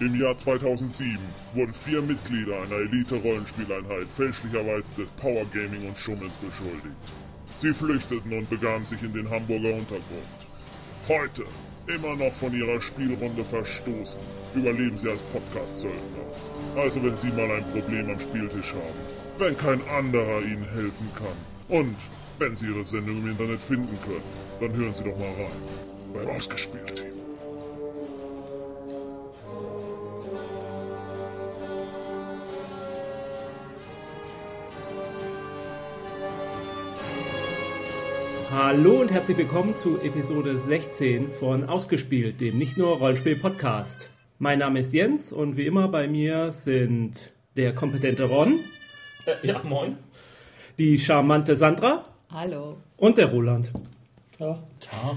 Im Jahr 2007 wurden vier Mitglieder einer Elite-Rollenspieleinheit fälschlicherweise des Power Gaming und Schummels beschuldigt. Sie flüchteten und begaben sich in den Hamburger Untergrund. Heute, immer noch von ihrer Spielrunde verstoßen, überleben sie als Podcast-Söldner. Also wenn Sie mal ein Problem am Spieltisch haben, wenn kein anderer Ihnen helfen kann und wenn Sie Ihre Sendung im Internet finden können, dann hören Sie doch mal rein. Beim Ausgespielt-Team. Hallo und herzlich willkommen zu Episode 16 von Ausgespielt, dem nicht nur Rollenspiel-Podcast. Mein Name ist Jens und wie immer bei mir sind der kompetente Ron, Äh, ja, moin. die charmante Sandra Hallo. und der Roland. Tag. Tag.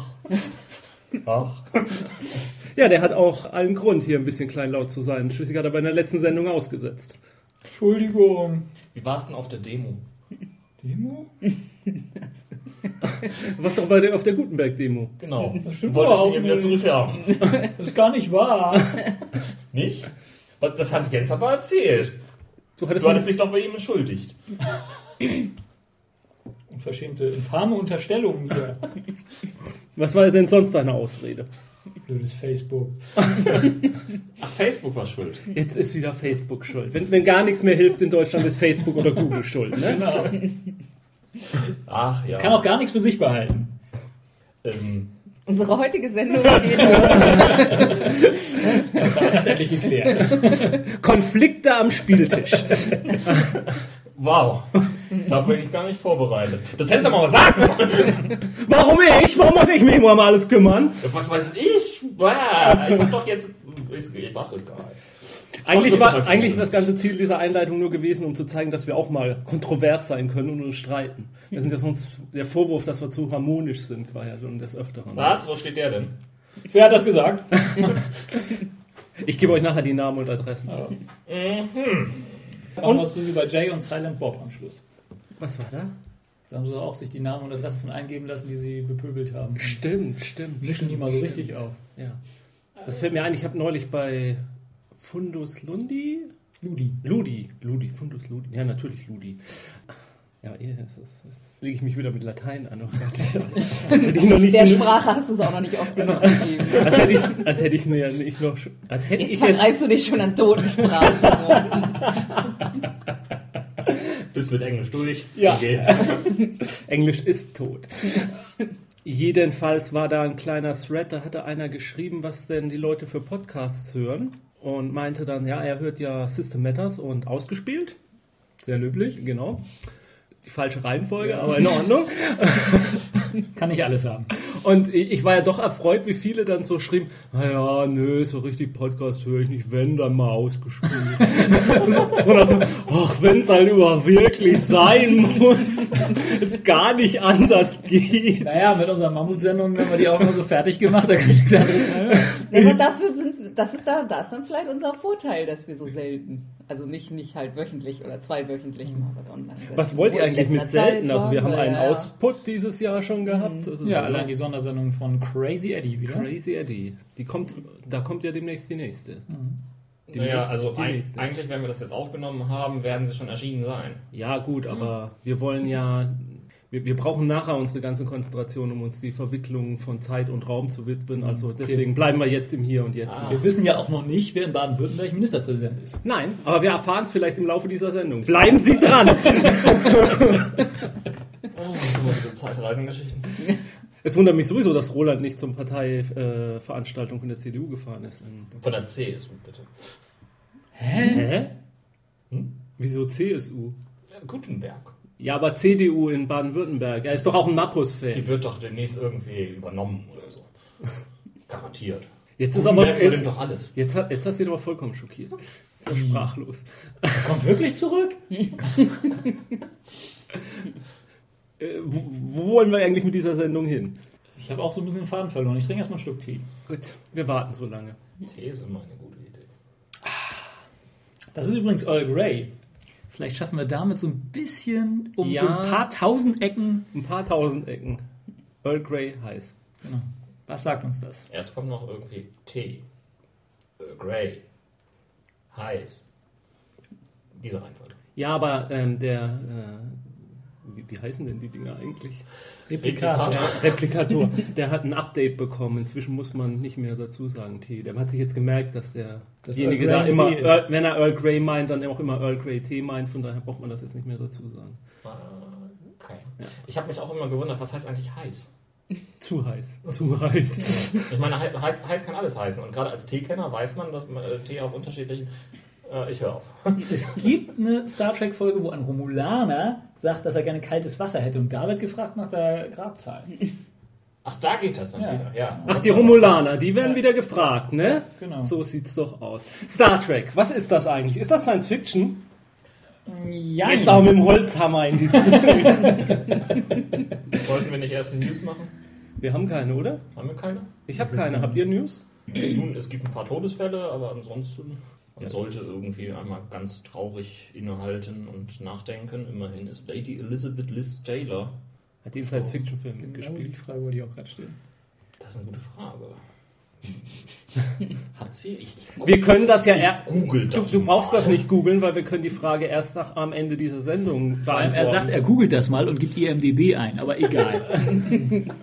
Ach. Ja, der hat auch allen Grund, hier ein bisschen kleinlaut zu sein. Schließlich hat er bei der letzten Sendung ausgesetzt. Entschuldigung. Wie war es denn auf der Demo? Demo? Was doch bei der, auf der Gutenberg-Demo. Genau. Das stimmt du wolltest ihn überhaupt wieder zurückhaben. Das ist gar nicht wahr. Nicht? Das hat Jens aber erzählt. Du hattest, Du hattest dich doch bei ihm entschuldigt. Unverschämte, infame Unterstellungen hier. was war denn sonst deine Ausrede? Blödes Facebook. Ach, Facebook war schuld. Jetzt ist wieder Facebook schuld. Wenn, wenn gar nichts mehr hilft in Deutschland, ist Facebook oder Google schuld. Ne? Genau. Ach ja. Das kann auch gar nichts für sich behalten. ähm, Unsere heutige Sendung geht um Das haben wir das endlich geklärt. Konflikte am Spieltisch. wow. Da bin ich gar nicht vorbereitet. Das hättest du mal sagen. Warum ich? Warum muss ich mich immer um alles kümmern? Was weiß ich? Ich hab doch jetzt. Ist, ist auch egal. Eigentlich, das war, ist eigentlich ist das ganze Ziel dieser Einleitung nur gewesen, um zu zeigen, dass wir auch mal kontrovers sein können und uns streiten. Wir sind ja sonst der Vorwurf, dass wir zu harmonisch sind, war ja schon des Öfteren. Was? Wo steht der denn? Wer hat das gesagt? Ich gebe euch nachher die Namen und Adressen. Und was so wie bei Jay und Silent Bob am Schluss. Was war da? Da haben sie auch sich die Namen und Adressen von eingeben lassen, die sie bepöbelt haben. Stimmt, stimmt. Mischen die mal so richtig auf. Ja. Das fällt mir ein, ich habe neulich bei Fundus Lundi. Ludi. Ludi. Ludi, Fundus Ludi. Ja, natürlich Ludi. Ja, ist- jetzt lege ich mich wieder mit Latein an. Oh Gott. Hätte ich noch nicht der genug- Sprache hast du es auch noch nicht oft genug gegeben. als, hätte ich, als hätte ich mir ja nicht noch. Als hätte Jetzt ich jetzt. vergreifst du dich schon an Totensprachen. Bist mit Englisch durch? Ja. Wie geht's? Englisch ist tot. Jedenfalls war da ein kleiner Thread, da hatte einer geschrieben, was denn die Leute für Podcasts hören. Und meinte dann, ja, er hört ja System Matters und ausgespielt. Sehr löblich. Genau. Die falsche Reihenfolge, aber in Ordnung. Kann nicht alles haben. Und ich ich war ja doch erfreut, wie viele dann so schrieben, naja, nö, so richtig Podcast höre ich nicht, wenn, dann mal ausgespielt. so nach dem, ach, wenn es halt über wirklich sein muss, es gar nicht anders geht. Naja, mit unserer Mammutsendung haben wir die auch immer so fertig gemacht, da kann ich nichts anderes mehr. Nee, aber dafür sind, das ist da, das ist dann vielleicht unser Vorteil, dass wir so selten, also nicht, nicht halt wöchentlich oder zweiwöchentlich mal was online setzen. Was wollt ihr eigentlich mit Zeit selten? Also wir haben einen ja. Ausput dieses Jahr schon gehabt. Das ist Ja, allein die Sondersendung von Crazy Eddie wieder. Crazy Eddie. Die kommt, da kommt ja demnächst die nächste. Die Naja, nächste- also nächste. eigentlich, wenn wir das jetzt aufgenommen haben, werden sie schon erschienen sein. Ja, gut, aber wir wollen ja, wir, wir brauchen nachher unsere ganze Konzentration, um uns die Verwicklung von Zeit und Raum zu widmen. Also deswegen bleiben wir jetzt im Hier und Jetzt. Ah. Wir wissen ja auch noch nicht, wer in Baden-Württemberg Ministerpräsident ist. Nein, aber wir erfahren es vielleicht im Laufe dieser Sendung. Bleiben Sie dran! Oh, diese Zeitreisengeschichten. es wundert mich sowieso, dass Roland nicht zum Parteiveranstaltung Veranstaltung von der CDU gefahren ist. Von der CSU, bitte. Hä? Hm? Wieso CSU? Ja, Gutenberg. Ja, aber CDU in Baden-Württemberg. Er ist doch auch ein Mappus-Fan. Die wird doch demnächst irgendwie übernommen oder so. Garantiert. Jetzt ist aber. Gutenberg übernimmt doch alles. Jetzt, hat, jetzt hast du ihn aber vollkommen schockiert. Ich war sprachlos. Kommt wirklich zurück? Äh, wo, wo wollen wir eigentlich mit dieser Sendung hin? Ich habe auch so ein bisschen den Faden verloren. Ich trinke erstmal einen Schluck Tee. Gut, wir warten so lange. Tee ist immer eine gute Idee. Das ist übrigens Earl Grey. Vielleicht schaffen wir damit so ein bisschen um Ja. so ein paar tausend Ecken. Ein paar tausend Ecken. Earl Grey heiß. Genau. Was sagt uns das? Erst kommt noch irgendwie Tee. Äh, Grey. Heiß. Diese Reihenfolge. Ja, aber ähm, der, äh, wie, wie heißen denn die Dinger eigentlich? Replikator. Der Replikator, der hat ein Update bekommen. Inzwischen muss man nicht mehr dazu sagen Tee. Der hat sich jetzt gemerkt, dass der Dass derjenige da immer. Earl, wenn er Earl Grey meint, dann auch immer Earl Grey Tee meint. Von daher braucht man das jetzt nicht mehr dazu sagen. Okay. Ich habe mich auch immer gewundert, was heißt eigentlich heiß? Zu heiß. Zu heiß. Ich meine, hei- heiß, heiß kann alles heißen. Und gerade als Teekenner weiß man, dass man, äh, Tee auf unterschiedlichen. Äh, ich höre auf. Es gibt eine Star Trek-Folge, wo ein Romulaner sagt, dass er gerne kaltes Wasser hätte. Und da wird gefragt nach der Gradzahl. Ach, da geht das dann Ja. wieder. Ja. Ach, die Romulaner, die werden wieder gefragt, ne? Genau. So sieht's doch aus. Star Trek, was ist das eigentlich? Ist das Science Fiction? Ja, Jetzt auch mit dem Holzhammer in diesen. Wollten wir nicht erst die News machen? Wir haben keine, oder? Haben wir keine? Ich habe keine. Habt ihr News? Nun, es gibt ein paar Todesfälle, aber ansonsten. Man sollte irgendwie einmal ganz traurig innehalten und nachdenken. Immerhin ist Lady Elizabeth Liz Taylor. Hat die Science-Fiction-Film genau die mitgespielt? Frage wollte ich auch gerade stellen. Das ist eine gute Frage. Hat sie? Ich, ich Wir können das ja google Du, du brauchst mal. das nicht googeln, weil wir können die Frage erst nach am Ende dieser Sendung Vor allem, er sagt, er googelt das mal und gibt IMDB ein, aber egal.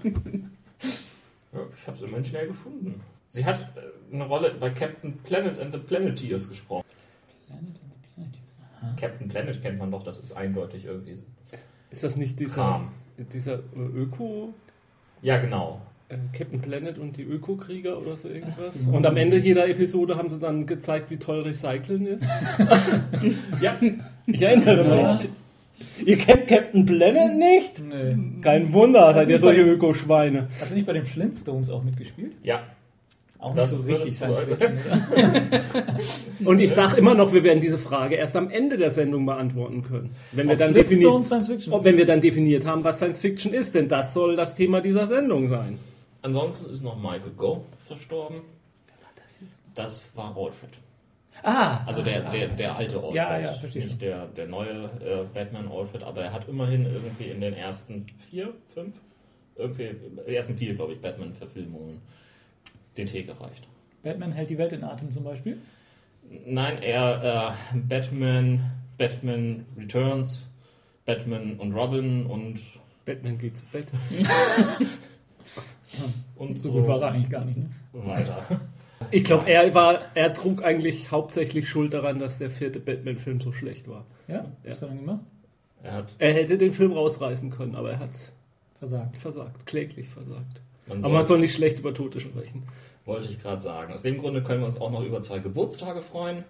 Ja, ich habe es immerhin schnell gefunden. Sie hat äh, eine Rolle bei Captain Planet and the Planeteers gesprochen. Captain Planet kennt man doch, das ist eindeutig irgendwie. so. Ist das nicht dieser, Kram. dieser äh, Öko, Ja, genau. äh, Captain Planet und die Öko-Krieger oder so irgendwas? Ach, Und am Ende jeder Episode haben sie dann gezeigt, wie toll Recyceln ist. Ja, Ich erinnere Ja. mich. Ihr kennt Captain Planet nicht? Nee. Kein Wunder, seid ihr solche Ökoschweine. Hast du nicht bei den Flintstones auch mitgespielt? ja. Auch Das nicht so richtig Science Fiction, oder? Und ich sage immer noch, wir werden diese Frage erst am Ende der Sendung beantworten können. Wenn wir, dann definiert, wenn wir dann definiert haben, was Science Fiction ist, denn das soll das Thema dieser Sendung sein. Ansonsten ist noch Michael Gough verstorben. Das war Alfred. Ah, Also der, der, der alte Alfred. Ja, ja, verstehe Nicht der, der neue äh, Batman Alfred, aber er hat immerhin irgendwie in den ersten vier, fünf, irgendwie, ersten vier, glaube ich, Batman-Verfilmungen den Tee gereicht. Batman hält die Welt in Atem zum Beispiel. Nein, er äh, Batman, Batman Returns, Batman und Robin und, Batman geht zu Bett. und So gut war er eigentlich gar nicht. Ne? weiter. Ich glaube, er war, er trug eigentlich hauptsächlich Schuld daran, dass der vierte Batman-Film so schlecht war. Ja, was hat er dann gemacht? Er hat, Er hätte den Film rausreißen können, aber er hat Versagt. versagt, kläglich versagt. man Aber man soll, soll nicht schlecht über Tote sprechen. Wollte ich gerade sagen. Aus dem Grunde können wir uns auch noch über zwei Geburtstage freuen,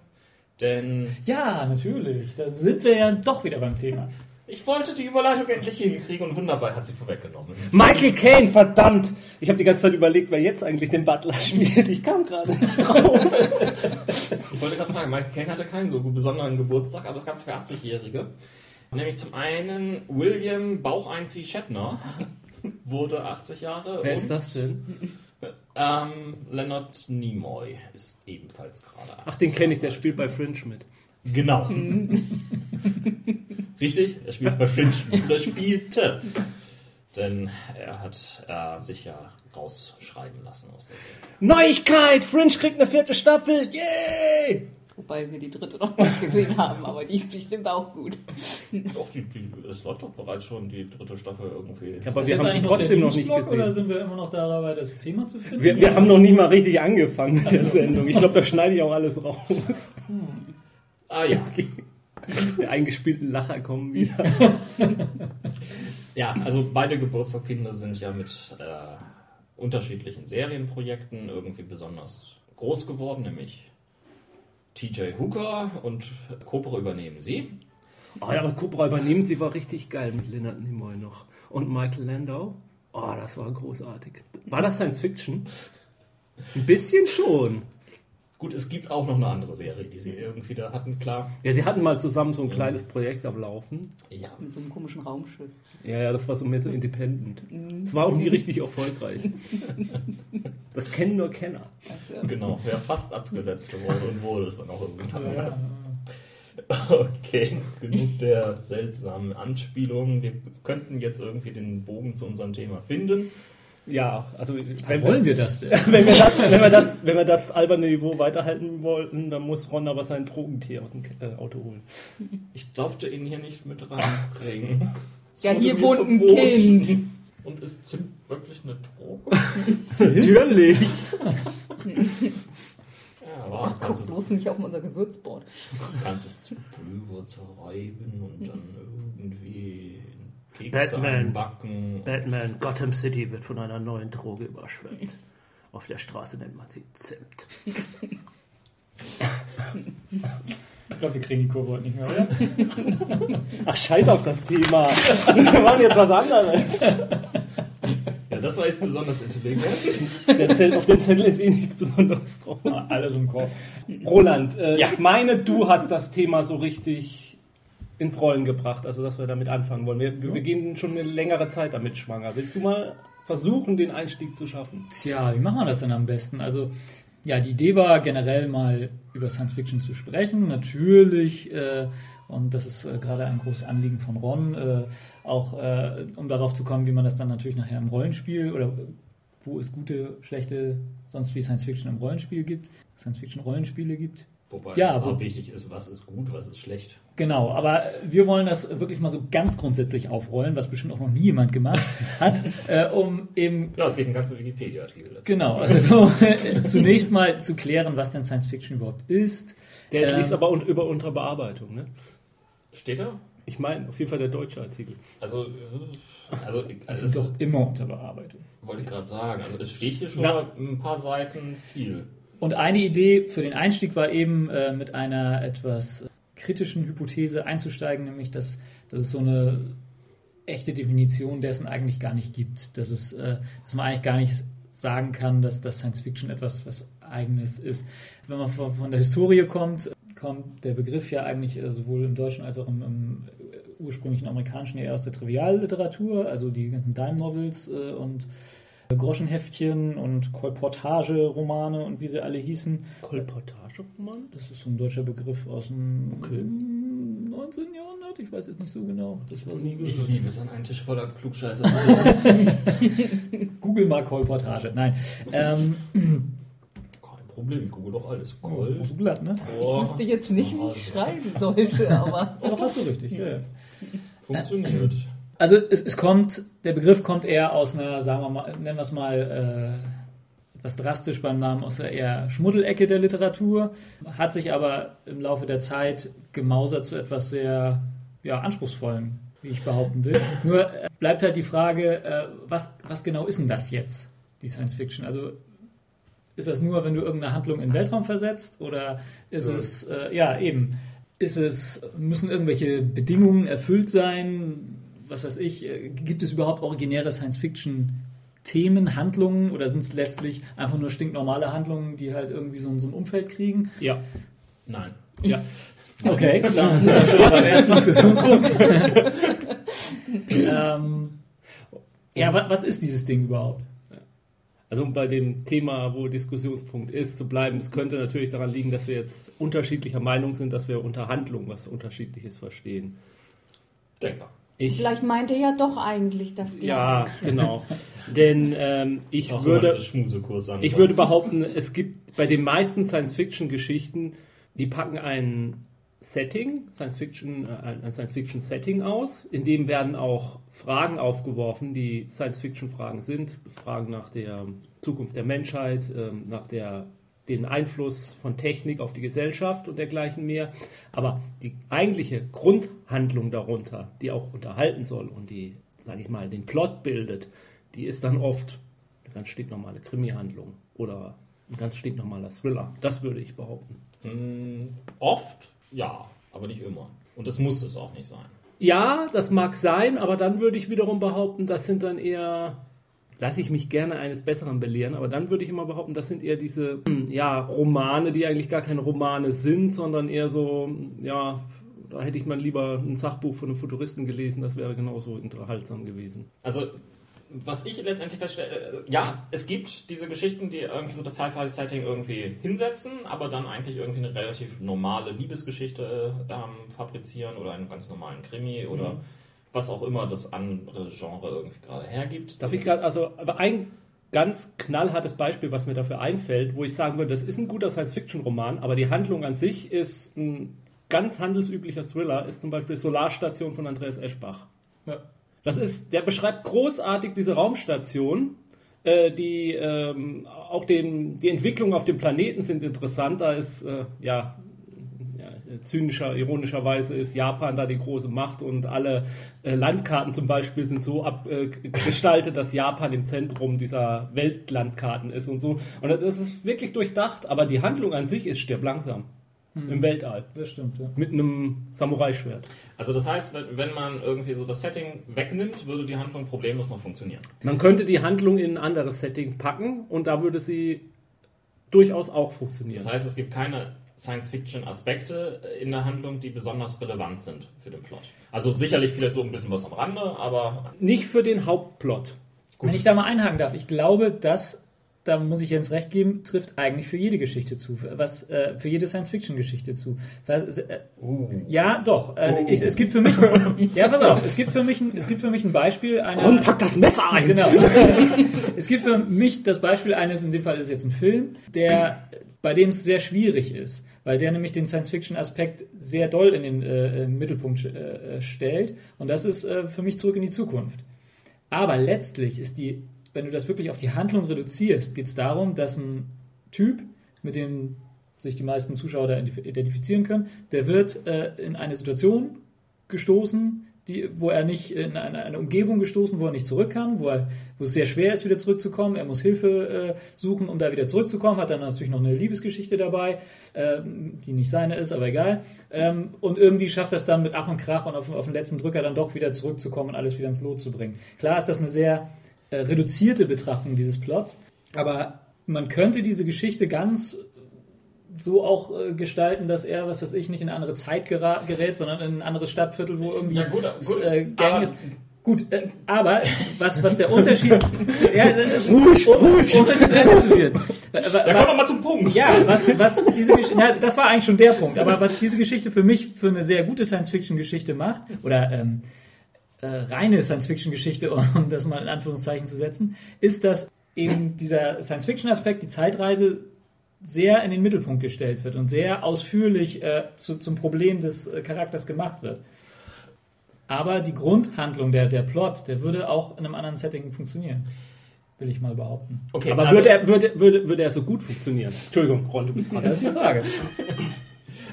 denn Ja, natürlich. Da sind wir ja doch wieder beim Thema. ich wollte die Überleitung endlich hinkriegen und wunderbar hat sie vorweggenommen. Michael Caine, verdammt! Ich habe die ganze Zeit überlegt, wer jetzt eigentlich den Butler spielt. Ich kam gerade nicht drauf. Ich wollte gerade fragen, Michael Caine hatte keinen so besonderen Geburtstag, aber es gab zwei 80-Jährige. Nämlich zum einen William Baucheinzieh Shatner wurde 80 Jahre. wer ist das denn? Ähm, Leonard Nimoy ist ebenfalls gerade 80. Ach, den kenne ich, der spielt bei Fringe mit. Genau. Richtig? Er spielt bei Fringe. Oder spielte. Denn er hat äh, sich ja rausschreiben lassen aus der Serie. Neuigkeit! Fringe kriegt eine vierte Staffel! Yay! Wobei wir die dritte noch nicht gesehen haben, aber die ist bestimmt auch gut. Doch, die, die, es läuft doch bereits schon die dritte Staffel irgendwie. Aber Ist wir haben die eigentlich trotzdem noch nicht Newsblock Oder gesehen. sind wir immer noch dabei, das Thema zu finden? Wir, wir haben noch nicht mal richtig angefangen mit der Sendung. Ich glaube, da schneide ich auch alles raus. Ah ja. Die eingespielten Lacher kommen wieder. Ja, also beide Geburtstagskinder sind ja mit äh, unterschiedlichen Serienprojekten irgendwie besonders groß geworden, nämlich TJ Hooker und Cobra übernehmen sie. Oh, ja, aber Cobra übernehmen sie war richtig geil mit Leonard Nimoy noch. Und Michael Landau. Oh, das war großartig. War das Science Fiction? Ein bisschen schon. Gut, es gibt auch noch eine andere Serie, die sie irgendwie da hatten, klar. Ja, sie hatten mal zusammen so ein kleines Projekt am Laufen. Ja. Mit so einem komischen Raumschiff. Ja, ja, das war so mehr so independent. Es war auch nie richtig erfolgreich. Das kennen nur Kenner. Also, Genau, wer fast abgesetzt wurde und wurde es dann auch irgendwann. Ja, Okay, genug der seltsamen Anspielungen. Wir könnten jetzt irgendwie den Bogen zu unserem Thema finden. Ja, also wenn Wollen wir das denn? wenn wir, das, wenn, wir das, wenn wir das alberne Niveau weiterhalten wollten, dann muss Ron aber sein Drogentier aus dem äh, Auto holen. Ich durfte ihn hier nicht mit reinbringen. Ja, hier wohnt ein. Kind. Und ist Zimt wirklich eine Droge? Natürlich. Ja, aber Ach, guck kannst, es, bloß nicht auf unser Gewürzboard. kannst es zu Pulver zerreiben und dann irgendwie Kekse Batman. einbacken. Batman, Gotham City wird von einer neuen Droge überschwemmt. Auf der Straße nennt man sie Zimt. Ich glaube, wir kriegen die Kurve heute nicht mehr, oder? Ach, scheiß auf das Thema. Wir machen jetzt was anderes. Ja, das war jetzt besonders intelligent. Der Zettel, auf dem Zettel ist eh nichts Besonderes drauf. Alles im Korb. Roland, äh, ich meine, du hast das Thema so richtig ins Rollen gebracht, also dass wir damit anfangen wollen. Wir, wir, wir gehen schon eine längere Zeit damit schwanger. Willst du mal versuchen, den Einstieg zu schaffen? Tja, wie machen wir das denn am besten? Also, ja, die Idee war generell mal über Science Fiction zu sprechen. Natürlich, äh, und das ist äh, gerade ein großes Anliegen von Ron, äh, auch äh, um darauf zu kommen, wie man das dann natürlich nachher im Rollenspiel oder wo es gute, schlechte, sonst wie Science Fiction im Rollenspiel gibt, Science Fiction Rollenspiele gibt. Wobei Ja, es auch wichtig ist, was ist gut, was ist schlecht. Genau, aber wir wollen das wirklich mal so ganz grundsätzlich aufrollen, was bestimmt auch noch nie jemand gemacht hat, äh, um eben Ja, es gibt einen ganzen Wikipedia-Artikel dazu. Genau, also zunächst mal zu klären, was denn Science Fiction überhaupt ist. Der Ähm, liest aber über unter Bearbeitung, ne? Steht da? Ich meine, auf jeden Fall der deutsche Artikel. Also, äh, also, Das also ist es doch immer unter Bearbeitung. wollte ich gerade sagen. Also es steht hier schon mal ein paar Seiten viel. Und eine Idee für den Einstieg war eben äh, mit einer etwas kritischen Hypothese einzusteigen, nämlich dass, dass es so eine echte Definition dessen eigentlich gar nicht gibt. Dass, es, äh, dass man eigentlich gar nicht sagen kann, dass das Science Fiction etwas was Eigenes ist. Wenn man von, von der Historie kommt, kommt der Begriff ja eigentlich äh, sowohl im Deutschen als auch im, im ursprünglichen amerikanischen eher aus der Trivialliteratur, also die ganzen Dime-Novels äh, und Groschenheftchen und Kolportage-Romane und wie sie alle hießen. Kolportage-Roman? Das ist so ein deutscher Begriff aus dem Okay. 19. Jahrhundert. Ich weiß jetzt nicht so genau. Das war so Ich liebe es, an einen Tisch voller Klugscheißer zu sitzen. Google mal Kolportage. Nein. Ähm, Kein Problem, ich google doch alles. Gold. so glatt, ne? Ich wüsste jetzt nicht, wie ich schreiben sollte, aber. Doch, hast du richtig. Ja, ja. Funktioniert. Also es, es kommt, der Begriff kommt eher aus einer, sagen wir mal, nennen wir es mal äh, etwas drastisch beim Namen, aus der eher Schmuddelecke der Literatur, hat sich aber im Laufe der Zeit gemausert zu etwas sehr ja, anspruchsvollem, wie ich behaupten will. Nur äh, bleibt halt die Frage, äh, was, was genau ist denn das jetzt, die Science Fiction? Also ist das nur, wenn du irgendeine Handlung in den Weltraum versetzt oder ist Ja. es, äh, ja eben, ist es, müssen irgendwelche Bedingungen erfüllt sein? Was weiß ich, äh, gibt es überhaupt originäre Science-Fiction-Themen, Handlungen oder sind es letztlich einfach nur stinknormale Handlungen, die halt irgendwie so, ein- so ein Umfeld kriegen? Ja. Nein. Ja. Okay, dann sind wir schon beim ersten Diskussionspunkt. ähm, ja, wa- was ist dieses Ding überhaupt? Also um bei dem Thema, wo Diskussionspunkt ist, zu bleiben, es könnte natürlich daran liegen, dass wir jetzt unterschiedlicher Meinung sind, dass wir unter Handlung was Unterschiedliches verstehen. Denkbar. Ich, Vielleicht meint er ja doch eigentlich das Ding. ja, genau. Denn ähm, ich Auch würde... Ich würde behaupten, es gibt bei den meisten Science-Fiction-Geschichten, die packen ein Setting, Science-Fiction, äh, ein ein Science-Fiction-Setting aus, in dem werden auch Fragen aufgeworfen, die Science-Fiction-Fragen sind, Fragen nach der Zukunft der Menschheit, ähm, nach der, den Einfluss von Technik auf die Gesellschaft und dergleichen mehr. Aber die eigentliche Grundhandlung darunter, die auch unterhalten soll und die, sage ich mal, den Plot bildet, die ist dann oft eine ganz stinknormale Krimi-Handlung oder ein ganz stinknormaler Thriller. Das würde ich behaupten. Hm, oft, ja, aber nicht immer. Und das muss es auch nicht sein. Ja, das mag sein, aber dann würde ich wiederum behaupten, das sind dann eher, lasse ich mich gerne eines Besseren belehren, aber dann würde ich immer behaupten, das sind eher diese, hm, ja, Romane, die eigentlich gar keine Romane sind, sondern eher so, ja, da hätte ich mal lieber ein Sachbuch von einem Futuristen gelesen, das wäre genauso unterhaltsam gewesen. Also, was ich letztendlich feststelle, äh, ja, es gibt diese Geschichten, die irgendwie so das Sci-Fi-Setting irgendwie hinsetzen, aber dann eigentlich irgendwie eine relativ normale Liebesgeschichte ähm, fabrizieren oder einen ganz normalen Krimi oder was auch immer das andere Genre irgendwie gerade hergibt. Darf ich gerade, also, aber ein ganz knallhartes Beispiel, was mir dafür einfällt, wo ich sagen würde, das ist ein guter Science-Fiction-Roman, aber die Handlung an sich ist ein ganz handelsüblicher Thriller, ist zum Beispiel Solarstation von Andreas Eschbach. Ja. Das ist, der beschreibt großartig diese Raumstation. Äh, die ähm, auch den, die Entwicklungen auf dem Planeten sind interessant. Da ist äh, ja zynischer, ironischerweise ist Japan da die große Macht und alle äh, Landkarten zum Beispiel sind so abgestaltet, dass Japan im Zentrum dieser Weltlandkarten ist und so. Und das ist wirklich durchdacht, aber die Handlung an sich ist stirb langsam. Im Weltall. Das stimmt, ja. Mit einem Samurai-Schwert. Also das heißt, wenn, wenn man irgendwie so das Setting wegnimmt, würde die Handlung problemlos noch funktionieren. Man könnte die Handlung in ein anderes Setting packen und da würde sie durchaus auch funktionieren. Das heißt, es gibt keine Science-Fiction-Aspekte in der Handlung, die besonders relevant sind für den Plot. Also sicherlich vielleicht so ein bisschen was am Rande, aber Nicht für den Hauptplot. Wenn ich da mal einhaken darf, ich glaube, dass, da muss ich Jens recht geben, trifft eigentlich für jede Geschichte zu, was äh, für jede Science-Fiction-Geschichte zu. Was, äh, Ja, doch. Äh, ich, es gibt für mich, ja, pass auf, es gibt für mich, ein, es gibt für mich ein Beispiel einer. Ron, pack das Messer ein! Genau. es gibt für mich das Beispiel eines, in dem Fall ist es jetzt ein Film, der, bei dem es sehr schwierig ist, weil der nämlich den Science-Fiction-Aspekt sehr doll in den äh, im Mittelpunkt äh, stellt. Und das ist äh, für mich zurück in die Zukunft. Aber letztlich ist die, wenn du das wirklich auf die Handlung reduzierst, geht es darum, dass ein Typ, mit dem sich die meisten Zuschauer da identif- identifizieren können, der wird äh, in eine Situation gestoßen, die, wo er nicht in eine, eine Umgebung gestoßen, wo er nicht zurück kann, wo, er, wo es sehr schwer ist, wieder zurückzukommen. Er muss Hilfe äh, suchen, um da wieder zurückzukommen. Hat dann natürlich noch eine Liebesgeschichte dabei, ähm, die nicht seine ist, aber egal. Ähm, und irgendwie schafft es dann mit Ach und Krach und auf, auf den letzten Drücker dann doch wieder zurückzukommen und alles wieder ins Lot zu bringen. Klar ist das eine sehr äh, reduzierte Betrachtung dieses Plots, aber man könnte diese Geschichte ganz so auch äh, gestalten, dass er, was weiß ich, nicht in eine andere Zeit gerät, sondern in ein anderes Stadtviertel, wo irgendwie Ja, gut, gut, äh, Gang aber- ist. Gut, äh, aber was, was der Unterschied. ja, äh, ruhig, um, ruhig. Um es zu Ende zu wa- da kommen was- wir mal zum Punkt. ja, was, was diese na, das war eigentlich schon der Punkt, aber was diese Geschichte für mich für eine sehr gute Science-Fiction-Geschichte macht, oder ähm, äh, reine Science-Fiction-Geschichte, um das mal in Anführungszeichen zu setzen, ist, dass eben dieser Science-Fiction-Aspekt, die Zeitreise, sehr in den Mittelpunkt gestellt wird und sehr ausführlich äh, zu, zum Problem des äh, Charakters gemacht wird. Aber die Grundhandlung, der, der Plot, der würde auch in einem anderen Setting funktionieren. Will ich mal behaupten. Okay, Aber also würde, er, würde, würde, würde er so gut funktionieren? Entschuldigung, Ron, du bist dran. Das ist die Frage.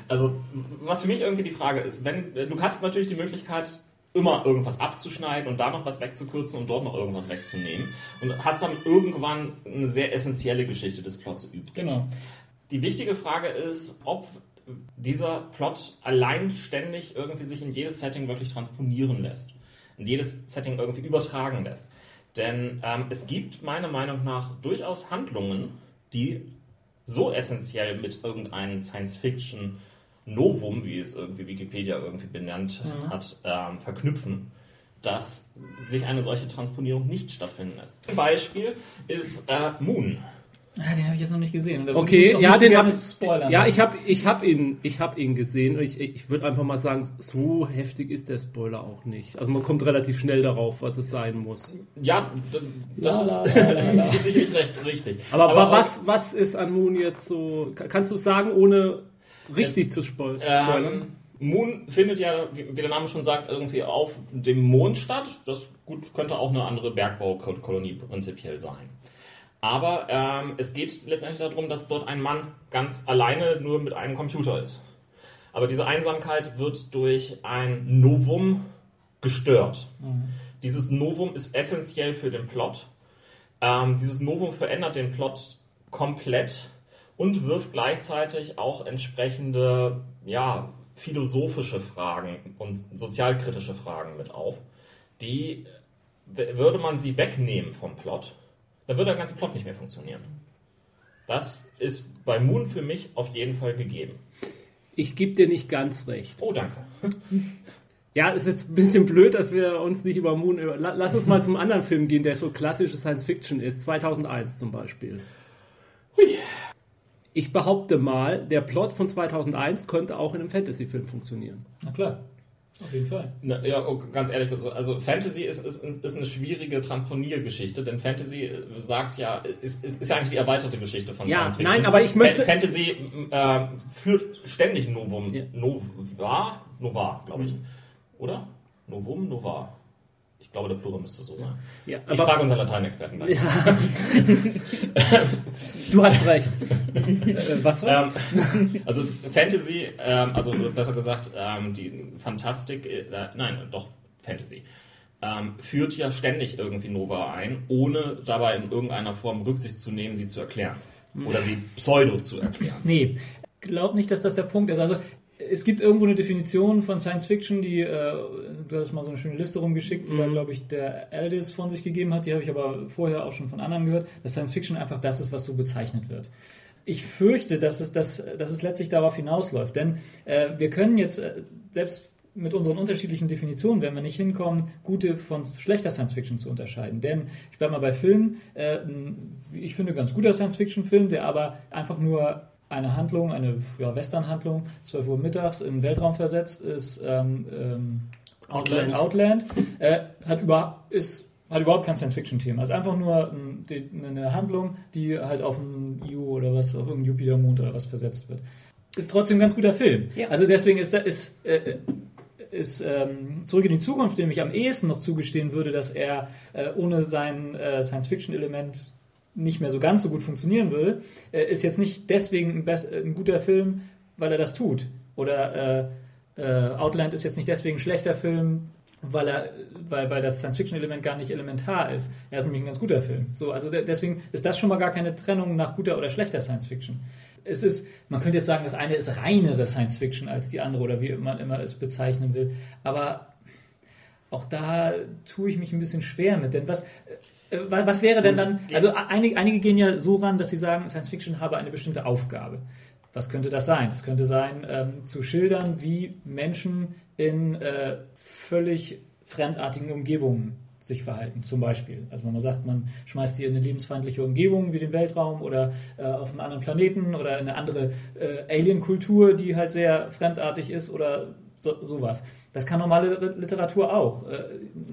Also, was für mich irgendwie die Frage ist, wenn äh, du hast natürlich die Möglichkeit, immer irgendwas abzuschneiden und da noch was wegzukürzen und dort noch irgendwas wegzunehmen und hast dann irgendwann eine sehr essentielle Geschichte des Plots übrig. Genau. Die wichtige Frage ist, ob dieser Plot allein ständig irgendwie sich in jedes Setting wirklich transponieren lässt, in jedes Setting irgendwie übertragen lässt. Denn ähm, es gibt meiner Meinung nach durchaus Handlungen, die so essentiell mit irgendeinem Science-Fiction Novum, wie es irgendwie Wikipedia irgendwie benannt hat, ähm, verknüpfen, dass sich eine solche Transponierung nicht stattfinden lässt. Ein Beispiel ist äh, Moon. Ah, den habe ich jetzt noch nicht gesehen. Da Okay, ich ja, den gerne hab, spoilern. ja, ich habe ich hab ihn, ich hab ihn gesehen. Ich, ich würde einfach mal sagen, so heftig ist der Spoiler auch nicht. Also man kommt relativ schnell darauf, was es sein muss. Ja, das, La, ist, la, la, ist sicherlich recht richtig. Aber, auch- was, was ist an Moon jetzt so? ka- Kannst du sagen, ohne richtig zu spoil spoilern? Ähm, Moon findet ja, wie, der Name schon sagt, irgendwie auf dem Mond statt. Das gut könnte auch eine andere Bergbaukolonie prinzipiell sein. Aber ähm, es geht letztendlich darum, dass dort ein Mann ganz alleine nur mit einem Computer ist. Aber diese Einsamkeit wird durch ein Novum gestört. Dieses Novum ist essentiell für den Plot. Ähm, dieses Novum verändert den Plot komplett und wirft gleichzeitig auch entsprechende ja, philosophische Fragen und sozialkritische Fragen mit auf, die, würde man sie wegnehmen vom Plot, dann würde der ganze Plot nicht mehr funktionieren. Das ist bei Moon für mich auf jeden Fall gegeben. Ich gebe dir nicht ganz recht. Oh, danke. Ja, es ist ein bisschen blöd, dass wir uns nicht über Moon. Lass uns mal zum anderen Film gehen, der so klassische Science Fiction ist. 2001 zum Beispiel. Ich behaupte mal, der Plot von 2001 könnte auch in einem Fantasy-Film funktionieren. Na klar. Auf jeden Fall. Na, ja, oh, ganz ehrlich, also, also Fantasy ist, ist, ist eine schwierige Transponiergeschichte, denn Fantasy äh, sagt ja, ist, ist, ist ja eigentlich die erweiterte Geschichte von Ja, Science Fiction. nein, aber ich möchte- Fa- Fantasy äh, führt ständig Novum, Ja. Nova, Nova, glaube ich. Oder? Novum, Nova. Ich glaube, der Plural müsste so sein. Ja, Ich frage unseren Lateinexperten gleich. du hast recht. äh, was war's? Ähm, also Fantasy, ähm, also besser gesagt, ähm, die Fantastik, äh, nein, doch Fantasy, ähm, führt ja ständig irgendwie Nova ein, ohne dabei in irgendeiner Form Rücksicht zu nehmen, sie zu erklären. Oder sie pseudo zu erklären. Nee, glaub nicht, dass das der Punkt ist. Also es gibt irgendwo eine Definition von Science Fiction, die, äh, du hast mal so eine schöne Liste rumgeschickt, die da, glaube ich, der Aldis von sich gegeben hat. Die habe ich aber vorher auch schon von anderen gehört, dass Science Fiction einfach das ist, was so bezeichnet wird. Ich fürchte, dass es, dass, dass es letztlich darauf hinausläuft, denn äh, wir können jetzt äh, selbst mit unseren unterschiedlichen Definitionen werden wir nicht hinkommen, gute von schlechter Science Fiction zu unterscheiden. Denn ich bleibe mal bei Filmen, äh, ich finde, ganz guter Science Fiction Film, der aber einfach nur eine Handlung, eine ja, Western-Handlung, 12 Uhr mittags in den Weltraum versetzt ist, ähm, ähm, Outland. Outland äh, hat, über, ist, hat überhaupt kein Science-Fiction-Thema. Es ist einfach nur ähm, die, eine Handlung, die halt auf einen Io oder was, auf irgendeinen Jupitermond oder was versetzt wird. Ist trotzdem ein ganz guter Film. Ja. Also deswegen ist, da, ist, äh, ist ähm, Zurück in die Zukunft, dem ich am ehesten noch zugestehen würde, dass er äh, ohne sein äh, Science-Fiction-Element nicht mehr so ganz so gut funktionieren würde, äh, ist jetzt nicht deswegen ein, ein guter Film, weil er das tut. Oder äh, äh, Outland ist jetzt nicht deswegen ein schlechter Film, weil, er, weil, weil das Science-Fiction-Element gar nicht elementar ist. Er ist nämlich ein ganz guter Film. So, also de deswegen ist das schon mal gar keine Trennung nach guter oder schlechter Science-Fiction. Es ist, man könnte jetzt sagen, das eine ist reinere Science-Fiction als die andere oder wie man immer es bezeichnen will. Aber auch da tue ich mich ein bisschen schwer mit, denn was, wa- was wäre denn dann, also einige, einige gehen ja so ran, dass sie sagen, Science Fiction habe eine bestimmte Aufgabe. Was könnte das sein? Es könnte sein, ähm, zu schildern, wie Menschen in äh, völlig fremdartigen Umgebungen sich verhalten, zum Beispiel. Also wenn man sagt, man schmeißt sie in eine lebensfeindliche Umgebung wie den Weltraum oder äh, auf einen anderen Planeten oder in eine andere äh, Alien-Kultur, die halt sehr fremdartig ist oder so, sowas. Das kann normale Literatur auch. Äh,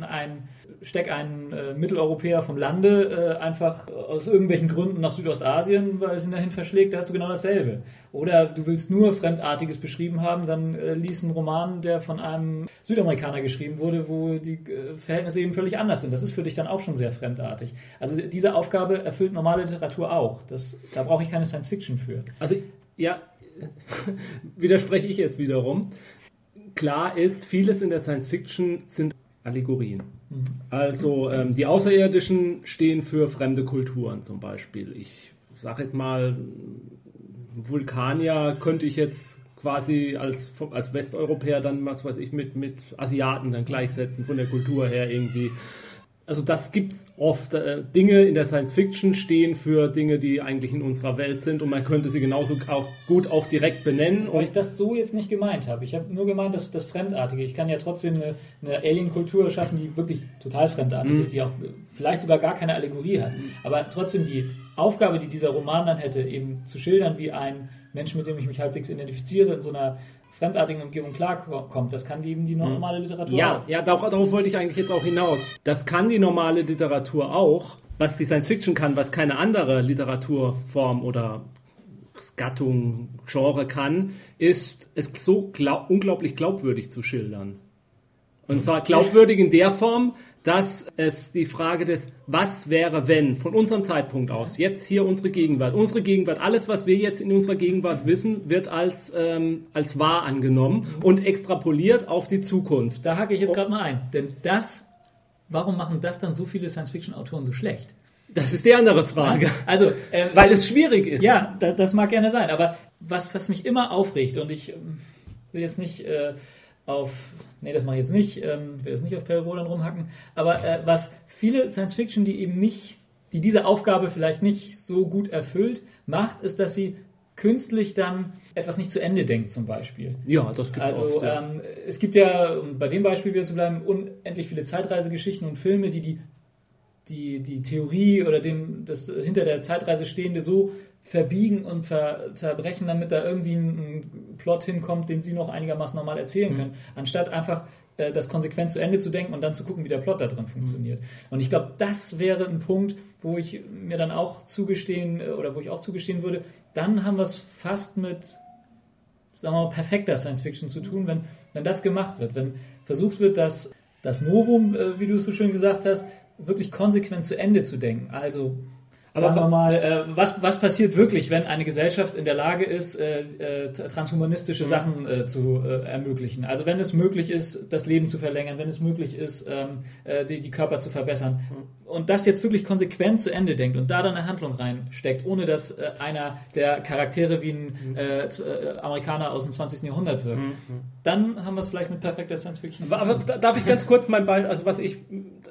Ein, steck einen äh, Mitteleuropäer vom Lande äh, einfach aus irgendwelchen Gründen nach Südostasien, weil es ihn dahin verschlägt, da hast du genau dasselbe. Oder du willst nur Fremdartiges beschrieben haben, dann äh, lies einen Roman, der von einem Südamerikaner geschrieben wurde, wo die äh, Verhältnisse eben völlig anders sind. Das ist für dich dann auch schon sehr fremdartig. Also diese Aufgabe erfüllt normale Literatur auch. Das, da brauche ich keine Science Fiction für. Also, ja, widerspreche ich jetzt wiederum. Klar ist, vieles in der Science Fiction sind Allegorien. Also, ähm, die Außerirdischen stehen für fremde Kulturen zum Beispiel. Ich sage jetzt mal, Vulkanier könnte ich jetzt quasi als, als Westeuropäer dann, was weiß ich, mit, mit Asiaten dann gleichsetzen, von der Kultur her irgendwie. Also das gibt's oft. Äh, Dinge in der Science Fiction stehen für Dinge, die eigentlich in unserer Welt sind und man könnte sie genauso auch gut auch direkt benennen. Weil ich das so jetzt nicht gemeint habe. Ich habe nur gemeint, dass das Fremdartige. Ich kann ja trotzdem eine, eine Alien-Kultur schaffen, die wirklich total fremdartig Mhm. ist, die auch äh, vielleicht sogar gar keine Allegorie hat. Aber trotzdem die Aufgabe, die dieser Roman dann hätte, eben zu schildern, wie ein Mensch, mit dem ich mich halbwegs identifiziere, in so einer fremdartigen Umgebung klarkommt, das kann eben die normale Literatur ja, auch. ja, darauf, darauf wollte ich eigentlich jetzt auch hinaus. Das kann die normale Literatur auch. Was die Science Fiction kann, was keine andere Literaturform oder Gattung, Genre kann, ist es so glaub, unglaublich glaubwürdig zu schildern. Und zwar glaubwürdig in der Form, dass es die Frage des Was wäre wenn von unserem Zeitpunkt aus, jetzt hier unsere Gegenwart, unsere Gegenwart, alles was wir jetzt in unserer Gegenwart wissen, wird als, ähm, als wahr angenommen und extrapoliert auf die Zukunft. Da hake ich jetzt gerade mal ein. Denn das, warum machen das dann so viele Science-Fiction-Autoren so schlecht? Das ist die andere Frage. Also, äh, Weil es schwierig ist. Ja, da, das mag gerne sein. Aber was, was mich immer aufregt, und ich ähm, will jetzt nicht äh, auf, nee, das mache ich jetzt nicht, ähm, will jetzt nicht auf Perry rumhacken, aber äh, was viele Science Fiction, die eben nicht, die diese Aufgabe vielleicht nicht so gut erfüllt, macht, ist, dass sie künstlich dann etwas nicht zu Ende denkt, zum Beispiel. Ja, das gibt's Also oft. Ja. ähm, es gibt ja, um bei dem Beispiel wieder zu bleiben, unendlich viele Zeitreisegeschichten und Filme, die die, die, die Theorie oder dem, das hinter der Zeitreise stehende so verbiegen und ver zerbrechen, damit da irgendwie ein, ein Plot hinkommt, den sie noch einigermaßen normal erzählen können, anstatt einfach äh, das konsequent zu Ende zu denken und dann zu gucken, wie der Plot da drin funktioniert. Und ich glaube, das wäre ein Punkt, wo ich mir dann auch zugestehen äh, oder wo ich auch zugestehen würde, dann haben wir es fast mit, sagen wir mal, perfekter Science Fiction zu tun, wenn, wenn das gemacht wird, wenn versucht wird, das, das Novum, äh, wie du es so schön gesagt hast, wirklich konsequent zu Ende zu denken. Also Aber Sagen wir mal, äh, was, was passiert wirklich, wenn eine Gesellschaft in der Lage ist, äh, äh, transhumanistische Sachen äh, zu äh, ermöglichen? Also wenn es möglich ist, das Leben zu verlängern, wenn es möglich ist, ähm, äh, die, die Körper zu verbessern. Und das jetzt wirklich konsequent zu Ende denkt und da dann eine Handlung reinsteckt, ohne dass äh, einer der Charaktere wie ein äh, z- äh, Amerikaner aus dem 20. Jahrhundert wirkt. Dann haben wir es vielleicht mit perfekter Science Fiction. Aber, aber darf ich ganz kurz mein Beispiel, also was ich,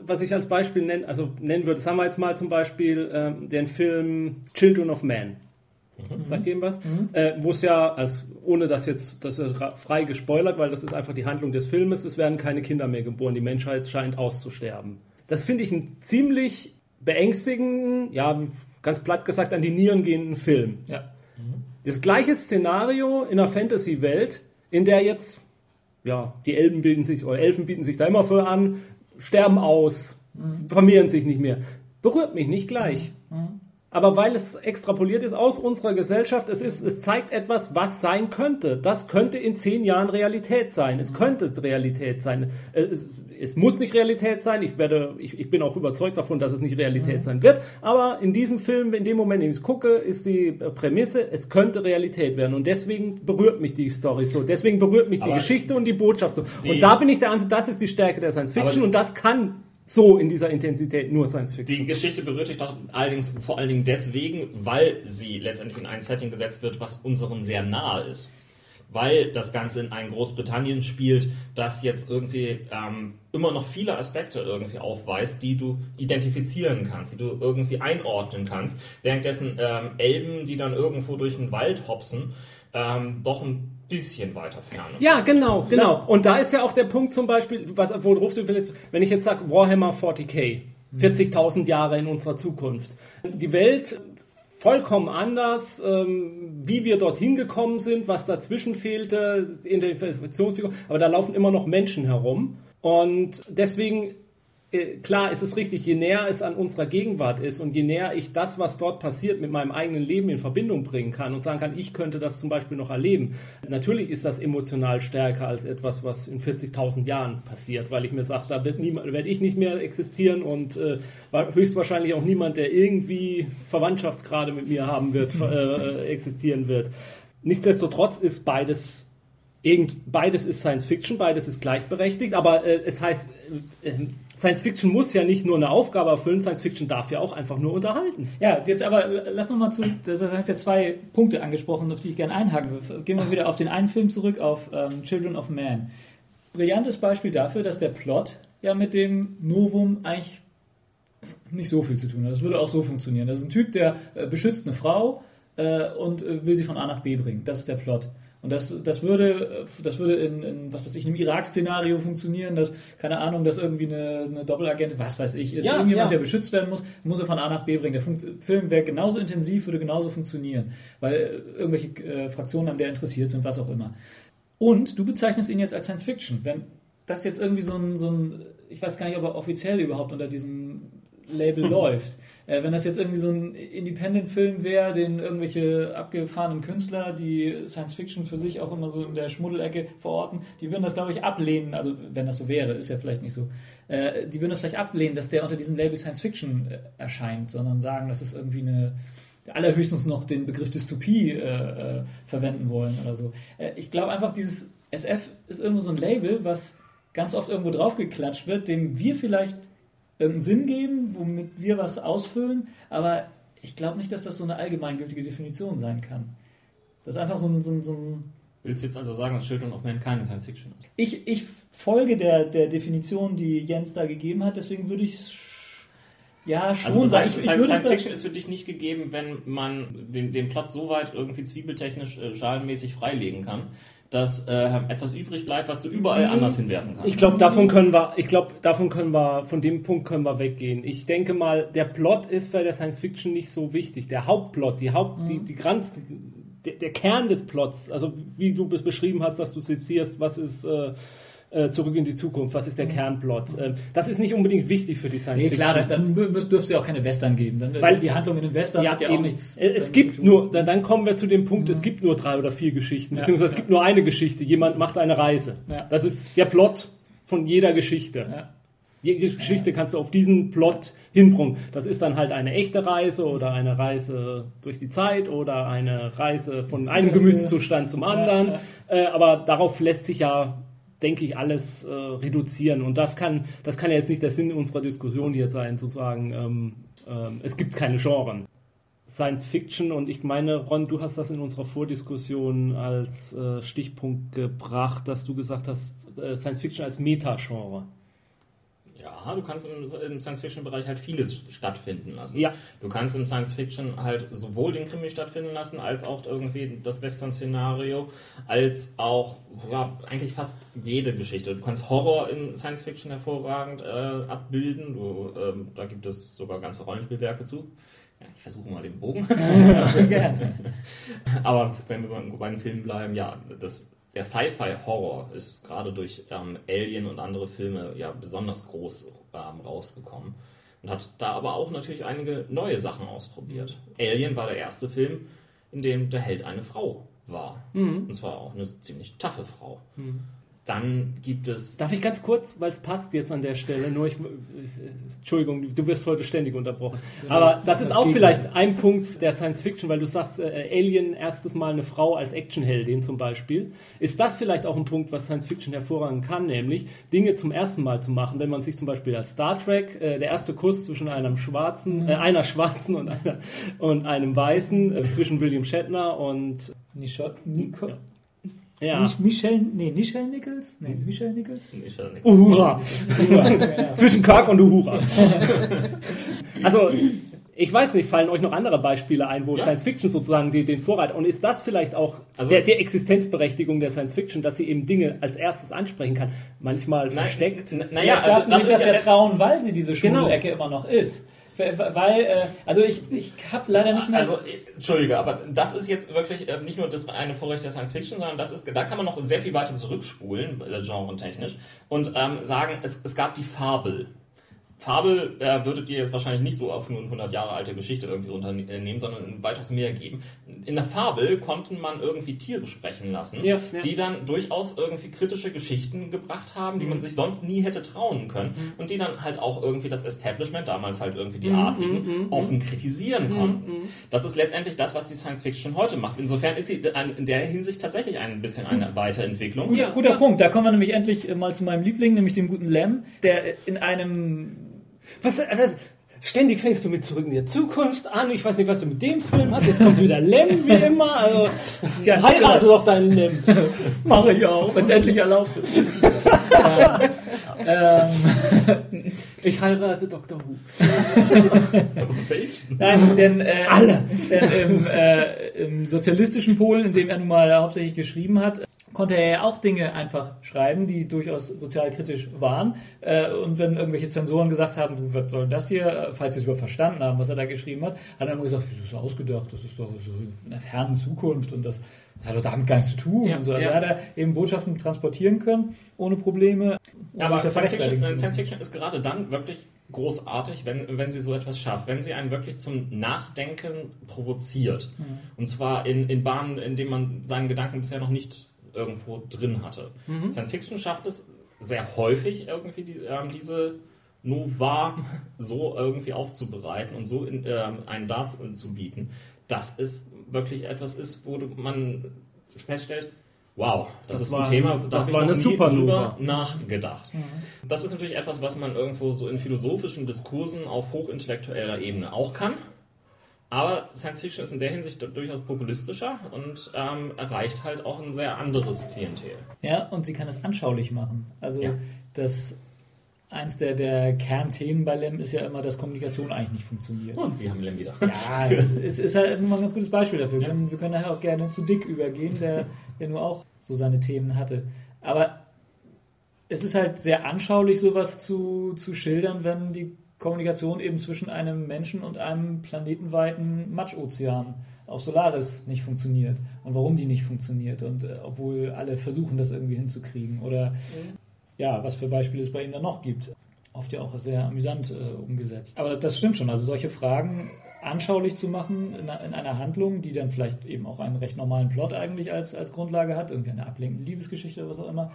was ich als Beispiel nennen, also nennen würde, das haben wir jetzt mal zum Beispiel ähm, den Film Children of Man. Sagt ihr ihm was? Äh, Wo es ja, also ohne dass jetzt das frei gespoilert, weil das ist einfach die Handlung des Filmes, es werden keine Kinder mehr geboren, die Menschheit scheint auszusterben. Das finde ich einen ziemlich beängstigenden, ja, ganz platt gesagt, an die Nieren gehenden Film. ja. Das gleiche Szenario in einer Fantasy-Welt, in der jetzt, ja, die Elben bilden sich, oder Elfen bieten sich da immer für an, sterben aus, vermehren sich nicht mehr. Berührt mich nicht gleich. Aber weil es extrapoliert ist aus unserer Gesellschaft, es, ist, es zeigt etwas, was sein könnte. Das könnte in zehn Jahren Realität sein. Es könnte Realität sein. Es, es muss nicht Realität sein. Ich, werde, ich, ich bin auch überzeugt davon, dass es nicht Realität sein wird. Aber in diesem Film, in dem Moment, in dem ich es gucke, ist die Prämisse, es könnte Realität werden. Und deswegen berührt mich die Story so. Deswegen berührt mich die Aber Geschichte und die Botschaft so. die- und da bin ich der Ansicht, das ist die Stärke der Science Fiction. Und das kann so in dieser Intensität nur Science Fiction. Die Geschichte berührt dich doch allerdings vor allen Dingen deswegen, weil sie letztendlich in ein Setting gesetzt wird, was unserem sehr nahe ist. Weil das Ganze in ein Großbritannien spielt, das jetzt irgendwie ähm, immer noch viele Aspekte irgendwie aufweist, die du identifizieren kannst, die du irgendwie einordnen kannst. Währenddessen ähm, Elben, die dann irgendwo durch den Wald hopsen, ähm, doch ein bisschen weiter ferne. Ja, genau, genau. Und da ist ja auch der Punkt zum Beispiel, was, worauf du willst, wenn ich jetzt sage Warhammer 40k, 40.000 Jahre in unserer Zukunft. Die Welt vollkommen anders, ähm, wie wir dorthin gekommen sind, was dazwischen fehlte, Identifikationsfigur, aber da laufen immer noch Menschen herum. Und deswegen äh, klar, ist es richtig, je näher es an unserer Gegenwart ist und je näher ich das, was dort passiert, mit meinem eigenen Leben in Verbindung bringen kann und sagen kann, ich könnte das zum Beispiel noch erleben. Natürlich ist das emotional stärker als etwas, was in 40.000 Jahren passiert, weil ich mir sage, da wird niemand, werde ich nicht mehr existieren und äh, höchstwahrscheinlich auch niemand, der irgendwie Verwandtschaftsgrade mit mir haben wird, äh, existieren wird. Nichtsdestotrotz ist beides Irgend, beides ist Science Fiction, beides ist gleichberechtigt, aber äh, es heißt, äh, äh, Science Fiction muss ja nicht nur eine Aufgabe erfüllen, Science Fiction darf ja auch einfach nur unterhalten. Ja, jetzt aber l- lass noch mal zu, das heißt ja zwei Punkte angesprochen, auf die ich gerne einhaken will. Gehen wir wieder auf den einen Film zurück, auf ähm, Children of Man. Brillantes Beispiel dafür, dass der Plot ja mit dem Novum eigentlich nicht so viel zu tun hat. Das würde auch so funktionieren. Das ist ein Typ, der äh, beschützt eine Frau äh, und äh, will sie von A nach B bringen. Das ist der Plot. Und das, das würde, das würde in, in was weiß ich, einem Irak-Szenario funktionieren, dass, keine Ahnung, dass irgendwie eine, eine Doppelagentin, was weiß ich, ist Ja, irgendjemand, ja. der beschützt werden muss, muss er von A nach B bringen. Der Funkt Film wäre genauso intensiv, würde genauso funktionieren, weil äh, irgendwelche äh, Fraktionen an der interessiert sind, was auch immer. Und du bezeichnest ihn jetzt als Science Fiction. Wenn das jetzt irgendwie so ein, so ein ich weiß gar nicht, ob er offiziell überhaupt unter diesem Label läuft. Äh, wenn das jetzt irgendwie so ein Independent-Film wäre, den irgendwelche abgefahrenen Künstler, die Science Fiction für sich auch immer so in der Schmuddelecke verorten, die würden das, glaube ich, ablehnen. Also, wenn das so wäre, ist ja vielleicht nicht so. Äh, die würden das vielleicht ablehnen, dass der unter diesem Label Science Fiction äh, erscheint, sondern sagen, das ist irgendwie eine allerhöchstens noch den Begriff Dystopie äh, äh, verwenden wollen oder so. Äh, ich glaube einfach, dieses SF ist irgendwo so ein Label, was ganz oft irgendwo draufgeklatscht wird, dem wir vielleicht irgendeinen Sinn geben, womit wir was ausfüllen, aber ich glaube nicht, dass das so eine allgemeingültige Definition sein kann. Das ist einfach so ein, so ein, so ein Willst du jetzt also sagen, dass Children of keine Science Fiction ist? ich, ich folge der, der Definition, die Jens da gegeben hat, deswegen würde ich ja schon Also das heißt, ich, ich Science, würde Science es Fiction ist für dich nicht gegeben, wenn man den, den Plot so weit irgendwie zwiebeltechnisch, äh, schalenmäßig freilegen kann, dass äh, etwas übrig bleibt, was du überall anders hinwerfen kannst. Ich glaube, davon können wir, ich glaube, davon können wir, von dem Punkt können wir weggehen. Ich denke mal, der Plot ist bei der Science Fiction nicht so wichtig. Der Hauptplot, die Haupt, die, die ganz, der, der Kern des Plots, also wie du es beschrieben hast, dass du zitierst, was ist äh, äh, zurück in die Zukunft, was ist der Kernplot? Äh, das ist nicht unbedingt wichtig für die Science Nee, Fiction. klar, dann, dann dürfte es ja auch keine Western geben. Dann, Weil- die Handlung in den Western hat ja auch eben. nichts. Äh, Es gibt nur, dann, dann kommen wir zu dem Punkt, es gibt nur drei oder vier Geschichten, beziehungsweise es ja. gibt nur eine Geschichte. Jemand macht eine Reise. Ja. Das ist der Plot von jeder Geschichte. Ja. Jede Geschichte kannst du auf diesen Plot hinbringen. Das ist dann halt eine echte Reise oder eine Reise durch die Zeit oder eine Reise von einem. Gemütszustand zum anderen. ja. Äh, aber darauf lässt sich ja, denke ich, alles äh, reduzieren. Und das kann, das kann ja jetzt nicht der Sinn unserer Diskussion hier sein, zu sagen, ähm, ähm, es gibt keine Genren. Science Fiction und ich meine, Ron, du hast das in unserer Vordiskussion als äh, Stichpunkt gebracht, dass du gesagt hast, äh, Science Fiction als Metagenre. Ja, du kannst im, im Science-Fiction-Bereich halt vieles stattfinden lassen. Ja. Du kannst im Science-Fiction halt sowohl den Krimi stattfinden lassen, als auch irgendwie das Western-Szenario, als auch ja, eigentlich fast jede Geschichte. Du kannst Horror in Science-Fiction hervorragend äh, abbilden. Du, ähm, da gibt es sogar ganze Rollenspielwerke zu. Ja, ich versuche mal den Bogen. Sehr gerne. Aber wenn wir bei- bei den Filmen bleiben, ja, das, der Sci-Fi-Horror ist gerade durch ähm, Alien und andere Filme ja besonders groß ähm, rausgekommen. Und hat da aber auch natürlich einige neue Sachen ausprobiert. Alien war der erste Film, in dem der Held eine Frau war. Und zwar auch eine ziemlich taffe Frau. Dann gibt es. Darf ich ganz kurz, weil es passt jetzt an der Stelle, nur ich, Entschuldigung, du wirst heute ständig unterbrochen. Aber das ist das auch geht vielleicht ein Punkt der Science Fiction, weil du sagst, äh, Alien erstes Mal eine Frau als Actionheldin zum Beispiel. Ist das vielleicht auch ein Punkt, was Science Fiction hervorragend kann, nämlich Dinge zum ersten Mal zu machen, wenn man sich zum Beispiel als Star Trek, äh, der erste Kuss zwischen einem schwarzen, äh, einer schwarzen und, einer, und einem weißen, äh, zwischen William Shatner und Nico, Nico, ja, Nicht Michelle, nee, Michelle Nichols? Nee, Michelle Nichols? Ich, äh, Uhura. Ja. Zwischen Kirk und Uhura. also, ich weiß nicht, fallen euch noch andere Beispiele ein, wo Ja. Science Fiction sozusagen den, den Vorreiter und ist das vielleicht auch Also- der, der Existenzberechtigung der Science Fiction, dass sie eben Dinge als erstes ansprechen kann, manchmal Nein, versteckt. Naja, Naja, darf also sie das sich ist das ja ja trauen, weil sie diese Genau. Schulecke immer noch ist. Weil, äh, also ich, ich habe leider nicht mehr... Also, äh, Entschuldige, aber das ist jetzt wirklich äh, nicht nur das eine Vorrecht der Science Fiction, sondern das ist, da kann man noch sehr viel weiter zurückspulen, äh, genretechnisch, und ähm, sagen, es, es gab die Fabel. Fabel äh, würdet ihr jetzt wahrscheinlich nicht so auf nur eine 100 Jahre alte Geschichte irgendwie unternehmen, sondern ein weitaus mehr geben. In der Fabel konnten man irgendwie Tiere sprechen lassen, Ja, ja. die dann durchaus irgendwie kritische Geschichten gebracht haben, die man sich sonst nie hätte trauen können und die dann halt auch irgendwie das Establishment, damals halt irgendwie die Adligen, offen kritisieren konnten. Das ist letztendlich das, was die Science Fiction heute macht. Insofern ist sie in der Hinsicht tatsächlich ein bisschen eine Weiterentwicklung. Guter, guter Punkt. Da kommen wir nämlich endlich äh, mal zu meinem Liebling, nämlich dem guten Lem, der in einem Was, was, ständig fängst du mit zurück in die Zukunft an. Ich weiß nicht, was du mit dem Film hast. Jetzt kommt wieder Lem, wie immer. Also, Tja, heirate doch deinen Lem. mache ich auch, wenn es endlich erlaubt ist. ähm, Ich heirate Dr. Who. Nein, denn, äh, Alle. denn im, äh, im sozialistischen Polen, in dem er nun mal hauptsächlich geschrieben hat, konnte er ja auch Dinge einfach schreiben, die durchaus sozialkritisch waren. Äh, und wenn irgendwelche Zensoren gesagt haben, du, was soll das hier, äh, falls sie es überhaupt verstanden haben, was er da geschrieben hat, hat er immer gesagt, wieso ist das ausgedacht? Das ist doch so in der fernen Zukunft und das hat doch damit gar nichts zu tun. Ja, und so. Also ja. hat er eben Botschaften transportieren können, ohne Probleme. ohne Aber Science Fiction, Science. Fiction ist gerade dann wirklich großartig, wenn, wenn sie so etwas schafft, wenn sie einen wirklich zum Nachdenken provoziert. Mhm. Und zwar in, in Bahnen, in denen man seinen Gedanken bisher noch nicht irgendwo drin hatte. Mhm. Science Fiction schafft es sehr häufig irgendwie die, ähm, diese Noir so irgendwie aufzubereiten und so in, ähm, einen Dart zu bieten, dass es wirklich etwas ist, wo man feststellt, wow, das, Das ist war- ein Thema, da das habe ich war eine Supernova. drüber nachgedacht. Das ist natürlich etwas, was man irgendwo so in philosophischen Diskursen auf hochintellektueller Ebene auch kann. Aber Science Fiction ist in der Hinsicht durchaus populistischer und ähm, erreicht halt auch ein sehr anderes Klientel. Ja, und sie kann es anschaulich machen. Also Ja. das eins der, der Kernthemen bei LEM ist ja immer, dass Kommunikation eigentlich nicht funktioniert. Und wir haben Lem wieder. Ja, es ist halt nur mal ein ganz gutes Beispiel dafür. Wir können, wir können nachher auch gerne zu Dick übergehen, der, der nur auch so seine Themen hatte. Aber es ist halt sehr anschaulich, sowas zu, zu schildern, wenn die Kommunikation eben zwischen einem Menschen und einem planetenweiten Matschozean auch Solaris nicht funktioniert und warum die nicht funktioniert und äh, obwohl alle versuchen, das irgendwie hinzukriegen oder Mhm. ja, was für Beispiele es bei ihm dann noch gibt. Oft ja auch sehr amüsant äh, umgesetzt. Aber das stimmt schon. Also solche Fragen anschaulich zu machen in, in einer Handlung, die dann vielleicht eben auch einen recht normalen Plot eigentlich als, als Grundlage hat, irgendwie eine ablenkende Liebesgeschichte oder was auch immer.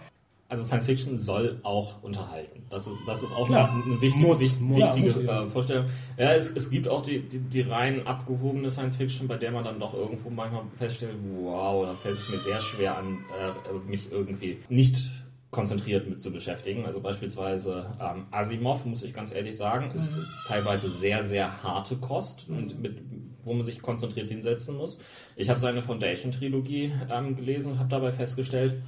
Also Science Fiction soll auch unterhalten. Das ist, das ist auch Klar. eine, eine wichtige, Muss, wich- muss. wichtige Ja, muss, ja. äh, Vorstellung. Ja, es, es gibt auch die, die, die rein abgehobene Science Fiction, bei der man dann doch irgendwo manchmal feststellt, wow, da fällt es mir sehr schwer an, äh, mich irgendwie nicht konzentriert mit zu beschäftigen. Also beispielsweise ähm, Asimov, muss ich ganz ehrlich sagen, ist teilweise sehr, sehr harte Kost, und mit, wo man sich konzentriert hinsetzen muss. Ich habe seine Foundation-Trilogie ähm, gelesen und habe dabei festgestellt,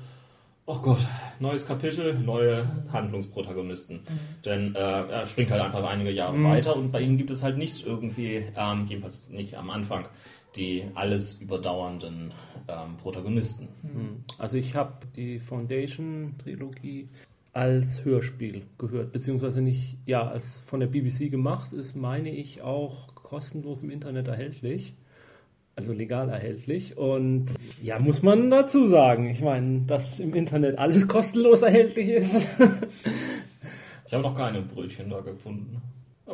Oh Gott, neues Kapitel, neue Handlungsprotagonisten. Denn äh, er springt halt einfach einige Jahre weiter und bei ihnen gibt es halt nicht irgendwie, ähm, jedenfalls nicht am Anfang, die alles überdauernden ähm, Protagonisten. Also ich habe die Foundation-Trilogie als Hörspiel gehört, beziehungsweise nicht, ja, als von der BBC gemacht ist, meine ich auch kostenlos im Internet erhältlich. Also legal erhältlich. Und ja, muss man dazu sagen. Ich meine, dass im Internet alles kostenlos erhältlich ist. Ich habe noch keine Brötchen da gefunden.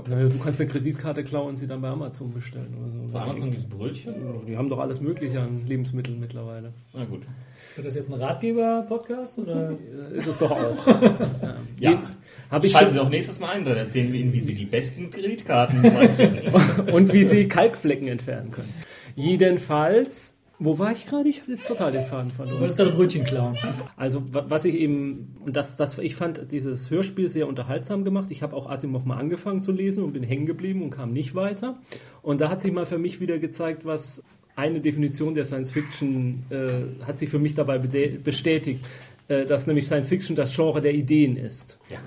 Naja, du kannst eine Kreditkarte klauen und sie dann bei Amazon bestellen oder so. Bei Amazon gibt es Brötchen? Die haben doch alles Mögliche an Lebensmitteln mittlerweile. Na gut. Wird das jetzt ein Ratgeber-Podcast oder? Ist es doch auch. Ja, Habe ich schalten schon, Sie auch nächstes Mal ein, dann erzählen wir Ihnen, wie Sie die besten Kreditkarten kriegen. und wie sie Kalkflecken entfernen können. Jedenfalls, wo war ich gerade? Ich habe jetzt total den Faden Du verloren. wolltest gerade Brötchen klauen. Also wa- was ich eben, und das, das, ich fand dieses Hörspiel sehr unterhaltsam gemacht. Ich habe auch Asimov mal angefangen zu lesen und bin hängen geblieben und kam nicht weiter. Und da hat sich mal für mich wieder gezeigt, was eine Definition der Science Fiction äh, hat sich für mich dabei bestätigt, äh, dass nämlich Science Fiction das Genre der Ideen ist. Ja.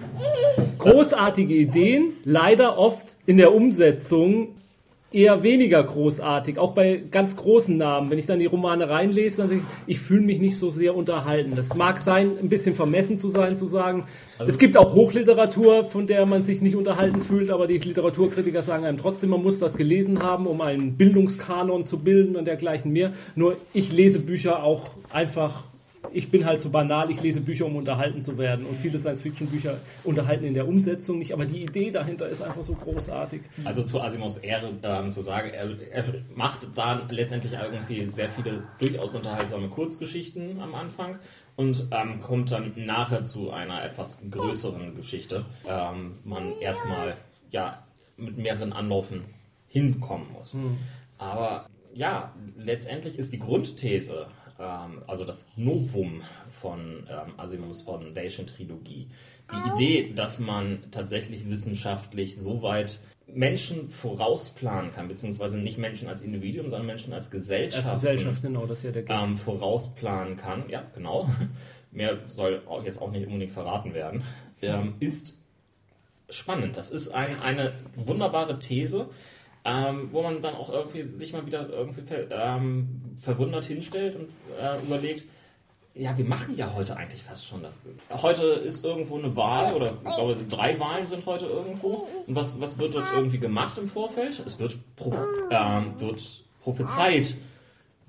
Großartige Ideen, leider oft in der Umsetzung eher weniger großartig, auch bei ganz großen Namen. Wenn ich dann die Romane reinlese, dann denke ich, ich fühle mich nicht so sehr unterhalten. Das mag sein, ein bisschen vermessen zu sein, zu sagen, Also- es gibt auch Hochliteratur, von der man sich nicht unterhalten fühlt, aber die Literaturkritiker sagen einem trotzdem, man muss das gelesen haben, um einen Bildungskanon zu bilden und dergleichen mehr. Nur ich lese Bücher auch einfach ich bin halt so banal, ich lese Bücher, um unterhalten zu werden. Und viele Science-Fiction-Bücher unterhalten in der Umsetzung nicht, aber die Idee dahinter ist einfach so großartig. Also zu Asimovs Ehre ähm, zu sagen, er, er macht da letztendlich irgendwie sehr viele durchaus unterhaltsame Kurzgeschichten am Anfang und ähm, kommt dann nachher zu einer etwas größeren Geschichte. Ähm, man erstmal ja mit mehreren Anlaufen hinkommen muss. Aber ja, letztendlich ist die Grundthese, ähm, also das Novum von ähm, Asimovs Foundation-Trilogie, die Idee, dass man tatsächlich wissenschaftlich so weit Menschen vorausplanen kann, beziehungsweise nicht Menschen als Individuum, sondern Menschen als Gesellschaft, Als Gesellschaft, genau, das ist ja der Gag. ähm, vorausplanen kann, ja, genau, mehr soll auch jetzt auch nicht unbedingt verraten werden, ähm, ist spannend. Das ist ein, eine wunderbare These, ähm, wo man dann auch irgendwie sich mal wieder irgendwie ähm, verwundert hinstellt und äh, überlegt, ja, wir machen ja heute eigentlich fast schon das. Heute ist irgendwo eine Wahl oder ich glaube drei Wahlen sind heute irgendwo. Und was, was wird dort irgendwie gemacht im Vorfeld? Es wird, pro, ähm, wird prophezeit,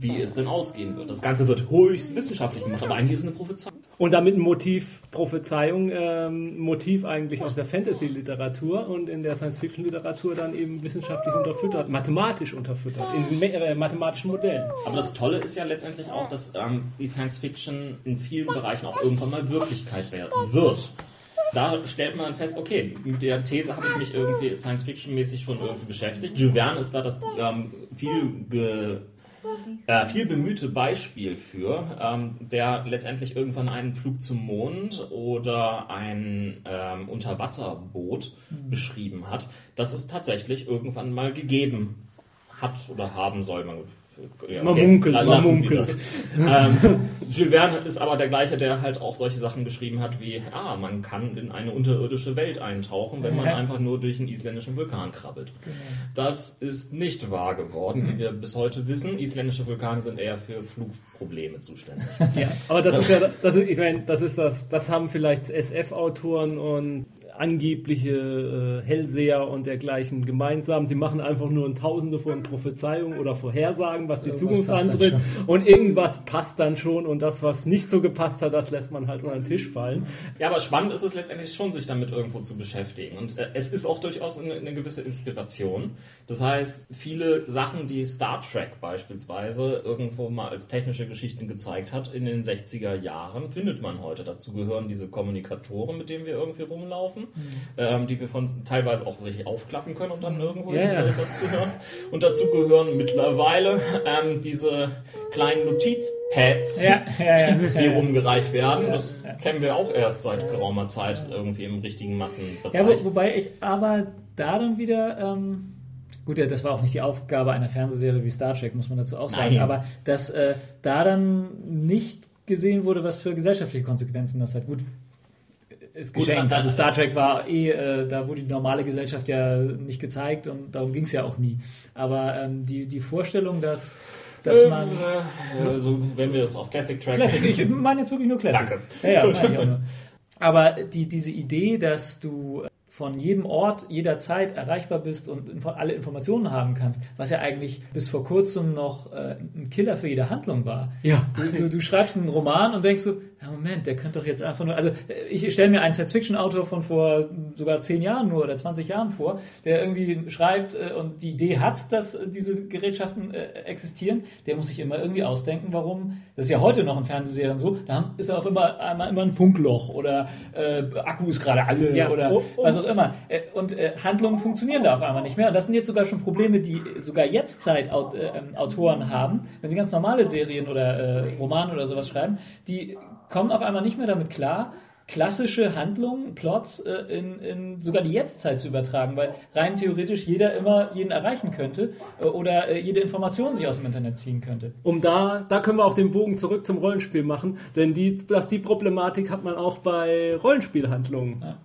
wie es denn ausgehen wird. Das Ganze wird höchst wissenschaftlich gemacht, aber eigentlich ist es eine Prophezeiung. Und damit ein Motiv Prophezeiung, ähm, Motiv eigentlich aus der Fantasy-Literatur und in der Science-Fiction-Literatur dann eben wissenschaftlich unterfüttert, mathematisch unterfüttert, in äh, mathematischen Modellen. Aber das Tolle ist ja letztendlich auch, dass ähm, die Science Fiction in vielen Bereichen auch irgendwann mal Wirklichkeit werden wird. Da stellt man dann fest, okay, mit der These habe ich mich irgendwie Science Fiction-mäßig schon irgendwie beschäftigt. Jules Verne ist da das ähm, viel, ge, äh, viel bemühte Beispiel für, ähm, der letztendlich irgendwann einen Flug zum Mond oder ein ähm, Unterwasserboot beschrieben hat, das es tatsächlich irgendwann mal gegeben hat oder haben soll. Man, ja, Man okay, munkelt, man lassen munkelt. ähm, Jules Verne ist aber der gleiche, der halt auch solche Sachen geschrieben hat wie, ah, man kann in eine unterirdische Welt eintauchen, wenn man Ja. einfach nur durch einen isländischen Vulkan krabbelt. Das ist nicht wahr geworden, wie wir bis heute wissen. Isländische Vulkane sind eher für Flugprobleme zuständig. Ja, aber das ist ja, das ist, ich meine, das ist das, das haben vielleicht SF-Autoren und angebliche äh, Hellseher und dergleichen gemeinsam. Sie machen einfach nur ein Tausende von Prophezeiungen oder Vorhersagen, was die Irgendwas Zukunft antritt. Und irgendwas passt dann schon und das, was nicht so gepasst hat, das lässt man halt unter den Tisch fallen. Ja, aber spannend ist es letztendlich schon, sich damit irgendwo zu beschäftigen. Und äh, es ist auch durchaus eine, eine gewisse Inspiration. Das heißt, viele Sachen, die Star Trek beispielsweise irgendwo mal als technische Geschichten gezeigt hat in den 60er Jahren, findet man heute. Dazu gehören diese Kommunikatoren, mit denen wir irgendwie rumlaufen, ähm, die wir von teilweise auch richtig aufklappen können und dann irgendwo Ja, ja. das zu hören. Und dazu gehören mittlerweile ähm, diese kleinen Notizpads, Ja, ja, ja. die rumgereicht werden. Das kennen wir auch erst seit geraumer Zeit irgendwie im richtigen Massenbereich. Ja, wo, wobei ich aber da dann wieder, ähm, gut, ja, das war auch nicht die Aufgabe einer Fernsehserie wie Star Trek, muss man dazu auch sagen, Nein. aber dass äh, da dann nicht gesehen wurde, was für gesellschaftliche Konsequenzen das hat. Gut, ist Gut, geschenkt. Also Star Trek war eh, äh, da wurde die normale Gesellschaft ja nicht gezeigt und darum ging es ja auch nie. Aber ähm, die, die Vorstellung, dass, dass man... äh, also, wenn wir jetzt auf Classic Track Classic, ich meine jetzt wirklich nur Classic. Danke. Ja, ja, nur. Aber die, diese Idee, dass du von jedem Ort jederzeit erreichbar bist und alle Informationen haben kannst, was ja eigentlich bis vor kurzem noch äh, ein Killer für jede Handlung war. Ja. Du, du, du schreibst einen Roman und denkst so, ja Moment, der könnte doch jetzt einfach nur, also ich stelle mir einen Science-Fiction-Autor von vor sogar zehn Jahren nur oder 20 Jahren vor, der irgendwie schreibt äh, und die Idee hat, dass diese Gerätschaften äh, existieren, der muss sich immer irgendwie ausdenken, warum, das ist ja heute noch in Fernsehserien so, da ist auf immer, einmal immer ein Funkloch oder äh, Akku ist gerade alle Ja, oder oh, oh. was auch immer. Äh, Und äh, Handlungen funktionieren da auf einmal nicht mehr. Und das sind jetzt sogar schon Probleme, die sogar jetzt Zeit Aut äh, ähm, Autoren haben, wenn sie ganz normale Serien oder äh, Romane oder sowas schreiben, die kommen auf einmal nicht mehr damit klar, klassische Handlungen, Plots äh, in, in sogar die Jetztzeit zu übertragen, weil rein theoretisch jeder immer jeden erreichen könnte äh, oder äh, jede Information sich aus dem Internet ziehen könnte. Um da, da können wir auch den Bogen zurück zum Rollenspiel machen, denn die, das, die Problematik hat man auch bei Rollenspielhandlungen. Ja.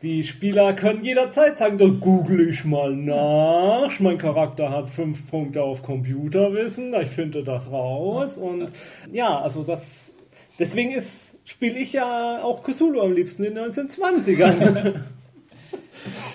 Die Spieler können jederzeit sagen, da google ich mal nach. Mein Charakter hat fünf Punkte auf Computerwissen, ich finde das raus. Und ja, also das. Deswegen ist spiele ich ja auch Cthulhu am liebsten in den 1920ern.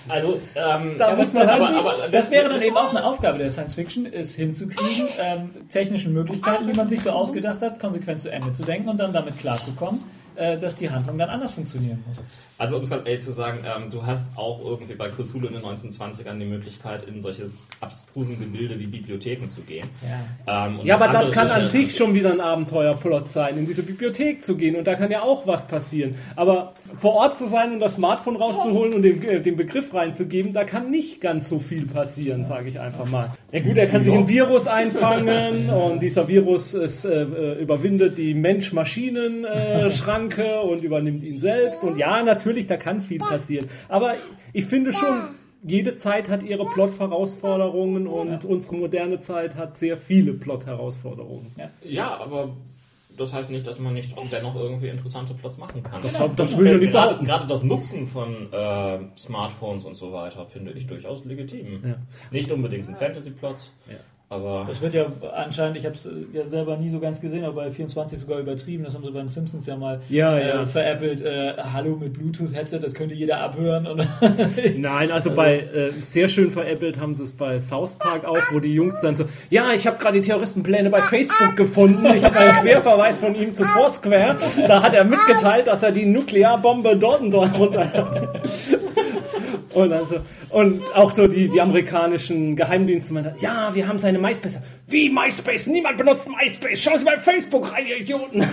Also, ähm, Da ja, muss man aber, halt- aber, Das wäre dann eben auch eine Aufgabe der Science Fiction, es hinzukriegen, ähm, technischen Möglichkeiten, die man sich so ausgedacht hat, konsequent zu Ende zu denken und dann damit klarzukommen, dass die Handlung dann anders funktionieren muss. Also um es ganz ehrlich zu sagen, ähm, du hast auch irgendwie bei Cthulhu in den 1920ern die Möglichkeit, in solche abstrusen Gebilde wie Bibliotheken zu gehen. Ja. Ähm, Ja, aber das kann an sich schon wieder ein Abenteuerplot sein, in diese Bibliothek zu gehen und da kann ja auch was passieren. Aber vor Ort zu sein und das Smartphone rauszuholen und den, äh, den Begriff reinzugeben, da kann nicht ganz so viel passieren, sage ich einfach mal. Ja gut, er kann sich ein Virus einfangen und dieser Virus es, äh, äh, überwindet die Mensch-Maschinen-Schranke und übernimmt ihn selbst. Und ja, natürlich, da kann viel passieren. Aber ich finde schon, jede Zeit hat ihre Plot-Herausforderungen und unsere moderne Zeit hat sehr viele Plot-Herausforderungen. Ja, aber das heißt nicht, dass man nicht dennoch irgendwie interessante Plots machen kann. Das, das will ich ja nicht gerade, behaupten. gerade das Nutzen von äh, Smartphones und so weiter finde ich durchaus legitim. Ja. Nicht unbedingt ein Fantasy-Plot, aber Das wird ja anscheinend, ich habe es ja selber nie so ganz gesehen, aber bei 24 sogar übertrieben. Das haben sie bei den Simpsons ja mal Ja, äh, ja. veräppelt. Äh, Hallo mit Bluetooth-Headset, das könnte jeder abhören. Nein, also bei äh, sehr schön veräppelt haben sie es bei South Park auch, wo die Jungs dann so, ja, ich habe gerade die Terroristenpläne bei Facebook gefunden. Ich habe einen Querverweis von ihm zu Foursquare. Da hat er mitgeteilt, dass er die Nuklearbombe dort und dort runter. Und, also, und auch so die, die amerikanischen Geheimdienste, man hat, ja, wir haben seine MySpace. Wie MySpace? Niemand benutzt MySpace. Schauen Sie bei Facebook rein, ihr Idioten.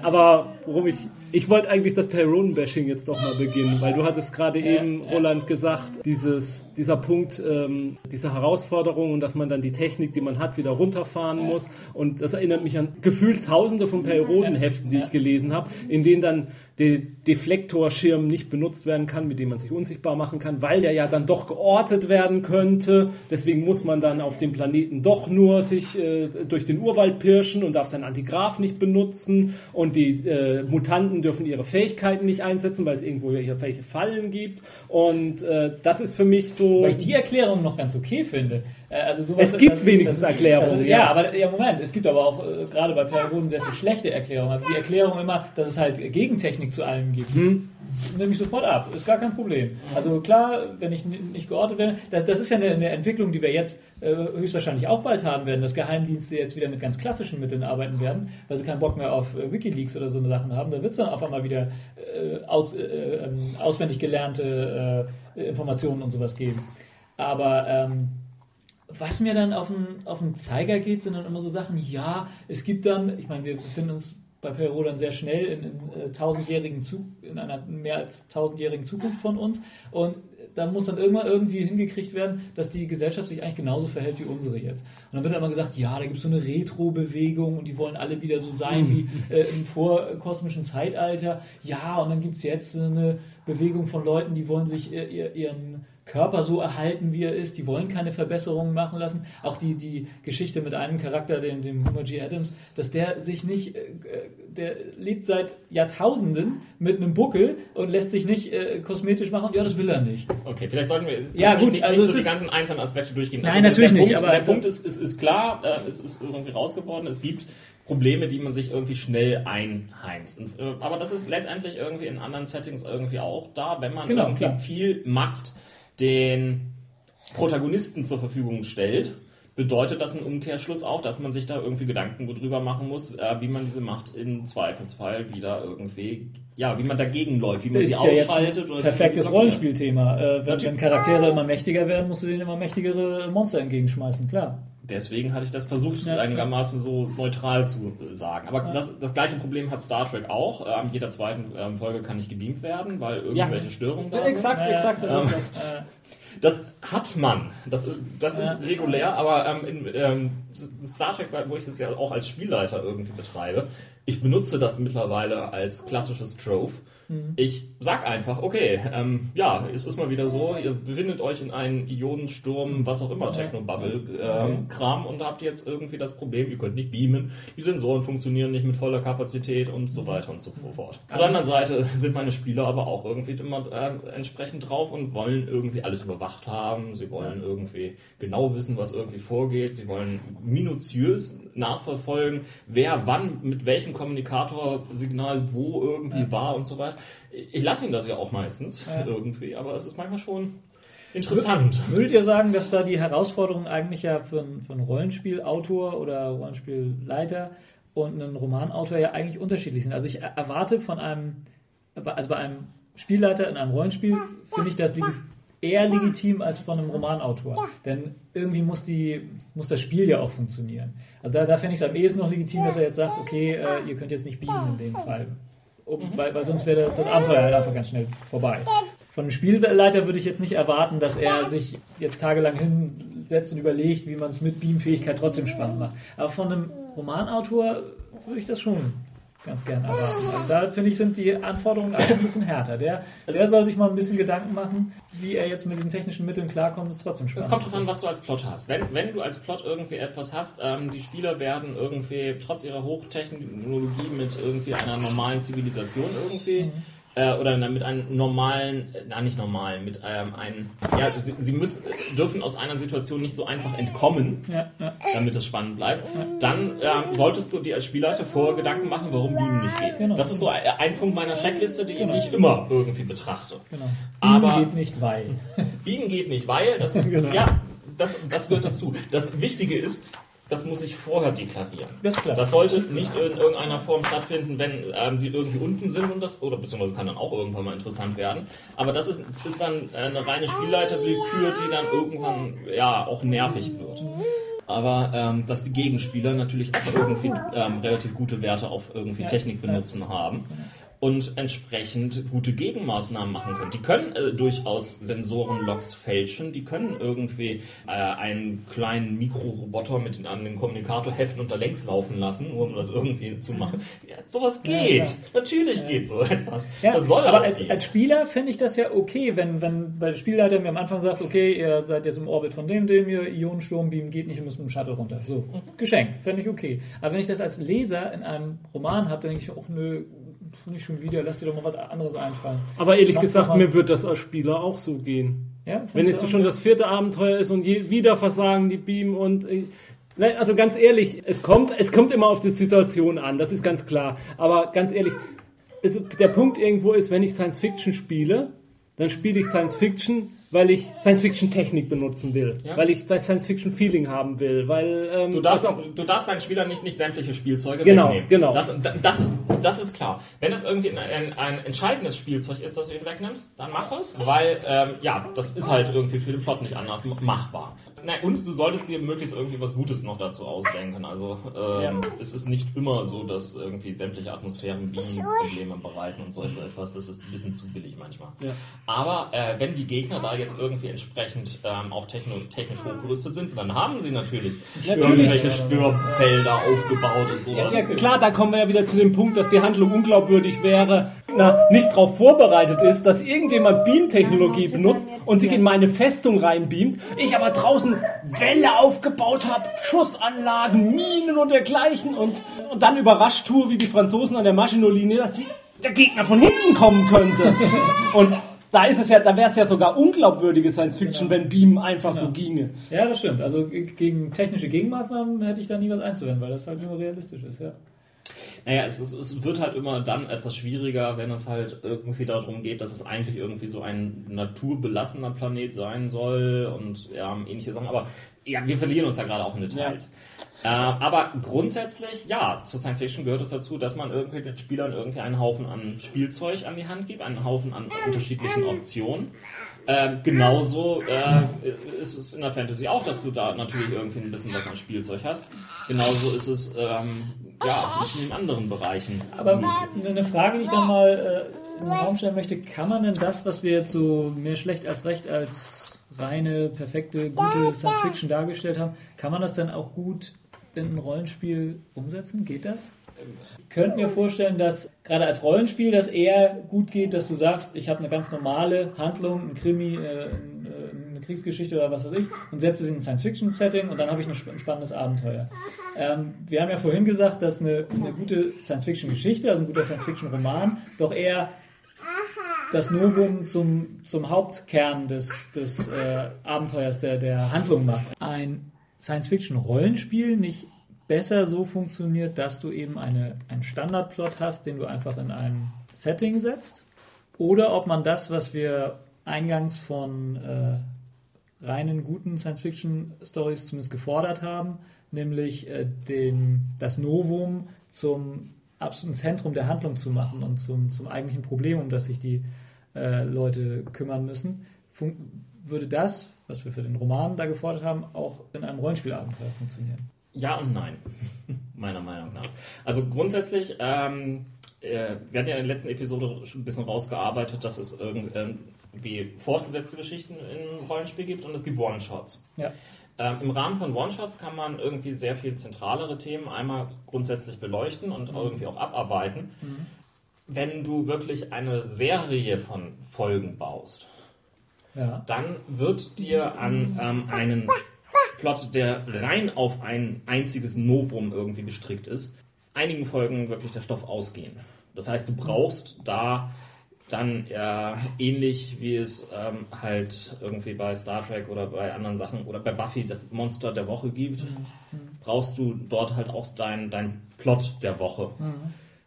Aber worum ich. Ich wollte eigentlich das Payronen-Bashing jetzt doch mal beginnen, weil du hattest gerade eben, Roland, gesagt, dieses, dieser Punkt, ähm, diese Herausforderung und dass man dann die Technik, die man hat, wieder runterfahren muss. Und das erinnert mich an gefühlt tausende von Payronen-Heften, die ich gelesen habe, in denen dann der Deflektorschirm nicht benutzt werden kann, mit dem man sich unsichtbar machen kann, weil der ja dann doch geortet werden könnte. Deswegen muss man dann auf dem Planeten doch nur sich äh, durch den Urwald pirschen und darf sein Antigraph nicht benutzen. Und die äh, Mutanten dürfen ihre Fähigkeiten nicht einsetzen, weil es irgendwo irgendwelche Fallen gibt. Und äh, das ist für mich so. Weil ich die Erklärung noch ganz okay finde. Äh, Also sowas, Es gibt wenigstens ist- Erklärungen, Das ist, ja. ja, aber ja, Moment, es gibt aber auch äh, gerade bei Perioden sehr viel schlechte Erklärungen. Also die Erklärung immer, dass es halt Gegentechnik zu allem gibt. Hm. Nehme ich sofort ab, ist gar kein Problem. Also klar, wenn ich nicht geortet werde, das, das ist ja eine, eine Entwicklung, die wir jetzt äh, höchstwahrscheinlich auch bald haben werden, dass Geheimdienste jetzt wieder mit ganz klassischen Mitteln arbeiten werden, weil sie keinen Bock mehr auf äh, Wikileaks oder so eine Sachen haben. Da wird es dann auf einmal wieder äh, aus, äh, ähm, auswendig gelernte äh, Informationen und sowas geben. Aber ähm, was mir dann auf den, auf den Zeiger geht, sind dann immer so Sachen, ja, es gibt dann, ich meine, wir befinden uns bei Perro dann sehr schnell in, in, äh, tausendjährigen Zu in einer mehr als tausendjährigen Zukunft von uns und da muss dann irgendwann irgendwie hingekriegt werden, dass die Gesellschaft sich eigentlich genauso verhält wie unsere jetzt. Und dann wird immer gesagt, ja, da gibt es so eine Retro-Bewegung und die wollen alle wieder so sein wie äh, im vorkosmischen Zeitalter. Ja, und dann gibt es jetzt eine Bewegung von Leuten, die wollen sich ihr, ihren Körper so erhalten, wie er ist. Die wollen keine Verbesserungen machen lassen. Auch die, die Geschichte mit einem Charakter, dem, dem Homer G. Adams, dass der sich nicht, äh, der lebt seit Jahrtausenden mit einem Buckel und lässt sich nicht äh, kosmetisch machen. Ja, das will er nicht. Okay, vielleicht sollten wir Ja, gut, nicht, also nicht so die ganzen einzelnen Aspekte durchgehen. Nein, der- natürlich der nicht, Punkt, aber- der Punkt ist, ist, ist klar, äh, es ist irgendwie rausgeworden, es gibt Probleme, die man sich irgendwie schnell einheimst. Und, äh, aber das ist letztendlich irgendwie in anderen Settings irgendwie auch da, wenn man Genau, irgendwie klar. viel Macht den Protagonisten zur Verfügung stellt. Bedeutet das im Umkehrschluss auch, dass man sich da irgendwie Gedanken drüber machen muss, äh, wie man diese Macht im Zweifelsfall wieder irgendwie, ja, wie man dagegen läuft, wie man sie ist ja jetzt ausschaltet. ein oder perfektes sie Rollenspielthema. Äh, wenn, wenn Charaktere immer mächtiger werden, musst du denen immer mächtigere Monster entgegenschmeißen, klar. Deswegen hatte ich das versucht, Ja. einigermaßen so neutral zu sagen. Aber Ja. das, das gleiche Problem hat Star Trek auch. Äh, An jeder zweiten ähm, Folge kann nicht gebeamt werden, weil irgendwelche Störungen da sind. Exakt, Ja, exakt, das ähm, ist das. Äh, Das hat man. Das, das ist Ja. regulär, aber ähm, in ähm, Star Trek, wo ich das ja auch als Spielleiter irgendwie betreibe, ich benutze das mittlerweile als klassisches Trove. Mhm. Ich sag einfach, okay, ähm, ja, es ist mal wieder so, ihr befindet euch in einem Ionensturm, was auch immer, Technobubble-Kram und habt jetzt irgendwie das Problem, ihr könnt nicht beamen, die Sensoren funktionieren nicht mit voller Kapazität und so weiter und so fort. Auf der anderen Seite sind meine Spieler aber auch irgendwie immer äh, entsprechend drauf und wollen irgendwie alles überwacht haben, sie wollen irgendwie genau wissen, was irgendwie vorgeht, sie wollen minutiös nachverfolgen, wer wann mit welchem Kommunikatorsignal wo irgendwie war und so weiter. Ich lasse ihnen das ja auch meistens Ja. irgendwie, aber es ist manchmal schon interessant. Würdet ihr sagen, dass da die Herausforderung eigentlich ja für einen, für einen Rollenspielautor oder Rollenspielleiter und einen Romanautor ja eigentlich unterschiedlich sind? Also ich er- erwarte von einem, also bei einem Spielleiter in einem Rollenspiel finde ich das legi- eher legitim als von einem Romanautor. Denn irgendwie muss, die, muss das Spiel ja auch funktionieren. Also da, da fände ich es am ehesten noch legitim, dass er jetzt sagt, okay, äh, ihr könnt jetzt nicht beamen in dem Fall. Um, weil, weil sonst wäre das Abenteuer halt einfach ganz schnell vorbei. Von einem Spielleiter würde ich jetzt nicht erwarten, dass er sich jetzt tagelang hinsetzt und überlegt, wie man es mit Beamfähigkeit trotzdem spannend macht. Aber von einem Romanautor würde ich das schon ganz gern erwarten. Also da finde ich, sind die Anforderungen einfach ein bisschen härter. Der, der soll sich mal ein bisschen Gedanken machen, wie er jetzt mit diesen technischen Mitteln klarkommt, ist trotzdem spannend. Es kommt drauf an, was du als Plot hast. Wenn, wenn du als Plot irgendwie etwas hast, ähm, die Spieler werden irgendwie trotz ihrer Hochtechnologie mit irgendwie einer normalen Zivilisation irgendwie äh, oder mit einem normalen, äh, na nicht normalen, mit ähm, einem, ja, sie, sie müssen, dürfen aus einer Situation nicht so einfach entkommen, Ja, ja. damit es spannend bleibt, dann ähm, solltest du dir als Spielleiter vorher Gedanken machen, warum Beamen nicht geht. Genau. Das ist so ein, ein Punkt meiner Checkliste, die, Genau. die ich immer irgendwie betrachte. Genau. Aber- Beamen geht nicht, weil. Biegen geht nicht, weil das ist, Genau. ja, das, das gehört dazu. Das Wichtige ist, das muss ich vorher deklarieren. Das ist klar. Das sollte nicht in irgendeiner Form stattfinden, wenn ähm, sie irgendwie unten sind und das, oder beziehungsweise kann dann auch irgendwann mal interessant werden. Aber das ist, das ist dann eine reine Spielleiterwillkür, die dann irgendwann ja auch nervig wird. Aber ähm, dass die Gegenspieler natürlich auch irgendwie ähm, relativ gute Werte auf irgendwie Ja, Technik benutzen haben und entsprechend gute Gegenmaßnahmen machen können. Die können äh, durchaus Sensorenlogs fälschen, die können irgendwie äh, einen kleinen Mikroroboter mit an den Kommunikator heften und da längs laufen lassen, nur um das irgendwie zu machen. Ja, sowas geht. ja. Natürlich geht so etwas. Ja, das soll aber als, gehen. als Spieler fände ich das ja okay, wenn, wenn bei der Spielleiter mir am Anfang sagt, okay, ihr seid jetzt im Orbit von dem, dem ihr Ionensturmbeam geht nicht, ihr müsst mit dem Shuttle runter. So, Geschenk, fände ich okay. Aber wenn ich das als Leser in einem Roman habe, dann denke ich, auch nö, nicht schon wieder, lass dir doch mal was anderes einfallen. Aber ehrlich Mach gesagt, mir wird das als Spieler auch so gehen. Ja, Wenn es schon das vierte Abenteuer ist und je, wieder versagen die Beam und äh, nein, also ganz ehrlich, es kommt, es kommt immer auf die Situation an, das ist ganz klar. Aber ganz ehrlich, es, der Punkt irgendwo ist, wenn ich Science Fiction spiele, dann spiele ich Science Fiction, weil ich Science Fiction Technik benutzen will, Ja. weil ich das Science Fiction Feeling haben will, weil ähm, Du darfst, also- du darfst deinen Spielern nicht, nicht sämtliche Spielzeuge Genau, wegnehmen. genau. Das, das, das ist klar. Wenn es irgendwie ein, ein, ein entscheidendes Spielzeug ist, das du ihn wegnimmst, dann mach es. Weil, ähm, ja, das ist halt irgendwie für den Plot nicht anders machbar. Nein, und du solltest dir möglichst irgendwie was Gutes noch dazu ausdenken. Also ähm, es ist nicht immer so, dass irgendwie sämtliche Atmosphären Bienen Probleme bereiten und so etwas. Das ist ein bisschen zu billig manchmal. Ja. Aber äh, wenn die Gegner da jetzt irgendwie entsprechend ähm, auch techno technisch hochgerüstet sind, dann haben sie natürlich, Natürlich. irgendwelche Stürmfelder aufgebaut und sowas. Ja, klar, da kommen wir ja wieder zu dem Punkt, dass die Handlung unglaubwürdig wäre, na, nicht darauf vorbereitet ist, dass irgendjemand Beam-Technologie benutzt und sich in meine Festung reinbeamt, ich aber draußen Wälle aufgebaut habe, Schussanlagen, Minen und dergleichen und, und dann überrascht tue, wie die Franzosen an der Maginot-Linie, dass die, der Gegner von hinten kommen könnte. Und da ist es ja, da wäre es ja sogar unglaubwürdige Science-Fiction, wenn Beam einfach so ginge. Ja, das stimmt. Also gegen technische Gegenmaßnahmen hätte ich da nie was einzuwenden, weil das halt nur realistisch ist, ja. Naja, es, ist, es wird halt immer dann etwas schwieriger, wenn es halt irgendwie darum geht, dass es eigentlich irgendwie so ein naturbelassener Planet sein soll und ja, ähnliche Sachen. Aber ja, wir verlieren uns da gerade auch in Details. Äh, aber grundsätzlich, ja, zur Science Fiction gehört es dazu, dass man irgendwie den Spielern irgendwie einen Haufen an Spielzeug an die Hand gibt, einen Haufen an unterschiedlichen Optionen. Ähm, genauso äh, ist es in der Fantasy auch, dass du da natürlich irgendwie ein bisschen was an Spielzeug hast. Genauso ist es ähm, ja in den anderen Bereichen. Aber eine Frage, die ich dann mal äh, in den Raum stellen möchte, kann man denn das, was wir jetzt so mehr schlecht als recht als reine, perfekte, gute Science Fiction dargestellt haben, kann man das dann auch gut in ein Rollenspiel umsetzen? Geht das? Könnt mir vorstellen, dass gerade als Rollenspiel das eher gut geht, dass du sagst, ich habe eine ganz normale Handlung, ein Krimi, äh, ein, äh, eine Kriegsgeschichte oder was weiß ich und setze es in ein Science-Fiction-Setting und dann habe ich ein spannendes Abenteuer. Ähm, wir haben ja vorhin gesagt, dass eine, eine gute Science-Fiction-Geschichte, also ein guter Science-Fiction-Roman, doch eher das Novum zum, zum Hauptkern des, des äh, Abenteuers, der, der Handlung macht. Ein Science-Fiction-Rollenspiel nicht besser so funktioniert, dass du eben eine, einen Standardplot hast, den du einfach in ein Setting setzt, oder ob man das, was wir eingangs von äh, reinen guten Science-Fiction-Stories zumindest gefordert haben, nämlich äh, den, das Novum zum absoluten Zentrum der Handlung zu machen und zum, zum eigentlichen Problem, um das sich die äh, Leute kümmern müssen, würde das, was wir für den Roman da gefordert haben, auch in einem Rollenspielabenteuer funktionieren. Ja und nein, meiner Meinung nach. Also grundsätzlich, ähm, äh, wir hatten ja in der letzten Episode schon ein bisschen rausgearbeitet, dass es irgendwie fortgesetzte Geschichten im Rollenspiel gibt und es gibt One-Shots. Ja. Ähm, Im Rahmen von One-Shots kann man irgendwie sehr viel zentralere Themen einmal grundsätzlich beleuchten und irgendwie auch abarbeiten. Wenn du wirklich eine Serie von Folgen baust, Ja. dann wird dir an ähm, einen Plot, der rein auf ein einziges Novum irgendwie gestrickt ist, einigen Folgen wirklich der Stoff ausgehen. Das heißt, du brauchst da dann äh, ähnlich wie es ähm, halt irgendwie bei Star Trek oder bei anderen Sachen oder bei Buffy das Monster der Woche gibt, brauchst du dort halt auch dein, dein Plot der Woche.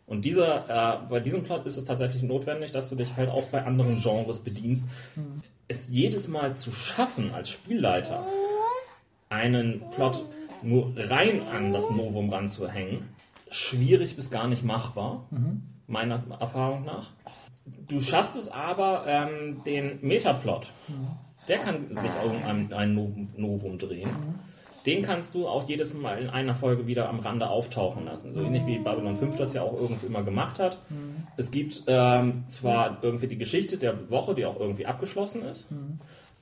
Und dieser, äh, bei diesem Plot ist es tatsächlich notwendig, dass du dich halt auch bei anderen Genres bedienst. Es jedes Mal zu schaffen, als Spielleiter einen Plot nur rein an das Novum ranzuhängen, schwierig bis gar nicht machbar, meiner Erfahrung nach. Du schaffst es aber, ähm, den Metaplot, der kann sich auch um ein, Novum, drehen. Den kannst du auch jedes Mal in einer Folge wieder am Rande auftauchen lassen. So ähnlich wie Babylon 5 das ja auch irgendwie immer gemacht hat. Es gibt ähm, zwar irgendwie die Geschichte der Woche, die auch irgendwie abgeschlossen ist,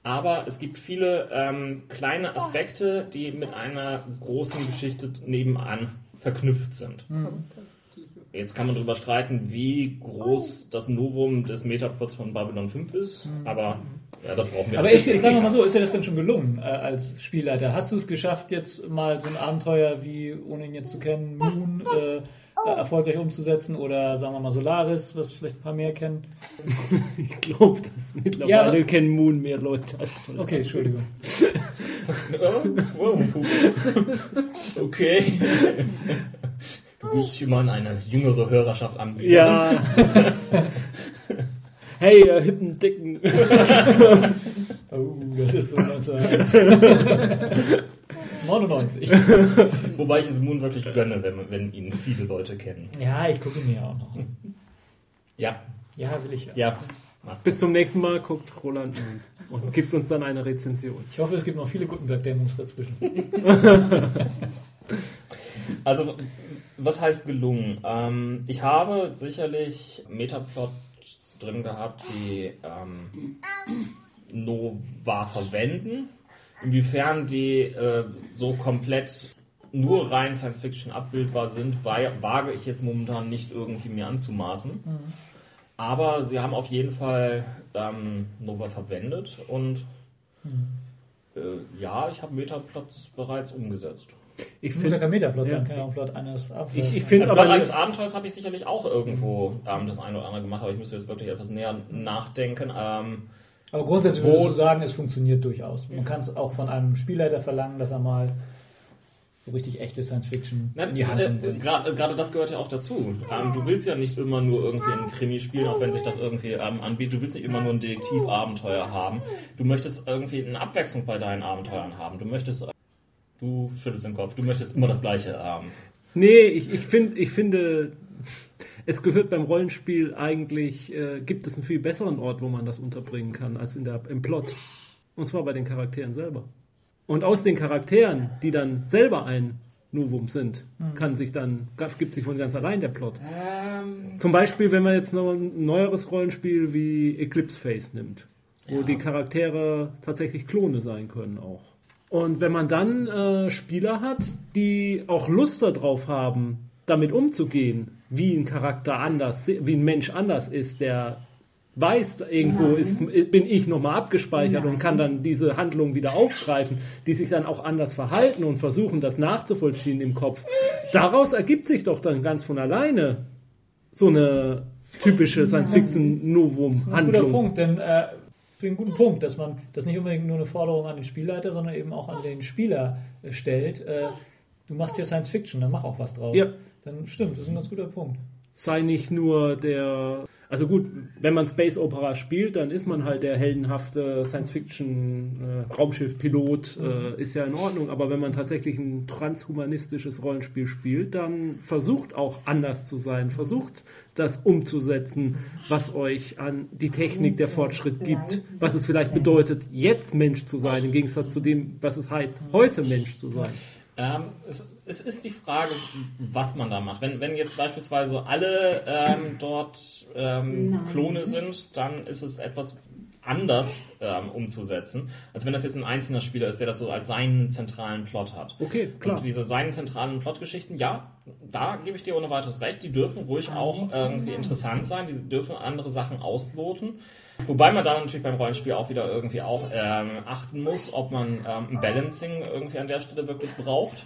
aber es gibt viele ähm, kleine Aspekte, die mit einer großen Geschichte nebenan verknüpft sind. Jetzt kann man darüber streiten, wie groß das Novum des Metaplots von Babylon 5 ist, aber ja, das brauchen wir Aber ist, sagen wir mal so, ist dir das denn schon gelungen äh, als Spielleiter? Hast du es geschafft, jetzt mal so ein Abenteuer wie, ohne ihn jetzt zu kennen, Moon äh, erfolgreich umzusetzen oder sagen wir mal Solaris, was vielleicht ein paar mehr kennen. Ich glaube, dass mittlerweile Ja, kennen Moon mehr Leute als Solaris. Okay, Entschuldigung. Oh, wow. Okay. Du willst dich immer an eine jüngere Hörerschaft anbieten. Ja. hey, ihr hippen, dicken. Oh, das ist so 1999. Wobei ich es Moon wirklich gönne, wenn, wenn ihn viele Leute kennen. Ja, ich gucke ihn mir auch noch an. Ja, Ja, will ich. ja. Bis zum nächsten Mal guckt Roland Moon und gibt uns dann eine Rezension. Ich hoffe, es gibt noch viele Gutenberg-Demos dazwischen. Also, was heißt gelungen? Ähm, ich habe sicherlich Metaplots drin gehabt, die ähm, Nova verwenden. Inwiefern die äh, so komplett nur rein Science Fiction abbildbar sind, wa- wage ich jetzt momentan nicht irgendwie mir anzumaßen. Aber sie haben auf jeden Fall ähm, Nova verwendet und äh, ja, ich habe Metaplots bereits umgesetzt. Ich muss ja finde, kein Metaplot Ja. sein, kann ja auch ein Plot eines Abenteuers ich, ich sein. find Ein aber Plot eines Abenteuers habe ich sicherlich auch irgendwo ähm, das eine oder andere gemacht, aber ich müsste jetzt wirklich etwas näher nachdenken. Ähm, Aber grundsätzlich Wo- würdest du sagen, es funktioniert durchaus. Man kann es auch von einem Spielleiter verlangen, dass er mal so richtig echte Science-Fiction in die Handlung äh, bringt. Gerade gerade das gehört ja auch dazu. Ähm, du willst ja nicht immer nur irgendwie einen Krimi spielen, auch wenn sich das irgendwie ähm, anbietet. Du willst nicht immer nur ein Detektivabenteuer haben. Du möchtest irgendwie eine Abwechslung bei deinen Abenteuern haben. Du möchtest, du schüttelst den Kopf, du möchtest immer das Gleiche haben. nee, ich, ich, find, ich finde, es gehört beim Rollenspiel eigentlich, äh, gibt es einen viel besseren Ort, wo man das unterbringen kann, als in der, im Plot. Und zwar bei den Charakteren selber. Und aus den Charakteren, die dann selber ein Novum sind, kann sich dann, gibt sich von ganz allein der Plot. Ähm, Zum Beispiel, wenn man jetzt noch ein neueres Rollenspiel wie Eclipse Face nimmt, wo Ja. die Charaktere tatsächlich Klone sein können auch. Und wenn man dann äh, Spieler hat, die auch Lust darauf haben, damit umzugehen, wie ein Charakter anders, wie ein Mensch anders ist, der weiß, irgendwo Nein. ist, bin ich nochmal abgespeichert und Nein. kann dann diese Handlung wieder aufgreifen, die sich dann auch anders verhalten und versuchen, das nachzuvollziehen im Kopf. Daraus ergibt sich doch dann ganz von alleine so eine typische Das ist ein guter Science-Fiction-Novum-Handlung. Punkt, denn äh, für einen guten Punkt, dass man das nicht unbedingt nur eine Forderung an den Spielleiter, sondern eben auch an den Spieler äh, stellt. Äh, du machst hier Science Fiction, dann mach auch was draus. Ja. Dann stimmt, das ist ein ganz guter Punkt. Sei nicht nur der. Also gut, wenn man Space Opera spielt, dann ist man halt der heldenhafte Science-Fiction-Raumschiff-Pilot, äh, ist ja in Ordnung. Aber wenn man tatsächlich ein transhumanistisches Rollenspiel spielt, dann versucht auch anders zu sein, versucht das umzusetzen, was euch an die Technik der Fortschritt gibt, was es vielleicht bedeutet, jetzt Mensch zu sein, im Gegensatz zu dem, was es heißt, heute Mensch zu sein. Ähm, es, es ist die Frage, was man da macht. Wenn, wenn jetzt beispielsweise alle ähm, dort ähm. Klone sind, dann ist es etwas anders ähm, umzusetzen, als wenn das jetzt ein einzelner Spieler ist, der das so als seinen zentralen Plot hat. Okay, klar. Und diese seinen zentralen Plotgeschichten, ja, da gebe ich dir ohne weiteres recht, die dürfen ruhig auch irgendwie interessant sein, die dürfen andere Sachen ausloten. Wobei man da natürlich beim Rollenspiel auch wieder irgendwie auch ähm, achten muss, ob man ähm, ein Balancing irgendwie an der Stelle wirklich braucht.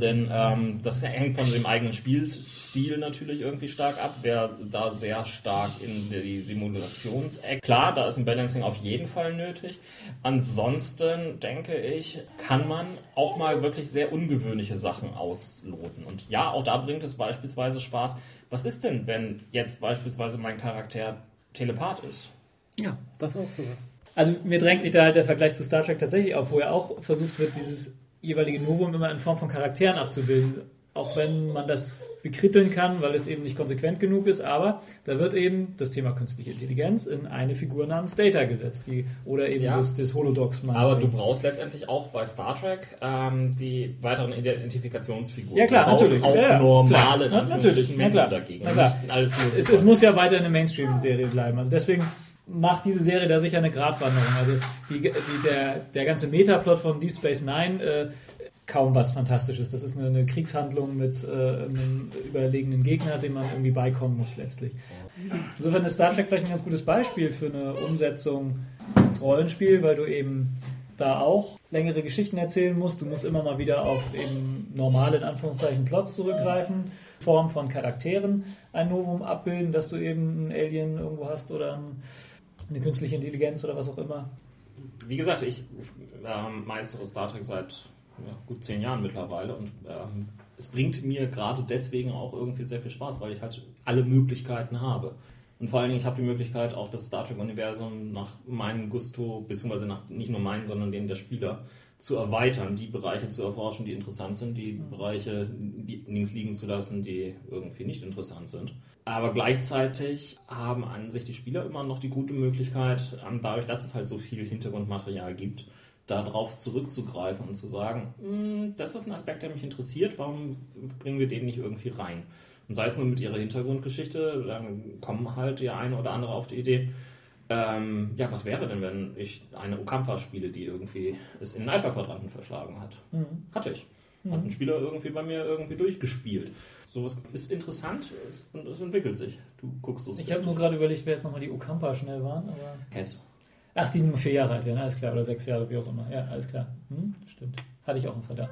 Denn ähm, das hängt von dem eigenen Spielstil natürlich irgendwie stark ab. Wer da sehr stark in die Simulationsecke. Klar, da ist ein Balancing auf jeden Fall nötig. Ansonsten denke ich, kann man auch mal wirklich sehr ungewöhnliche Sachen ausloten. Und ja, auch da bringt es beispielsweise Spaß. Was ist denn, wenn jetzt beispielsweise mein Charakter Telepath ist? Ja, das ist auch sowas. Also mir drängt sich da halt der Vergleich zu Star Trek tatsächlich auf, wo ja auch versucht wird, dieses jeweilige Novum immer in Form von Charakteren abzubilden. Auch wenn man das bekritteln kann, weil es eben nicht konsequent genug ist, aber da wird eben das Thema künstliche Intelligenz in eine Figur namens Data gesetzt, die oder eben Ja. das, das Holodox Aber du brauchst letztendlich auch bei Star Trek ähm, die weiteren Identifikationsfiguren. Ja, klar, du brauchst natürlich. auch Ja, ja, normale Anführungsstrichen natürlich. Na, Menschen klar. dagegen. Es, es muss ja weiter eine Mainstream-Serie bleiben. Also deswegen macht diese Serie da sicher eine Gratwanderung. Also die, die, der, der ganze Metaplot von Deep Space Nine äh, kaum was Fantastisches. Das ist eine, eine Kriegshandlung mit äh, einem überlegenen Gegner, dem man irgendwie beikommen muss letztlich. Insofern ist Star Trek vielleicht ein ganz gutes Beispiel für eine Umsetzung ins Rollenspiel, weil du eben da auch längere Geschichten erzählen musst. Du musst immer mal wieder auf eben normale, in Anführungszeichen, Plots zurückgreifen. Form von Charakteren ein Novum abbilden, dass du eben ein Alien irgendwo hast oder ein, eine künstliche Intelligenz oder was auch immer. Wie gesagt, ich ähm, meistere Star Trek seit ja, gut zehn Jahren mittlerweile und ähm, es bringt mir gerade deswegen auch irgendwie sehr viel Spaß, weil ich halt alle Möglichkeiten habe. Und vor allen Dingen, ich habe die Möglichkeit, auch das Star Trek-Universum nach meinem Gusto, beziehungsweise nach nicht nur meinen, sondern den der Spieler, zu erweitern, die Bereiche zu erforschen, die interessant sind, die Bereiche links liegen zu lassen, die irgendwie nicht interessant sind. Aber gleichzeitig haben an sich die Spieler immer noch die gute Möglichkeit, ähm, dadurch, dass es halt so viel Hintergrundmaterial gibt, darauf zurückzugreifen und zu sagen, "Hm, das ist ein Aspekt, der mich interessiert, warum bringen wir den nicht irgendwie rein? Und sei es nur mit ihrer Hintergrundgeschichte, dann kommen halt der eine oder andere auf die Idee, ähm, ja, was wäre denn, wenn ich eine Okampa spiele, die irgendwie es in den Alpha-Quadranten verschlagen hat? Hatte ich. Hat ein Spieler irgendwie bei mir irgendwie durchgespielt. Sowas ist interessant und es entwickelt sich. Du guckst so Ich habe nur gerade überlegt, wer jetzt nochmal die Okampa schnell waren, aber. Hess. Ach, die nur vier Jahre alt werden, alles klar, oder sechs Jahre, wie auch immer. Ja, alles klar. Hm, stimmt. Hatte ich auch einen Verdacht.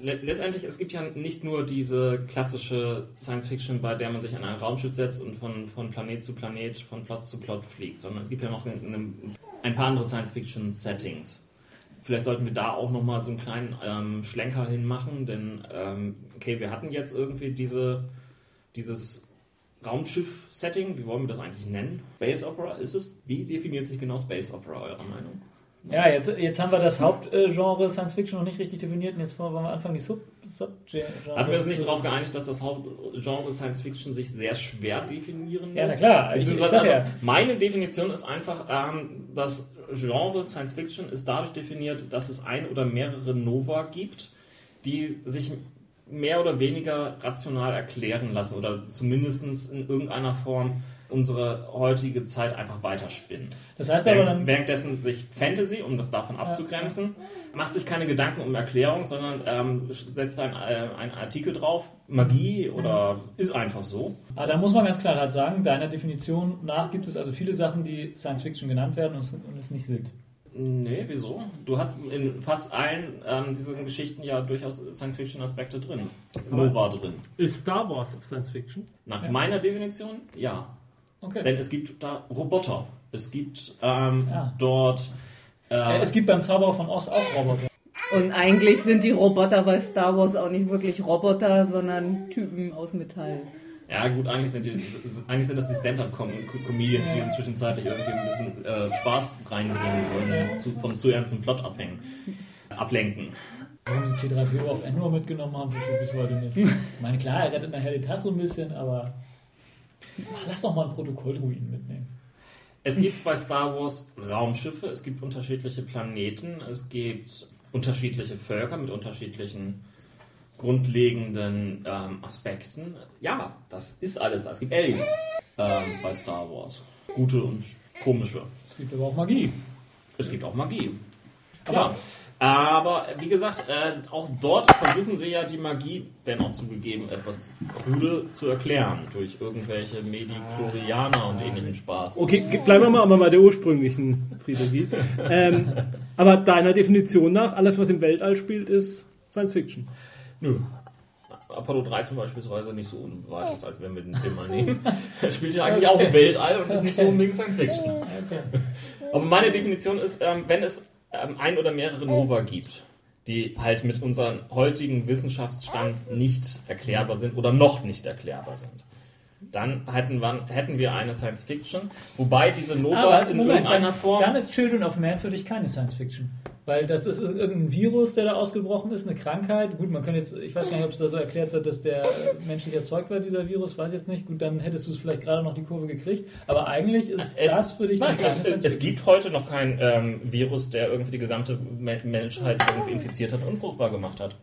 Le- Letztendlich, es gibt ja nicht nur diese klassische Science-Fiction, bei der man sich an ein Raumschiff setzt und von, von Planet zu Planet, von Plot zu Plot fliegt, sondern es gibt ja noch eine, eine, ein paar andere Science-Fiction-Settings. Vielleicht sollten wir da auch nochmal so einen kleinen ähm, Schlenker hinmachen, denn ähm, okay, wir hatten jetzt irgendwie diese, dieses Raumschiff-Setting, wie wollen wir das eigentlich nennen? Space Opera ist es? Wie definiert sich genau Space Opera, eurer Meinung? Ja, jetzt, jetzt haben wir das Hauptgenre Science Fiction noch nicht richtig definiert und jetzt wollen wir anfangen, die Sub Subgenre. Hatten wir uns nicht darauf geeinigt, dass das Hauptgenre Science Fiction sich sehr schwer definieren Ja, na lässt? klar. Ich, ich also, ja, meine Definition ist einfach, ähm, das Genre Science Fiction ist dadurch definiert, dass es ein oder mehrere Nova gibt, die sich mehr oder weniger rational erklären lassen oder zumindest in irgendeiner Form unsere heutige Zeit einfach weiterspinnen. das heißt aber Während, dann, währenddessen sich Fantasy, um das davon abzugrenzen, macht sich keine Gedanken um Erklärung, sondern ähm, setzt ein, äh, einen Artikel drauf, Magie oder ist einfach so. aber da muss man ganz klar halt sagen, deiner Definition nach gibt es also viele Sachen, die Science Fiction genannt werden und es, und es nicht sind. Nee, wieso? Du hast in fast allen ähm, diesen Geschichten ja durchaus Science-Fiction-Aspekte drin. Nova drin. Ist Star Wars Science Fiction? Nach meiner Definition, ja. Okay. Denn es gibt da Roboter. Es gibt ähm, Ja. dort... Äh, es gibt beim Zauberer von Oz auch Roboter. Und eigentlich sind die Roboter bei Star Wars auch nicht wirklich Roboter, sondern Typen aus Metall. Ja, gut, eigentlich sind, die, eigentlich sind das die Stand-Up-Comedians, die inzwischen zeitlich irgendwie ein bisschen äh, Spaß reinbringen sollen, zu, vom zu ernsten Plot abhängen, ablenken. Warum sie C3PO auf Endor mitgenommen haben, verstehe ich bis heute nicht. Ich meine, klar, er rettet nachher die Tat so ein bisschen, aber ach, lass doch mal einen Protokolldruiden mitnehmen. Es gibt bei Star Wars Raumschiffe, es gibt unterschiedliche Planeten, es gibt unterschiedliche Völker mit unterschiedlichen grundlegenden ähm, Aspekten. Ja, das ist alles da. Es gibt Aliens ähm, bei Star Wars. Gute und komische. Es gibt aber auch Magie. Es gibt auch Magie. Ja. Aber wie gesagt, äh, auch dort versuchen sie ja die Magie, wenn auch zugegeben, etwas krude zu erklären. Durch irgendwelche Medichlorianer und ähnlichen Spaß. Okay, bleiben wir mal aber bei der ursprünglichen Trilogie. ähm, aber deiner Definition nach, alles was im Weltall spielt, ist Science Fiction. Nö. Apollo 13 beispielsweise nicht so unweit ist, als wenn wir den Film mal nehmen. Er spielt ja eigentlich auch im Weltall und ist nicht so unbedingt Science Fiction. Aber meine Definition ist, ähm, wenn es ähm, ein oder mehrere Nova gibt, die halt mit unserem heutigen Wissenschaftsstand nicht erklärbar sind oder noch nicht erklärbar sind, dann hätten wir, hätten wir eine Science Fiction, wobei diese Nova in Moment, irgendeiner dann, Form... dann ist Children of Man für dich keine Science Fiction. Weil das ist irgendein Virus, der da ausgebrochen ist, eine Krankheit. Gut, man kann jetzt, ich weiß gar nicht, ob es da so erklärt wird, dass der menschlich erzeugt wird, dieser Virus, weiß jetzt nicht. Gut, dann hättest du es vielleicht gerade noch die Kurve gekriegt. Aber eigentlich ist Es, das für dich nein, es, Science es gibt heute noch kein ähm, Virus, der irgendwie die gesamte Me Menschheit irgendwie infiziert hat und unfruchtbar gemacht hat.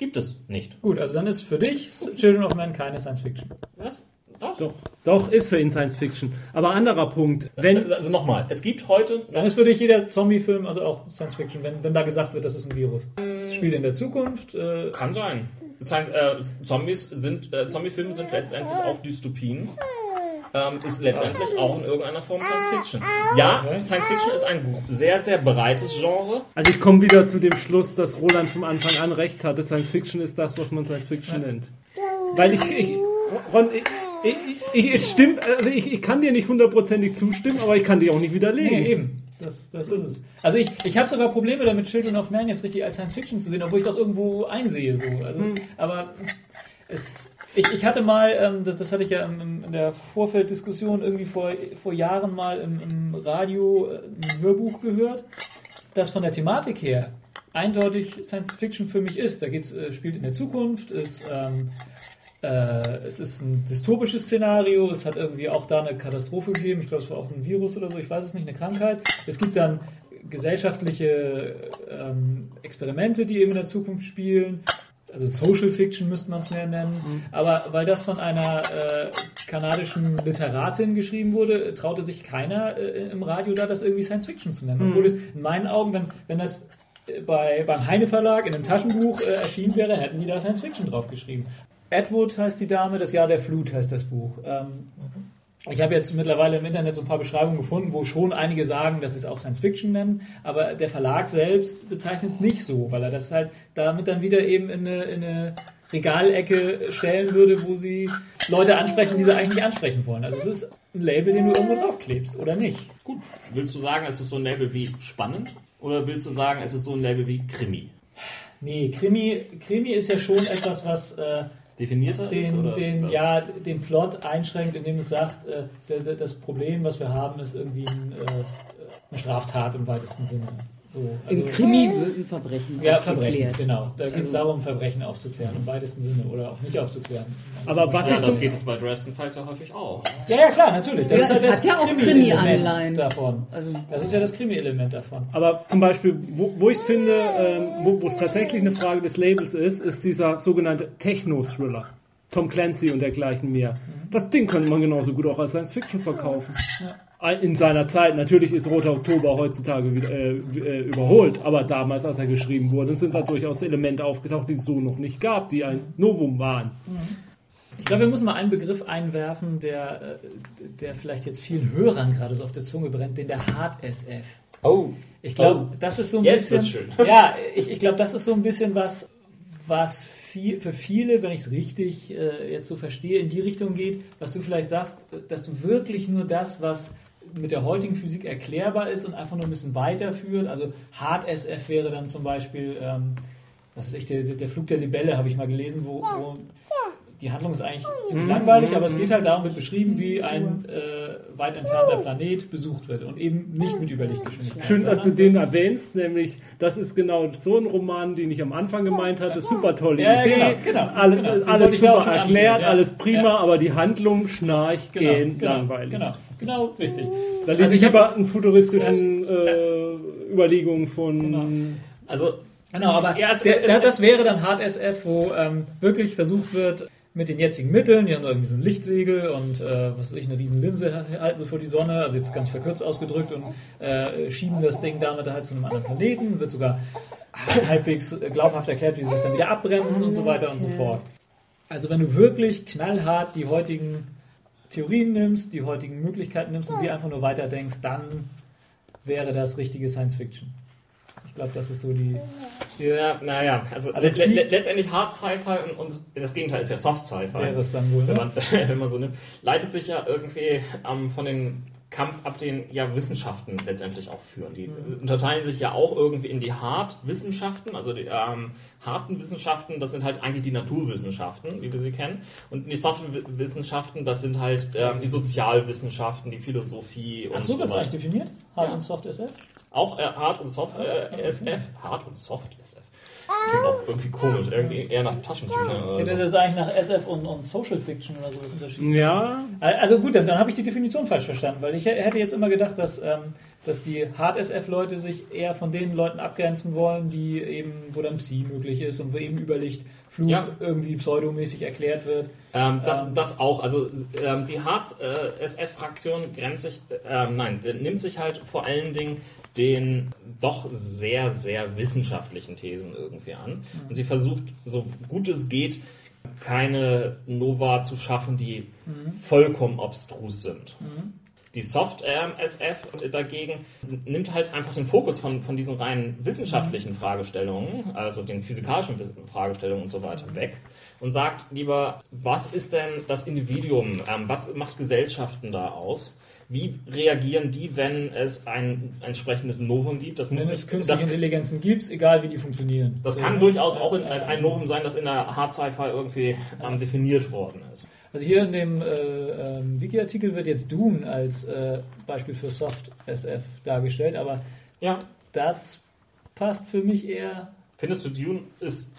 Gibt es nicht. Gut, also dann ist für dich Children of Man keine Science Fiction. Was? Doch. Doch, doch, ist für ihn Science Fiction. Aber anderer Punkt, wenn, also nochmal, es gibt heute Dann ist für dich jeder Zombie-Film also auch Science Fiction, wenn, wenn da gesagt wird, das ist ein Virus. Es spielt in der Zukunft. Äh, kann sein. Science, äh, Zombies sind äh, Zombie-Filme sind letztendlich auch Dystopien. Ähm, ist letztendlich auch in irgendeiner Form Science Fiction. Ja. Science Fiction ist ein sehr, sehr breites Genre. also ich komme wieder zu dem Schluss, dass Roland vom Anfang an recht hatte, Science Fiction ist das, was man Science Fiction nennt. weil ich, ich Ron, ich, ich, ich, es stimmt, also ich, ich kann dir nicht hundertprozentig zustimmen, aber ich kann dir auch nicht widerlegen. Nee, eben. Das, das ist es. Also ich, ich habe sogar Probleme damit, Children of Man jetzt richtig als Science Fiction zu sehen, obwohl ich es auch irgendwo einsehe. So. Also es, aber es, ich, ich hatte mal, ähm, das, das hatte ich ja im, in der Vorfelddiskussion irgendwie vor, vor Jahren mal im, im Radio äh, ein Hörbuch gehört, das von der Thematik her eindeutig Science Fiction für mich ist. Da geht's, äh, spielt in der Zukunft, ist ähm, äh, es ist ein dystopisches Szenario, es hat irgendwie auch da eine Katastrophe gegeben, ich glaube, es war auch ein Virus oder so, ich weiß es nicht, eine Krankheit. Es gibt dann gesellschaftliche ähm, Experimente, die eben in der Zukunft spielen. Also Social Fiction müsste man es mehr nennen. Mhm. Aber weil das von einer äh, kanadischen Literatin geschrieben wurde, traute sich keiner äh, im Radio da, das irgendwie Science Fiction zu nennen. Mhm. Obwohl es in meinen Augen, wenn, wenn das bei, beim Heine Verlag in einem Taschenbuch äh, erschienen wäre, hätten die da Science Fiction drauf geschrieben. Edward heißt die Dame, das Jahr der Flut heißt das Buch. Ähm, ich habe jetzt mittlerweile im Internet so ein paar Beschreibungen gefunden, wo schon einige sagen, dass sie es auch Science Fiction nennen, aber der Verlag selbst bezeichnet es nicht so, weil er das halt damit dann wieder eben in eine, in eine Regalecke stellen würde, wo sie Leute ansprechen, die sie eigentlich nicht ansprechen wollen. Also es ist ein Label, den du irgendwo draufklebst, oder nicht? Gut. Willst du sagen, es ist so ein Label wie spannend? Oder willst du sagen, es ist so ein Label wie Krimi? Nee, Krimi, Krimi ist ja schon etwas, was äh, definierter den, ist? Oder den, ja, den Plot einschränkt, indem es sagt, äh, das Problem, was wir haben, ist irgendwie ein, äh, eine Straftat im weitesten Sinne. So, also, Im Krimi wird ein Verbrechen Ja, Verbrechen, genau. Da geht es also, darum, Verbrechen aufzuklären, im weitesten Sinne, oder auch nicht aufzuklären. Aber was ja, ich das geht es bei Dresden Files ja häufig auch. Ja, ja, klar, natürlich. Das ja, ist ja das hat ja auch Krimi-Anleihen. davon. Also, das ist ja das Krimi-Element davon. Aber zum Beispiel, wo, wo ich finde, ähm, wo es tatsächlich eine Frage des Labels ist, ist dieser sogenannte Techno-Thriller. Tom Clancy und dergleichen mehr. Mhm. Das Ding könnte man genauso gut auch als Science Fiction verkaufen. Ja in seiner Zeit, natürlich ist Roter Oktober heutzutage wieder, äh, äh, überholt, aber damals, als er geschrieben wurde, sind da durchaus Elemente aufgetaucht, die es so noch nicht gab, die ein Novum waren. Ich glaube, wir müssen mal einen Begriff einwerfen, der, äh, der vielleicht jetzt vielen Hörern gerade so auf der Zunge brennt, den der Hard SF. Oh. Ich glaube, oh. das ist so ein jetzt bisschen. Ja, ich, ich glaube, das ist so ein bisschen was, was viel, für viele, wenn ich es richtig äh, jetzt so verstehe, in die Richtung geht, was du vielleicht sagst, dass du wirklich nur das, was mit der heutigen Physik erklärbar ist und einfach nur ein bisschen weiterführt. Also Hard SF wäre dann zum Beispiel, ähm, was ist echt, der, der Flug der Libelle habe ich mal gelesen, wo, wo die Handlung ist eigentlich ziemlich mhm. langweilig, aber es geht halt darum, wird beschrieben, wie ein äh, weit entfernter Planet besucht wird und eben nicht mit Überlichtgeschwindigkeit. Schön, dass du den erwähnst, nämlich das ist genau so ein Roman, den ich am Anfang gemeint hatte. Super tolle ja, Idee, genau, genau, alle, genau. alles super erklärt, ja. alles prima, ja. aber die Handlung schnarcht, genau, gehen, genau, langweilig. Genau, genau, richtig. Da lese also ich lieber einen futuristischen äh, Überlegungen von... Genau. Also Genau, aber ja, es, der, es, das wäre dann Hard SF, wo ähm, wirklich versucht wird, mit den jetzigen Mitteln, die haben irgendwie so ein Lichtsegel und äh, was weiß ich, eine riesen Linse halten sie vor die Sonne, also jetzt ganz verkürzt ausgedrückt und äh, schieben das Ding damit halt zu einem anderen Planeten, wird sogar halbwegs glaubhaft erklärt, wie sie das dann wieder abbremsen und so weiter und so fort. Also wenn du wirklich knallhart die heutigen Theorien nimmst, die heutigen Möglichkeiten nimmst und sie einfach nur weiterdenkst, dann wäre das richtige Science Fiction. Ich glaube, das ist so die. Ja, naja, also, also le le letztendlich Hard Sci-Fi und, und, das Gegenteil ist ja Soft Sci-Fi. Wäre es dann wohl, wenn man, wenn man so nimmt. Leitet sich ja irgendwie ähm, von den Kampf ab den ja, Wissenschaften letztendlich auch führen. Die mhm. unterteilen sich ja auch irgendwie in die Hard-Wissenschaften, also die ähm, harten Wissenschaften, das sind halt eigentlich die Naturwissenschaften, wie wir sie kennen. Und die Soft-Wissenschaften, das sind halt ähm, die Sozialwissenschaften, die Philosophie und Ach so, wird es eigentlich definiert? Hard ja. und Soft SF? Auch äh, Hard und Soft äh, SF. Hard und Soft SF. Klingt auch irgendwie komisch, irgendwie eher nach Taschentüchern. Ich hätte das eigentlich nach SF und, und Social Fiction oder sowas unterschieden. Ja. Also gut, dann, dann habe ich die Definition falsch verstanden, weil ich hätte jetzt immer gedacht, dass, ähm, dass die Hard-SF-Leute sich eher von den Leuten abgrenzen wollen, die eben, wo dann Psi möglich ist und wo eben Überlichtflug ja. irgendwie pseudomäßig erklärt wird. Ähm, das, ähm, das auch. Also ähm, die Hard-SF-Fraktion grenzt sich, äh, nein, nimmt sich halt vor allen Dingen den doch sehr, sehr wissenschaftlichen Thesen irgendwie an. Und sie versucht, so gut es geht, keine Nova zu schaffen, die mhm. vollkommen obstrus sind. Mhm. Die Soft ähm, SF dagegen nimmt halt einfach den Fokus von, von diesen rein wissenschaftlichen Fragestellungen, also den physikalischen Fragestellungen und so weiter weg und sagt lieber, was ist denn das Individuum, ähm, was macht Gesellschaften da aus? Wie reagieren die, wenn es ein entsprechendes Novum gibt? Das muss Wenn es künstliche das, Intelligenzen gibt, egal wie die funktionieren. das kann durchaus auch in, ein ein Novum sein, das in der Hard Sci-Fi irgendwie ähm, definiert worden ist. Also hier in dem äh, ähm, Wiki-Artikel wird jetzt Dune als äh, Beispiel für Soft SF dargestellt, aber Ja, das passt für mich eher. findest du Dune ist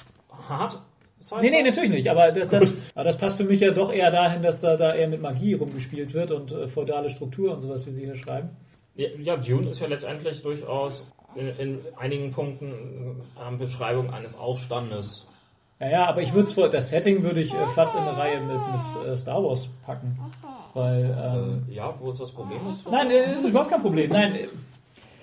hart? Sci-Fi? Nee, nee, natürlich nicht, aber das, das, aber das passt für mich ja doch eher dahin, dass da, da eher mit Magie rumgespielt wird und äh, feudale Struktur und sowas, wie Sie hier schreiben. Ja, ja, Dune ist ja letztendlich durchaus in, in einigen Punkten ähm, Beschreibung eines Aufstandes. Ja, ja, aber ich würde das Setting würde ich äh, fast in eine Reihe mit, mit äh, Star Wars packen. Weil, ähm, Äh, ja, wo ist das Problem? Nein, äh, ist überhaupt kein Problem. Nein, äh,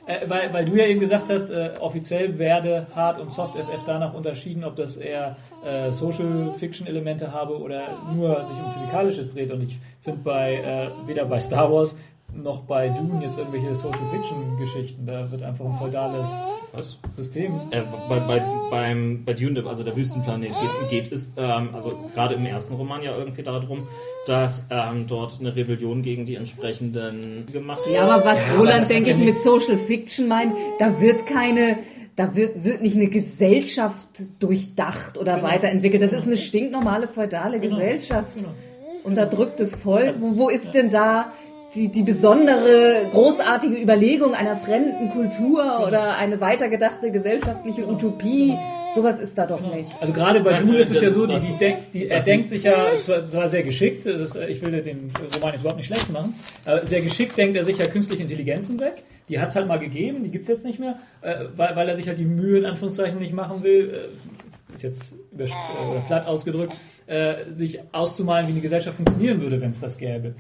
äh, weil, weil du ja eben gesagt hast, äh, offiziell werde Hard und Soft SF danach unterschieden, ob das eher äh, Social Fiction Elemente habe oder nur sich um Physikalisches dreht. Und ich finde bei äh, weder bei Star Wars noch bei Dune jetzt irgendwelche Social Fiction Geschichten. Da wird einfach ein feudales Was? System. Äh, bei, bei, beim, bei Dune, also der Wüstenplanet, geht, geht ist, ähm, also gerade im ersten Roman ja irgendwie darum, dass ähm, dort eine Rebellion gegen die entsprechenden gemacht Ja, aber was aber Roland, denke ja ich, mit Social Fiction meint, da wird keine, da wird, wird nicht eine Gesellschaft durchdacht oder Genau. weiterentwickelt. Das ist eine stinknormale feudale Gesellschaft. Genau. Unterdrücktes Volk. Wo, wo ist denn da die, die besondere, großartige Überlegung einer fremden Kultur Genau. oder eine weitergedachte gesellschaftliche Utopie? Sowas ist da doch nicht. Also gerade bei Dune ist es ja so, die, die denkt, die, er denkt sich ja zwar, zwar sehr geschickt, das, ich will dir den Roman jetzt überhaupt nicht schlecht machen, aber sehr geschickt denkt er sich ja künstliche Intelligenzen weg. Die hat es halt mal gegeben, die gibt es jetzt nicht mehr, äh, weil, weil er sich halt die Mühe in Anführungszeichen nicht machen will, äh, ist jetzt übersp- äh, oder platt ausgedrückt, äh, sich auszumalen, wie eine Gesellschaft funktionieren würde, wenn es das gäbe.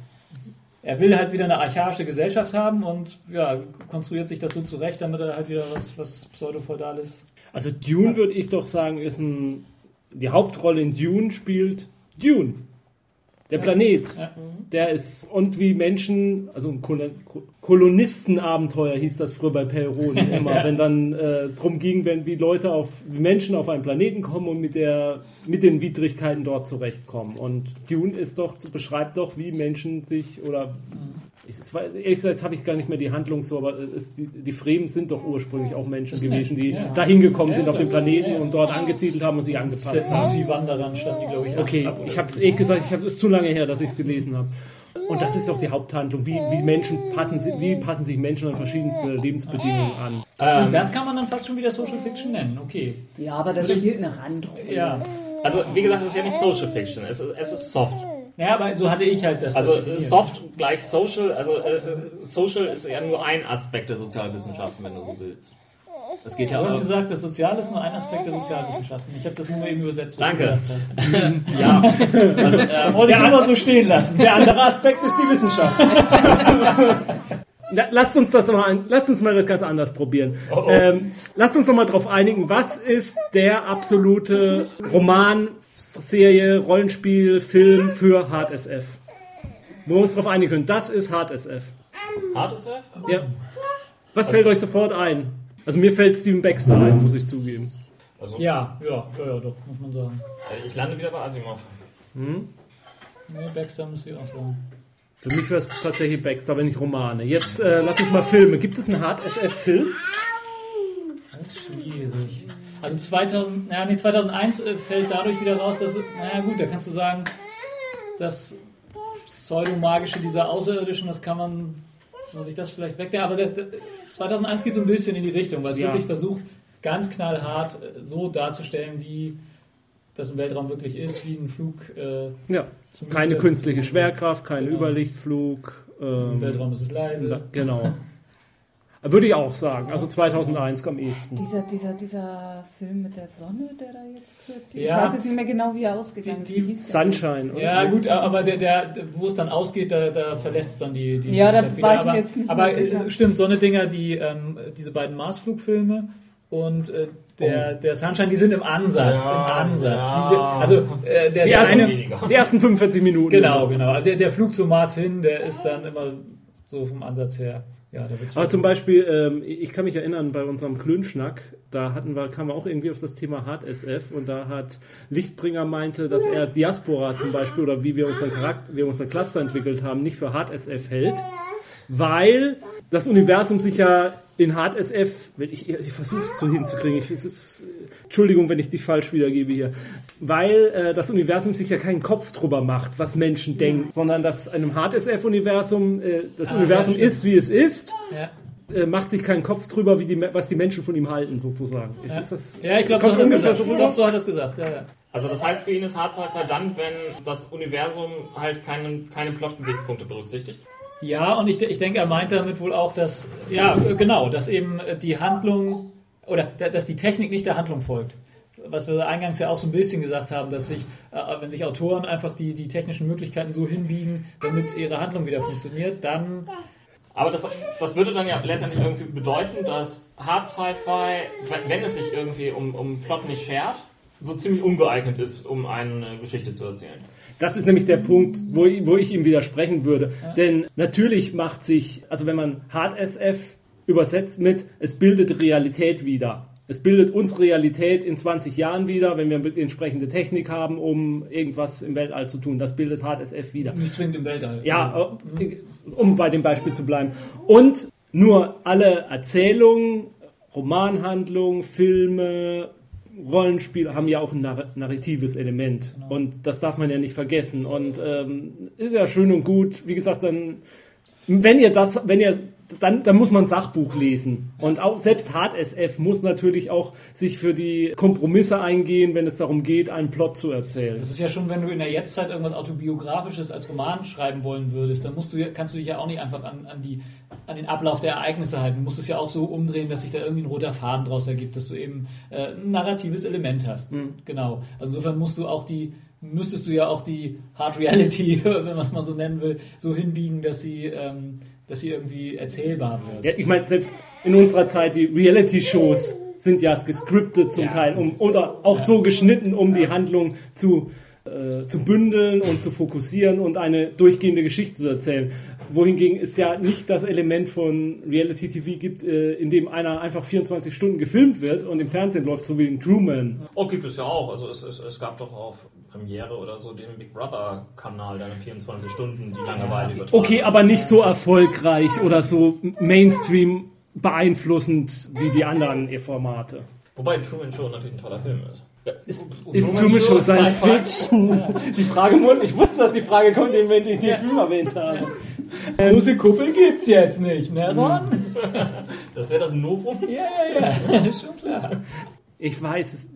Er will halt wieder eine archaische Gesellschaft haben und ja, konstruiert sich das so zurecht, damit er halt wieder was, was pseudo-feudales Also Dune würde ich doch sagen, ist ein. Die Hauptrolle in Dune spielt Dune. Der Planet. Ja. Der ist. Und wie Menschen, also ein Kol Kolonistenabenteuer hieß das früher bei Perron immer, Ja. wenn dann äh, drum ging, wenn wie Leute auf, wie Menschen auf einen Planeten kommen und mit der mit den Widrigkeiten dort zurechtkommen. Und Dune ist doch, beschreibt doch, wie Menschen sich oder ich, es war, ehrlich gesagt, jetzt habe ich gar nicht mehr die Handlung so, aber es, die, die Fremen sind doch ursprünglich auch Menschen sind gewesen, die ja. dahin gekommen sind Ja, auf dem Planeten ja, und dort angesiedelt haben und sich angepasst haben. Sensi-Wanderern standen die, glaube ich, Okay, ab, ich habe es ehrlich gesagt, ich habe es zu lange her, dass ich es gelesen habe. Und das ist doch die Haupthandlung. Wie, wie Menschen passen, wie passen sich Menschen an verschiedenste Lebensbedingungen an? Ähm, das kann man dann fast schon wieder Social Fiction nennen, okay. Ja, aber das spielt eine Randrolle. Ja. Also, wie gesagt, es ist ja nicht Social Fiction, es ist, es ist Soft. Ja, aber so hatte ich halt das. Also das definiert. Soft gleich Social, also äh, äh, Social ist ja nur ein Aspekt der Sozialwissenschaften, wenn du so willst. Es geht ja Du hast auch. gesagt, das Soziale ist nur ein Aspekt der Sozialwissenschaften. Ich habe das nur eben übersetzt. was Danke. du gesagt hast. Ja, also, Das äh, wollte ich mal so stehen lassen. Der andere Aspekt ist die Wissenschaft. La- Lasst uns das mal, lasst uns mal das ganz anders probieren. Oh, oh. Ähm, lasst uns noch mal darauf einigen, was ist der absolute Roman, Serie, Rollenspiel, Film für Hard SF? Wo wir uns darauf einigen können, das ist Hard SF. Hard SF? Ja. Was fällt euch sofort ein? Also mir fällt Steven Baxter ein, muss ich zugeben. Also, Ja, ja, ja, ja, doch, muss man sagen. äh, ich lande wieder bei Asimov. Nee, Baxter müsste ich auch sagen. Für mich wäre es tatsächlich Baxter, wenn nicht Romane. Jetzt äh, lass uns mal Filme. Gibt es einen Hard SF-Film? Das ist schwierig. Also 2000, naja, nee, 2001 äh, fällt dadurch wieder raus, dass, naja gut, da kannst du sagen, das Pseudomagische dieser Außerirdischen, das kann man, man sich das vielleicht wegdenken, aber der, der, 2001 geht so ein bisschen in die Richtung, weil es Ja. wirklich versucht, ganz knallhart äh, so darzustellen, wie das im Weltraum wirklich ist, wie ein Flug äh, Ja. Keine künstliche Schwerkraft, kein Genau. Überlichtflug. Im Ähm, Weltraum ist es leise. Genau. Würde ich auch sagen. Also 2001 am ehesten. Dieser, dieser, dieser Film mit der Sonne, der da jetzt kürzlich. Ja. Ich weiß jetzt nicht mehr genau, wie er ausgegangen ist. Die- Wie die hieß der? Sunshine, oder? Ja, gut, aber der, der, wo es dann ausgeht, da, da verlässt es dann die, die Ja, da Wissenschaft war ich aber, mir jetzt nicht Aber mehr sicher. äh, stimmt, so eine Dinger, die, ähm, diese beiden Marsflugfilme und äh, der, der Sunshine, die sind im Ansatz. Ja, Im Ansatz. ja. Diese, also äh, der, Die, der ersten, eine, weniger. die ersten 45 Minuten. Genau, genau. Also der, der Flug zum Mars hin, der ist dann immer so vom Ansatz her. Ja, da wird's Aber zum Beispiel, ähm, ich kann mich erinnern, bei unserem Klönschnack, da hatten wir, kamen wir auch irgendwie auf das Thema Hard SF und da hat Lichtbringer meinte, dass er Diaspora zum Beispiel oder wie wir unseren Charakter, wie wir unseren Cluster entwickelt haben, nicht für Hard SF hält, weil das Universum sich ja in Hard SF, wenn ich, ich versuche es so hinzukriegen, ich, es ist, Entschuldigung, wenn ich dich falsch wiedergebe hier, weil äh, das Universum sich ja keinen Kopf drüber macht, was Menschen denken, sondern dass einem Hard SF-Universum äh, das Ah, Universum ja, ist, wie es ist Ja. äh, macht sich keinen Kopf drüber, wie die, was die Menschen von ihm halten, sozusagen. Ich, Ja. ist das, Ja, ich glaube, so gesagt. so Ich rüber? glaube, so hat er es gesagt. Ja, ja. Also das heißt für ihn ist Hard Sci-Fi dann, wenn das Universum halt keinen, keine Plot-Gesichtspunkte berücksichtigt. Ja, und ich, ich denke, er meint damit wohl auch, dass, ja, genau, dass eben die Handlung oder da- dass die Technik nicht der Handlung folgt. Was wir eingangs ja auch so ein bisschen gesagt haben, dass sich, äh, wenn sich Autoren einfach die, die technischen Möglichkeiten so hinbiegen, damit ihre Handlung wieder funktioniert, dann Aber das, das würde dann ja letztendlich irgendwie bedeuten, dass Hard Sci-Fi, wenn es sich irgendwie um, um Plot nicht schert, so ziemlich ungeeignet ist, um eine Geschichte zu erzählen. Das ist nämlich der Punkt, wo, ich- wo ich ihm widersprechen würde. Denn natürlich macht sich, also wenn man Hard SF übersetzt mit, es bildet Realität wieder. Es bildet uns Realität in 20 Jahren wieder, wenn wir die entsprechende Technik haben, um irgendwas im Weltall zu tun. Das bildet Hard SF wieder. nicht zwingend im Weltall. Ja, äh, um bei dem Beispiel zu bleiben. Und nur alle Erzählungen, Romanhandlungen, Filme, Rollenspiele haben ja auch ein nar narratives Element. Und das darf man ja nicht vergessen. Und ähm, ist ja schön und gut. Wie gesagt, dann, wenn ihr das, wenn ihr, dann, dann muss man ein Sachbuch lesen. Und auch selbst Hard SF muss natürlich auch sich für die Kompromisse eingehen, wenn es darum geht, einen Plot zu erzählen. Das ist ja schon, wenn du in der Jetztzeit irgendwas Autobiografisches als Roman schreiben wollen würdest, dann musst du, kannst du dich ja auch nicht einfach an, an, die, an den Ablauf der Ereignisse halten. Du musst es ja auch so umdrehen, dass sich da irgendwie ein roter Faden draus ergibt, dass du eben äh, ein narratives Element hast. Genau. Insofern musst du auch die, müsstest du ja auch die Hard Reality, wenn man es mal so nennen will, so hinbiegen, dass sie, ähm, dass sie irgendwie erzählbar wird. Ja, ich meine, selbst in unserer Zeit, die Reality-Shows sind ja gescriptet zum Ja. Teil um, oder auch so geschnitten, um die Handlung zu, äh, zu bündeln und zu fokussieren und eine durchgehende Geschichte zu erzählen. Wohingegen es ja nicht das Element von Reality-TV gibt, äh, in dem einer einfach 24 Stunden gefilmt wird und im Fernsehen läuft, so wie in Truman. Oh, gibt es ja auch. Also es, es, es gab doch auf Premiere oder so den Big Brother Kanal, der in 24 Stunden die Langeweile übertragen. Okay, aber nicht so erfolgreich oder so Mainstream beeinflussend wie die anderen Formate. Wobei Truman Show natürlich ein toller Film ist. Ist, Ist Truman Show Science Fiction? Die Frage, ich wusste, dass die Frage kommt, wenn ich den Film erwähnt habe. Große Kuppel gibt's jetzt nicht, ne, Ron? Das wäre das Novum. Ja, ja, ja, schon klar. Ich weiß es.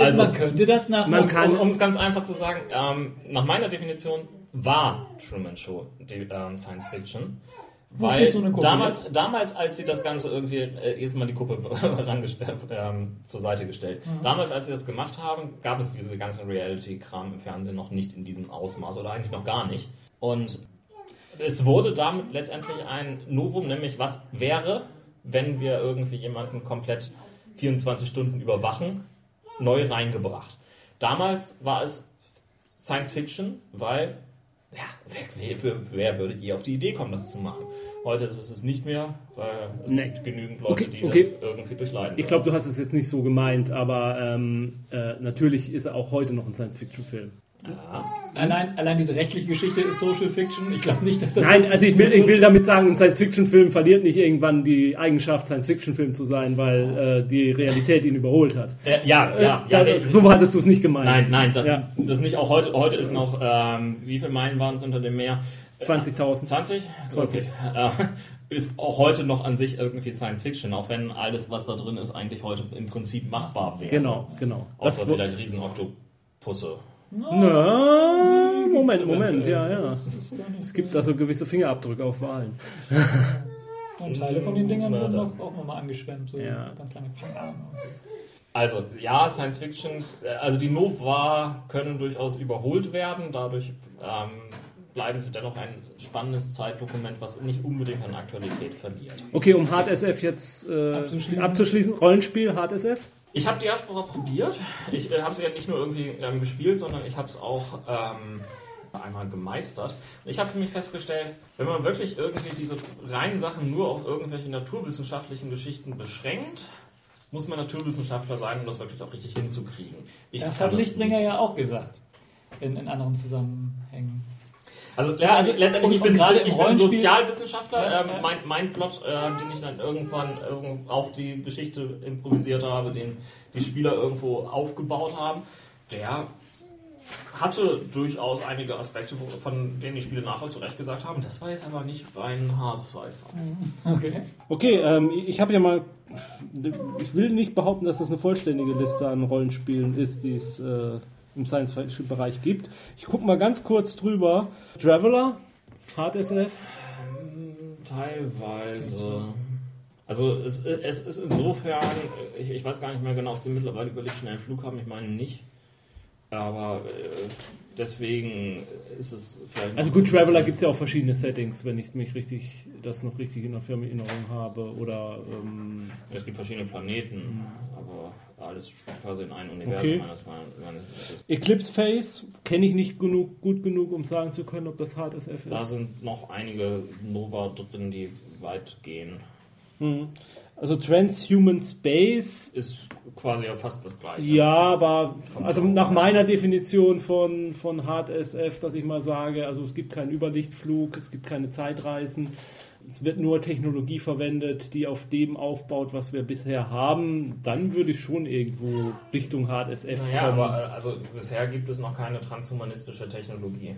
Also- man könnte das nach Man Um- kann- um, es ganz einfach zu sagen, ähm, nach meiner Definition war Truman Show die ähm, Science Fiction. Weil so damals, damals, als sie das Ganze irgendwie, äh, erstmal die Kuppel rangestellt, ähm, zur Seite gestellt. Mhm. Damals, als sie das gemacht haben, gab es diese ganze Reality-Kram im Fernsehen noch nicht in diesem Ausmaß oder eigentlich noch gar nicht. Und es wurde damit letztendlich ein Novum, nämlich was wäre, wenn wir irgendwie jemanden komplett 24 Stunden überwachen, neu reingebracht. Damals war es Science Fiction, weil ja, wer, wer, wer würde je auf die Idee kommen, das zu machen? Heute ist es es nicht mehr, weil es Nee. gibt genügend Leute, Okay, die okay. das irgendwie durchleiden. Ich glaube, du hast es jetzt nicht so gemeint, aber ähm, äh, natürlich ist er auch heute noch ein Science-Fiction-Film. Ja. Allein, allein diese rechtliche Geschichte ist Social Fiction. Ich glaube nicht, dass das. Nein, also ich will, ich will damit sagen, ein Science-Fiction-Film verliert nicht irgendwann die Eigenschaft, Science-Fiction-Film zu sein, weil äh, die Realität ihn überholt hat. Äh, ja, ja, ja. Äh, so hattest du es nicht gemeint. Nein, nein, das, Ja. das nicht. Auch heute, heute ist noch, ähm, wie viele Meilen waren es unter dem Meer? 20.000. 20? 20. Okay. Ist auch heute noch an sich irgendwie Science Fiction, auch wenn alles, was da drin ist, eigentlich heute im Prinzip machbar wäre. Genau, genau. Außer Das vielleicht Riesenoktopusse. Na, Moment, Moment, ja, ja. Es gibt da so gewisse Fingerabdrücke auf Wahlen. Und Teile von den Dingern wurden auch, auch nochmal angeschwemmt. So Ja. ganz lange Fangarme und so. Also, ja, Science Fiction, äh, also die Nova können durchaus überholt werden, dadurch ähm, bleiben sie dennoch ein spannendes Zeitdokument, was nicht unbedingt an Aktualität verliert. Okay, um Hard SF jetzt äh, Abzuschließen. abzuschließen. Rollenspiel, Hard SF? Ich habe Diaspora probiert. Ich äh, habe sie ja nicht nur irgendwie ähm, gespielt, sondern ich habe es auch ähm, einmal gemeistert. Und ich habe für mich festgestellt, wenn man wirklich irgendwie diese reinen Sachen nur auf irgendwelche naturwissenschaftlichen Geschichten beschränkt, muss man Naturwissenschaftler sein, um das wirklich auch richtig hinzukriegen. Ich Das hat Lichtbringer nicht. ja auch gesagt. In, in anderen Zusammenhängen. Also, Ja, also- letztendlich, und- ich bin, gerade ich bin Sozialwissenschaftler. Ja, ähm, ja. Mein, mein Plot, äh, den ich dann irgendwann irgend- auf die Geschichte improvisiert habe, den die Spieler irgendwo aufgebaut haben, der hatte durchaus einige Aspekte, von denen die Spieler nachher zu Recht gesagt haben, das war jetzt aber nicht rein hart Sci-Fi. Okay. Okay, ähm, ich habe ja mal. Ich will nicht behaupten, dass das eine vollständige Liste an Rollenspielen ist, die es äh, im Science-Fiction-Bereich gibt. Ich gucke mal ganz kurz drüber. Traveler, Hard SF. Teilweise. Also es, es ist insofern, ich, ich weiß gar nicht mehr genau, ob sie mittlerweile überlegt schnell einen Flug haben, ich meine nicht. Aber äh, deswegen ist es vielleicht. Also gut, Traveler gibt es ja auch verschiedene Settings, wenn ich mich richtig, das noch richtig in der Erinnerung habe. Oder ähm, Es gibt verschiedene Planeten, aber alles quasi in ein Universum. Okay. Eclipse Phase kenne ich nicht genug, gut genug, um sagen zu können, ob das Hard SF Da ist. sind noch einige Nova drin, die weit gehen. Hm. Also Transhuman Space Ist quasi ja fast das gleiche. Ja, aber also nach meiner Definition von, von Hard SF, dass ich mal sage, also es gibt keinen Überlichtflug, es gibt keine Zeitreisen, es wird nur Technologie verwendet, die auf dem aufbaut, was wir bisher haben, dann würde ich schon irgendwo Richtung Hard SF Naja, kommen. aber äh, also bisher gibt es noch keine transhumanistische Technologie.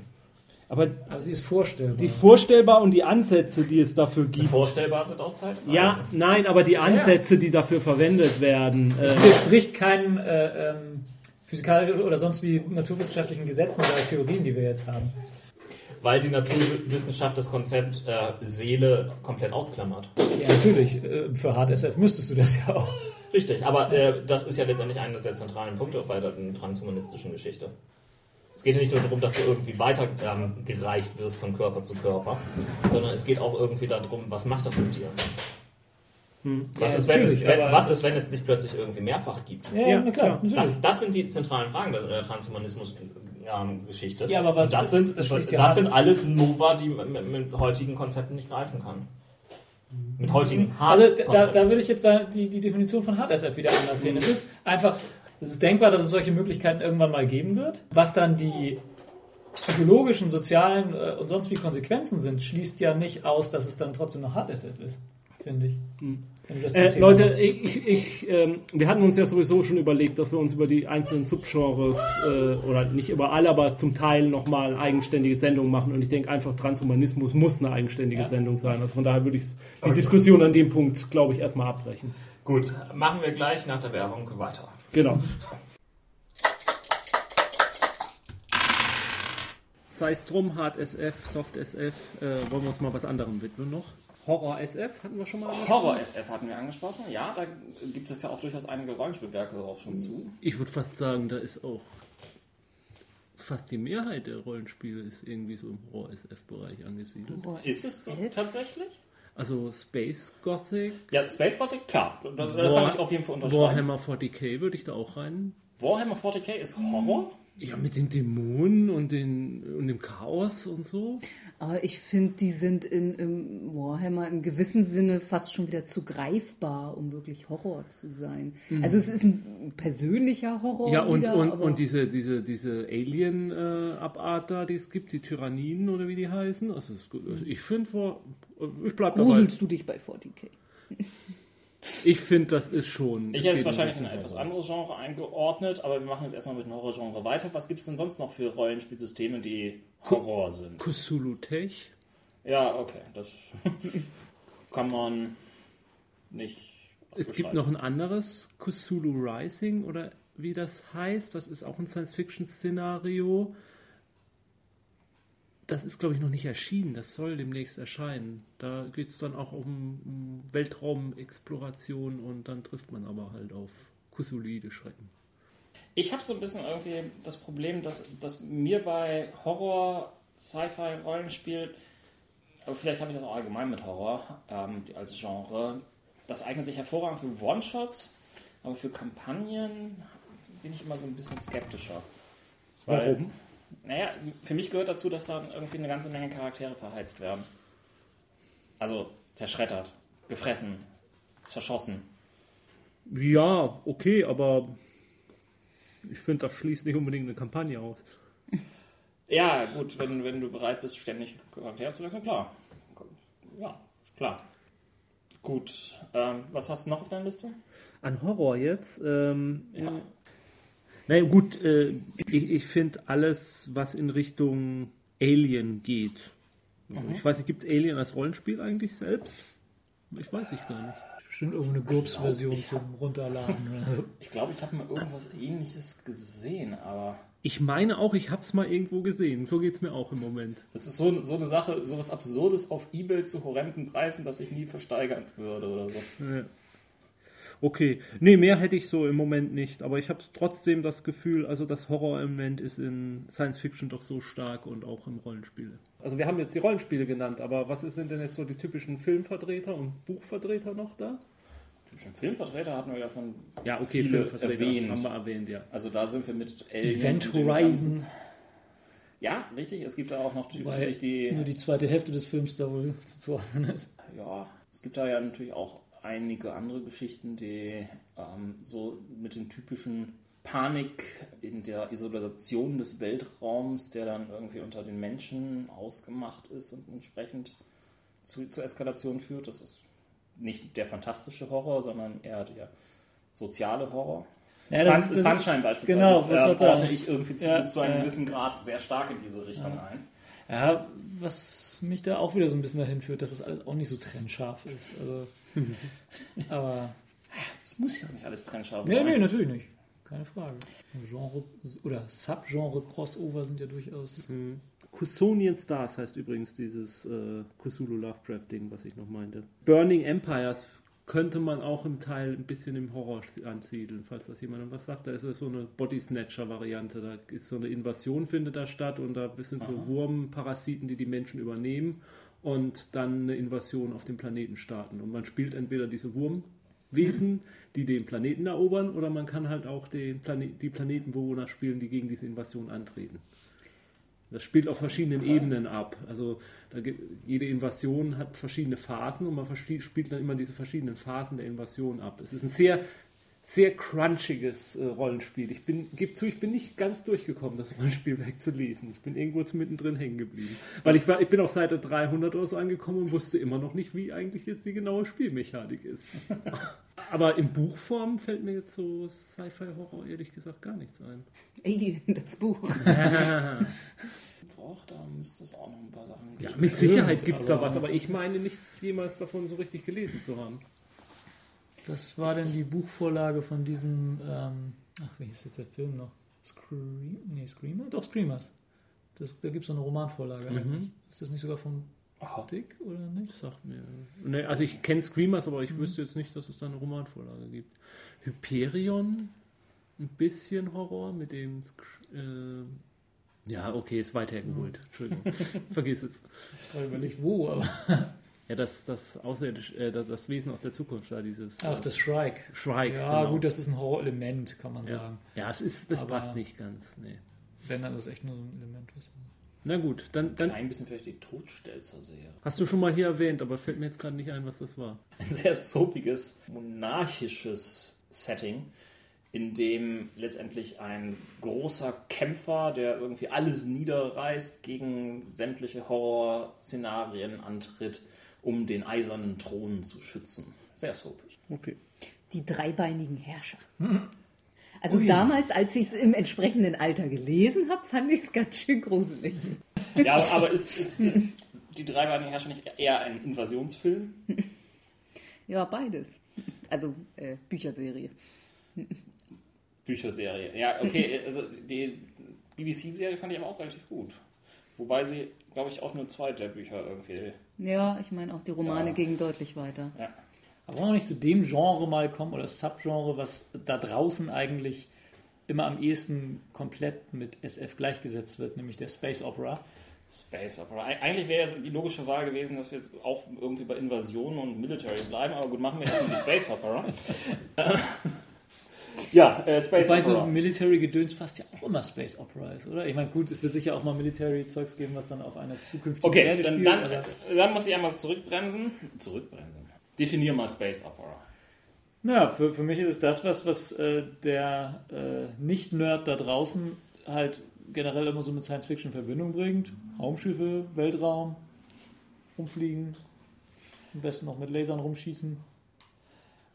aber Aber sie ist vorstellbar. die vorstellbar und die Ansätze, die es dafür gibt. Vorstellbar sind auch Zeitreisen. Ja, nein, aber die Ansätze, die dafür verwendet werden. Äh, Es widerspricht keinen äh, ähm, physikalischen oder sonst wie naturwissenschaftlichen Gesetzen oder Theorien, die wir jetzt haben. Weil die Naturwissenschaft das Konzept äh, Seele komplett ausklammert. Ja, natürlich. Äh, für HardSF müstest du das ja auch. Richtig, aber äh, das ist ja letztendlich einer der zentralen Punkte bei der transhumanistischen Geschichte. Es geht ja nicht nur darum, dass du irgendwie weiter ähm, gereicht wirst von Körper zu Körper, sondern es geht auch irgendwie darum, was macht das mit dir? Was, Ja, ist, wenn es, wenn, was ist, wenn es nicht plötzlich irgendwie mehrfach gibt? Ja, Ja, na klar. Das, das sind die zentralen Fragen der, der Transhumanismus-Geschichte. Ja, aber was- das sind, das das, sind alles Nova, die man mit, mit heutigen Konzepten nicht greifen kann. Mit heutigen Also da, da würde ich jetzt die, die Definition von HardSF wieder anders sehen. Es ist einfach, es ist denkbar, dass es solche Möglichkeiten irgendwann mal geben wird. Was dann die psychologischen, sozialen äh, und sonst wie Konsequenzen sind, schließt ja nicht aus, dass es dann trotzdem noch HardSF ist, finde ich. Zum Äh, Leute, ich, ich, ähm, wir hatten uns ja sowieso schon überlegt, dass wir uns über die einzelnen Subgenres äh, oder nicht über alle, aber zum Teil nochmal eigenständige Sendungen machen. Und ich denke einfach, Transhumanismus muss eine eigenständige Ja. Sendung sein. Also von daher würde ich die Diskussion an dem Punkt, glaube ich, erstmal abbrechen. Gut, machen wir gleich nach der Werbung weiter. Genau. Sei es drum, Hard SF, Soft SF, äh, wollen wir uns mal was anderem widmen noch? Horror SF hatten wir schon mal. Horror-SF hatten wir angesprochen. Ja, da gibt es ja auch durchaus einige Rollenspielwerke auch schon zu. Ich würde fast sagen, da ist auch fast die Mehrheit der Rollenspiele ist irgendwie so im Horror-SF-Bereich angesiedelt. Ist es so tatsächlich? Also Space Gothic, Ja, Space Gothic, klar. Das, das kann ich auf jeden Fall unterschreiben. Warhammer 40k würde ich da auch rein. Warhammer 40k ist Horror? Ja, mit den Dämonen und, den, und dem Chaos und so. Aber ich finde, die sind in, im Warhammer im gewissen Sinne fast schon wieder zu greifbar, um wirklich Horror zu sein. Also es ist ein persönlicher Horror. Ja, und, wieder, und, aber und diese, diese, diese Alien-Abart da, die es gibt, die Tyranniden oder wie die heißen. Also, es, also ich finde, vor- ich bleib dabei. gruselst du dich bei 40k? Ich finde, das ist schon. Ich hätte es wahrscheinlich in ein etwas anderes Genre eingeordnet, aber wir machen jetzt erstmal mit dem Horror-Genre weiter. Was gibt es denn sonst noch für Rollenspielsysteme, die Horror sind? Cthulhu Tech. Ja, okay, das kann man nicht. Es gibt noch ein anderes, Cthulhu Rising oder wie das heißt. Das ist auch ein Science-Fiction-Szenario. Das ist, glaube ich, noch nicht erschienen. Das soll demnächst erscheinen. Da geht es dann auch um, um Weltraumexploration und dann trifft man aber halt auf Cthulhuide Schrecken. Ich habe so ein bisschen irgendwie das Problem, dass, dass mir bei Horror, Sci-Fi, Rollenspiel, aber vielleicht habe ich das auch allgemein mit Horror ähm, als Genre, das eignet sich hervorragend für One-Shots, aber für Kampagnen bin ich immer so ein bisschen skeptischer. Weil, Warum? Naja, für mich gehört dazu, dass da irgendwie eine ganze Menge Charaktere verheizt werden. Also zerschreddert, gefressen, zerschossen. Ja, okay, aber ich finde, das schließt nicht unbedingt eine Kampagne aus. Ja, gut, wenn, wenn du bereit bist, ständig Charaktere zu wechseln, klar. Ja, klar. Gut, ähm, was hast du noch auf deiner Liste? An Horror jetzt? Ähm, Ja. Na ja, gut, äh, ich, ich finde alles, was in Richtung Alien geht. Also Ich weiß nicht, gibt es Alien als Rollenspiel eigentlich selbst? Ich weiß ich gar nicht. Bestimmt irgendeine GURPS-Version zum Runterladen oder so. Ich glaube, ich habe mal irgendwas ähnliches gesehen, aber Ich meine auch, ich habe es mal irgendwo gesehen. So geht es mir auch im Moment. das ist so, so eine Sache, so was Absurdes auf Ebay zu horrenden Preisen, dass ich nie versteigern würde oder so. Ja. Okay, nee, mehr hätte ich so im Moment nicht, aber ich habe trotzdem das Gefühl, also das Horror-Element ist in Science Fiction doch so stark und auch im Rollenspiel. Also wir haben jetzt die Rollenspiele genannt, aber was sind denn jetzt so die typischen Filmvertreter und Buchvertreter noch da? Typischen Filmvertreter hatten wir ja schon Ja, okay, viele Filmvertreter erwähnt. haben wir erwähnt, ja. Also da sind wir mit Alien Event Horizon, Ja, richtig. Es gibt da auch noch natürlich die. nur die zweite Hälfte des Films da wohl zuordnen ist. Ja, es gibt da ja natürlich auch einige andere Geschichten, die ähm, so mit den typischen Panik in der Isolation des Weltraums, der dann irgendwie unter den Menschen ausgemacht ist und entsprechend zu, zur Eskalation führt. Das ist nicht der fantastische Horror, sondern eher der soziale Horror. Ja, Sun, das- Sunshine beispielsweise genau, äh, ordne ich irgendwie zu, Ja, bis zu einem ja. gewissen Grad sehr stark in diese Richtung ein. Ja, was mich da auch wieder so ein bisschen dahin führt, dass das alles auch nicht so trennscharf ist. Also, aber Es muss ja nicht alles trennscharf nee, sein. nee, natürlich nicht. Keine Frage. Genre oder Subgenre-Crossover sind ja durchaus. Kusonian Stars heißt übrigens dieses äh, Cthulhu Lovecraft-Ding, was ich noch meinte. Burning Empires könnte man auch im Teil ein bisschen im Horror ansiedeln, falls das jemandem was sagt. Da ist so eine Body Snatcher-Variante. Da ist so eine Invasion, findet da statt und da sind so Wurmparasiten, die die Menschen übernehmen und dann eine Invasion auf dem Planeten starten. Und man spielt entweder diese Wurmwesen, die den Planeten erobern, oder man kann halt auch den Plane die Planetenbewohner spielen, die gegen diese Invasion antreten. Das spielt auf verschiedenen Ebenen ab. Also gibt, jede Invasion hat verschiedene Phasen und man spielt dann immer diese verschiedenen Phasen der Invasion ab. Es ist ein sehr, sehr crunchiges äh, Rollenspiel. Ich bin, gebe zu, ich bin nicht ganz durchgekommen, das Rollenspiel wegzulesen. Ich bin irgendwo zu mittendrin hängen geblieben. Weil ich, war, ich bin auf Seite 300 oder so angekommen und wusste immer noch nicht, wie eigentlich jetzt die genaue Spielmechanik ist. Aber in Buchform fällt mir jetzt so Sci-Fi-Horror ehrlich gesagt gar nichts ein. Alien, das Buch. Doch, da müsste es auch noch ein paar Sachen Ja, geben. mit Sicherheit gibt es da was, aber ich meine nichts jemals davon so richtig gelesen zu haben. Was war denn die Buchvorlage von diesem, ähm, ach, wie hieß jetzt der Film noch? Scream, nee, Screamer? Doch, Screamers. Das, da gibt es eine Romanvorlage eigentlich. Ist das nicht sogar von Dick oder nicht? Sagt mir. Ne, also ich kenne Screamers, aber ich wüsste jetzt nicht, dass es da eine Romanvorlage gibt. Hyperion, ein bisschen Horror mit dem. Äh, ja, okay, ist weit hergeholt. Entschuldigung. Vergiss es. Ich habe überlegt, wo, aber. Ja, das, das, Außerirdisch, äh, das, das Wesen aus der Zukunft da, dieses. Ach, das Shrike. Shrike. Ja, genau. gut, das ist ein Horrorelement, kann man ja. sagen. ja, es ist, es Aber- passt nicht ganz. Nee. Wenn, dann ist es echt nur so ein Element. Was Na gut, dann, dann Ein bisschen vielleicht die Todstelzer-Serie. hast du schon mal hier erwähnt, aber fällt mir jetzt gerade nicht ein, was das war. Ein sehr soapiges, monarchisches Setting, in dem letztendlich ein großer Kämpfer, der irgendwie alles niederreißt, gegen sämtliche Horrorszenarien antritt, um den eisernen Thron zu schützen. Sehr soapig. Okay. Die dreibeinigen Herrscher. Also damals, als ich es im entsprechenden Alter gelesen habe, fand ich es ganz schön gruselig. Ja, aber, aber ist, ist, ist die dreibeinigen Herrscher nicht eher ein Invasionsfilm? Ja, beides. Also äh, Bücherserie. Bücherserie. Ja, okay, also die BBC-Serie fand ich aber auch relativ gut. Wobei sie, glaube ich, auch nur zwei der Bücher irgendwie. Ja, ich meine auch die Romane Ja. gingen deutlich weiter. Ja. Aber wollen wir nicht zu dem Genre mal kommen oder Subgenre, was da draußen eigentlich immer am ehesten komplett mit SF gleichgesetzt wird, nämlich der Space Opera. Space Opera. Eig- Eigentlich wäre es die logische Wahl gewesen, dass wir jetzt auch irgendwie bei Invasionen und Military bleiben, aber gut, machen wir erstmal die Space Opera. Ja, äh, Space Wobei so Opera. Military-Gedöns fast ja auch immer Space Opera ist, oder? Ich meine, gut, es wird sicher auch mal Military-Zeugs geben, was dann auf einer zukünftigen Okay, Erde dann, spielt. dann, aber, dann muss ich einmal zurückbremsen. Zurückbremsen. Definier mal Space Opera. naja, für, für mich ist es das, was, was äh, der äh, Nicht-Nerd da draußen halt generell immer so mit Science Fiction in Verbindung bringt. Raumschiffe, Weltraum, rumfliegen, am besten noch mit Lasern rumschießen.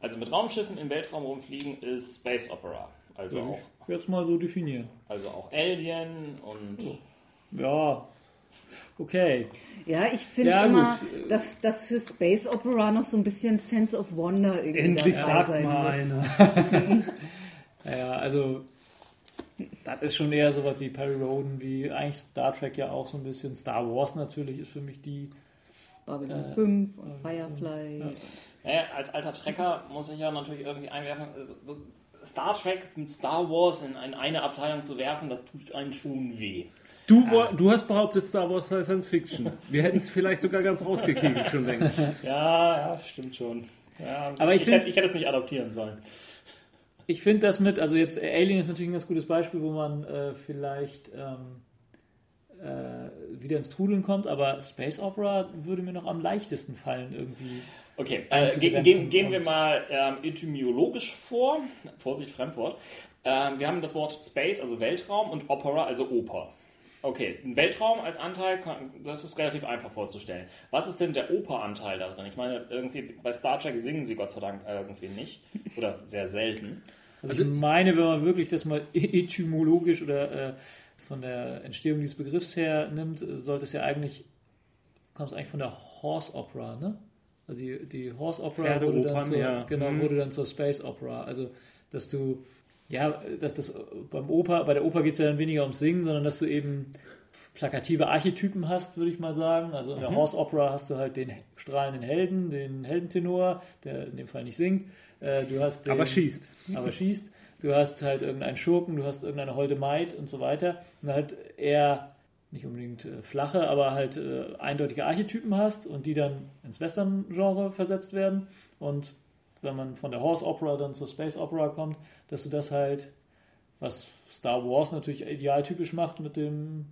Also mit Raumschiffen im Weltraum rumfliegen ist Space Opera. Also auch, Jetzt mal so definieren. also auch Alien und Ja, okay. Ja, ich finde Ja, immer, gut. dass das für Space Opera noch so ein bisschen Sense of Wonder irgendwie Endlich sein mal muss. einer. Ja, also das ist schon eher sowas wie Perry Roden, wie eigentlich Star Trek ja auch so ein bisschen. Star Wars natürlich ist für mich die. Babylon Äh, 5 und Firefly. Naja, als alter Trekker muss ich ja natürlich irgendwie einwerfen, also, so Star Trek mit Star Wars in, in eine Abteilung zu werfen, das tut einen schon weh. Du, wo- du hast behauptet, Star Wars sei Science Fiction. Wir hätten es vielleicht sogar ganz rausgekegelt schon längst. Ja, ja, stimmt schon. Ja, Aber ich ich, find- hätte, ich hätte es nicht adoptieren sollen. Ich finde das mit, also jetzt Alien ist natürlich ein ganz gutes Beispiel, wo man äh, vielleicht ähm, äh, wieder ins Trudeln kommt, aber Space Opera würde mir noch am leichtesten fallen irgendwie. Okay, äh, ge Einzugrenzen gehen, wir mal ähm, etymologisch vor. Vorsicht, Fremdwort. Ähm, wir haben das Wort Space, also Weltraum, und Opera, also Oper. Okay, ein Weltraum als Anteil, kann, das ist relativ einfach vorzustellen. Was ist denn der Operanteil da drin? Ich meine, irgendwie bei Star Trek singen sie Gott sei Dank irgendwie nicht. Oder sehr selten. Also, ich meine, wenn man wirklich das mal etymologisch oder äh, von der Entstehung dieses Begriffs her nimmt, äh, sollte es ja eigentlich, kommt es eigentlich von der Horse Opera, ne? Also die, die Horse Opera wurde dann, zur, ja. genau, Mhm. wurde dann zur Space Opera. Also, dass du, ja, dass das beim Oper, bei der Oper geht es ja dann weniger ums Singen, sondern dass du eben plakative Archetypen hast, würde ich mal sagen. Also Mhm. in der Horse Opera hast du halt den strahlenden Helden, den Heldentenor, der in dem Fall nicht singt. Äh, Du hast den, Aber schießt. aber schießt. Du hast halt irgendeinen Schurken, du hast irgendeine holde Maid und so weiter. Und halt eher nicht unbedingt äh, flache, aber halt äh, eindeutige Archetypen hast und die dann ins Western-Genre versetzt werden. Und wenn man von der Horse Opera dann zur Space Opera kommt, dass du das halt, was Star Wars natürlich idealtypisch macht mit dem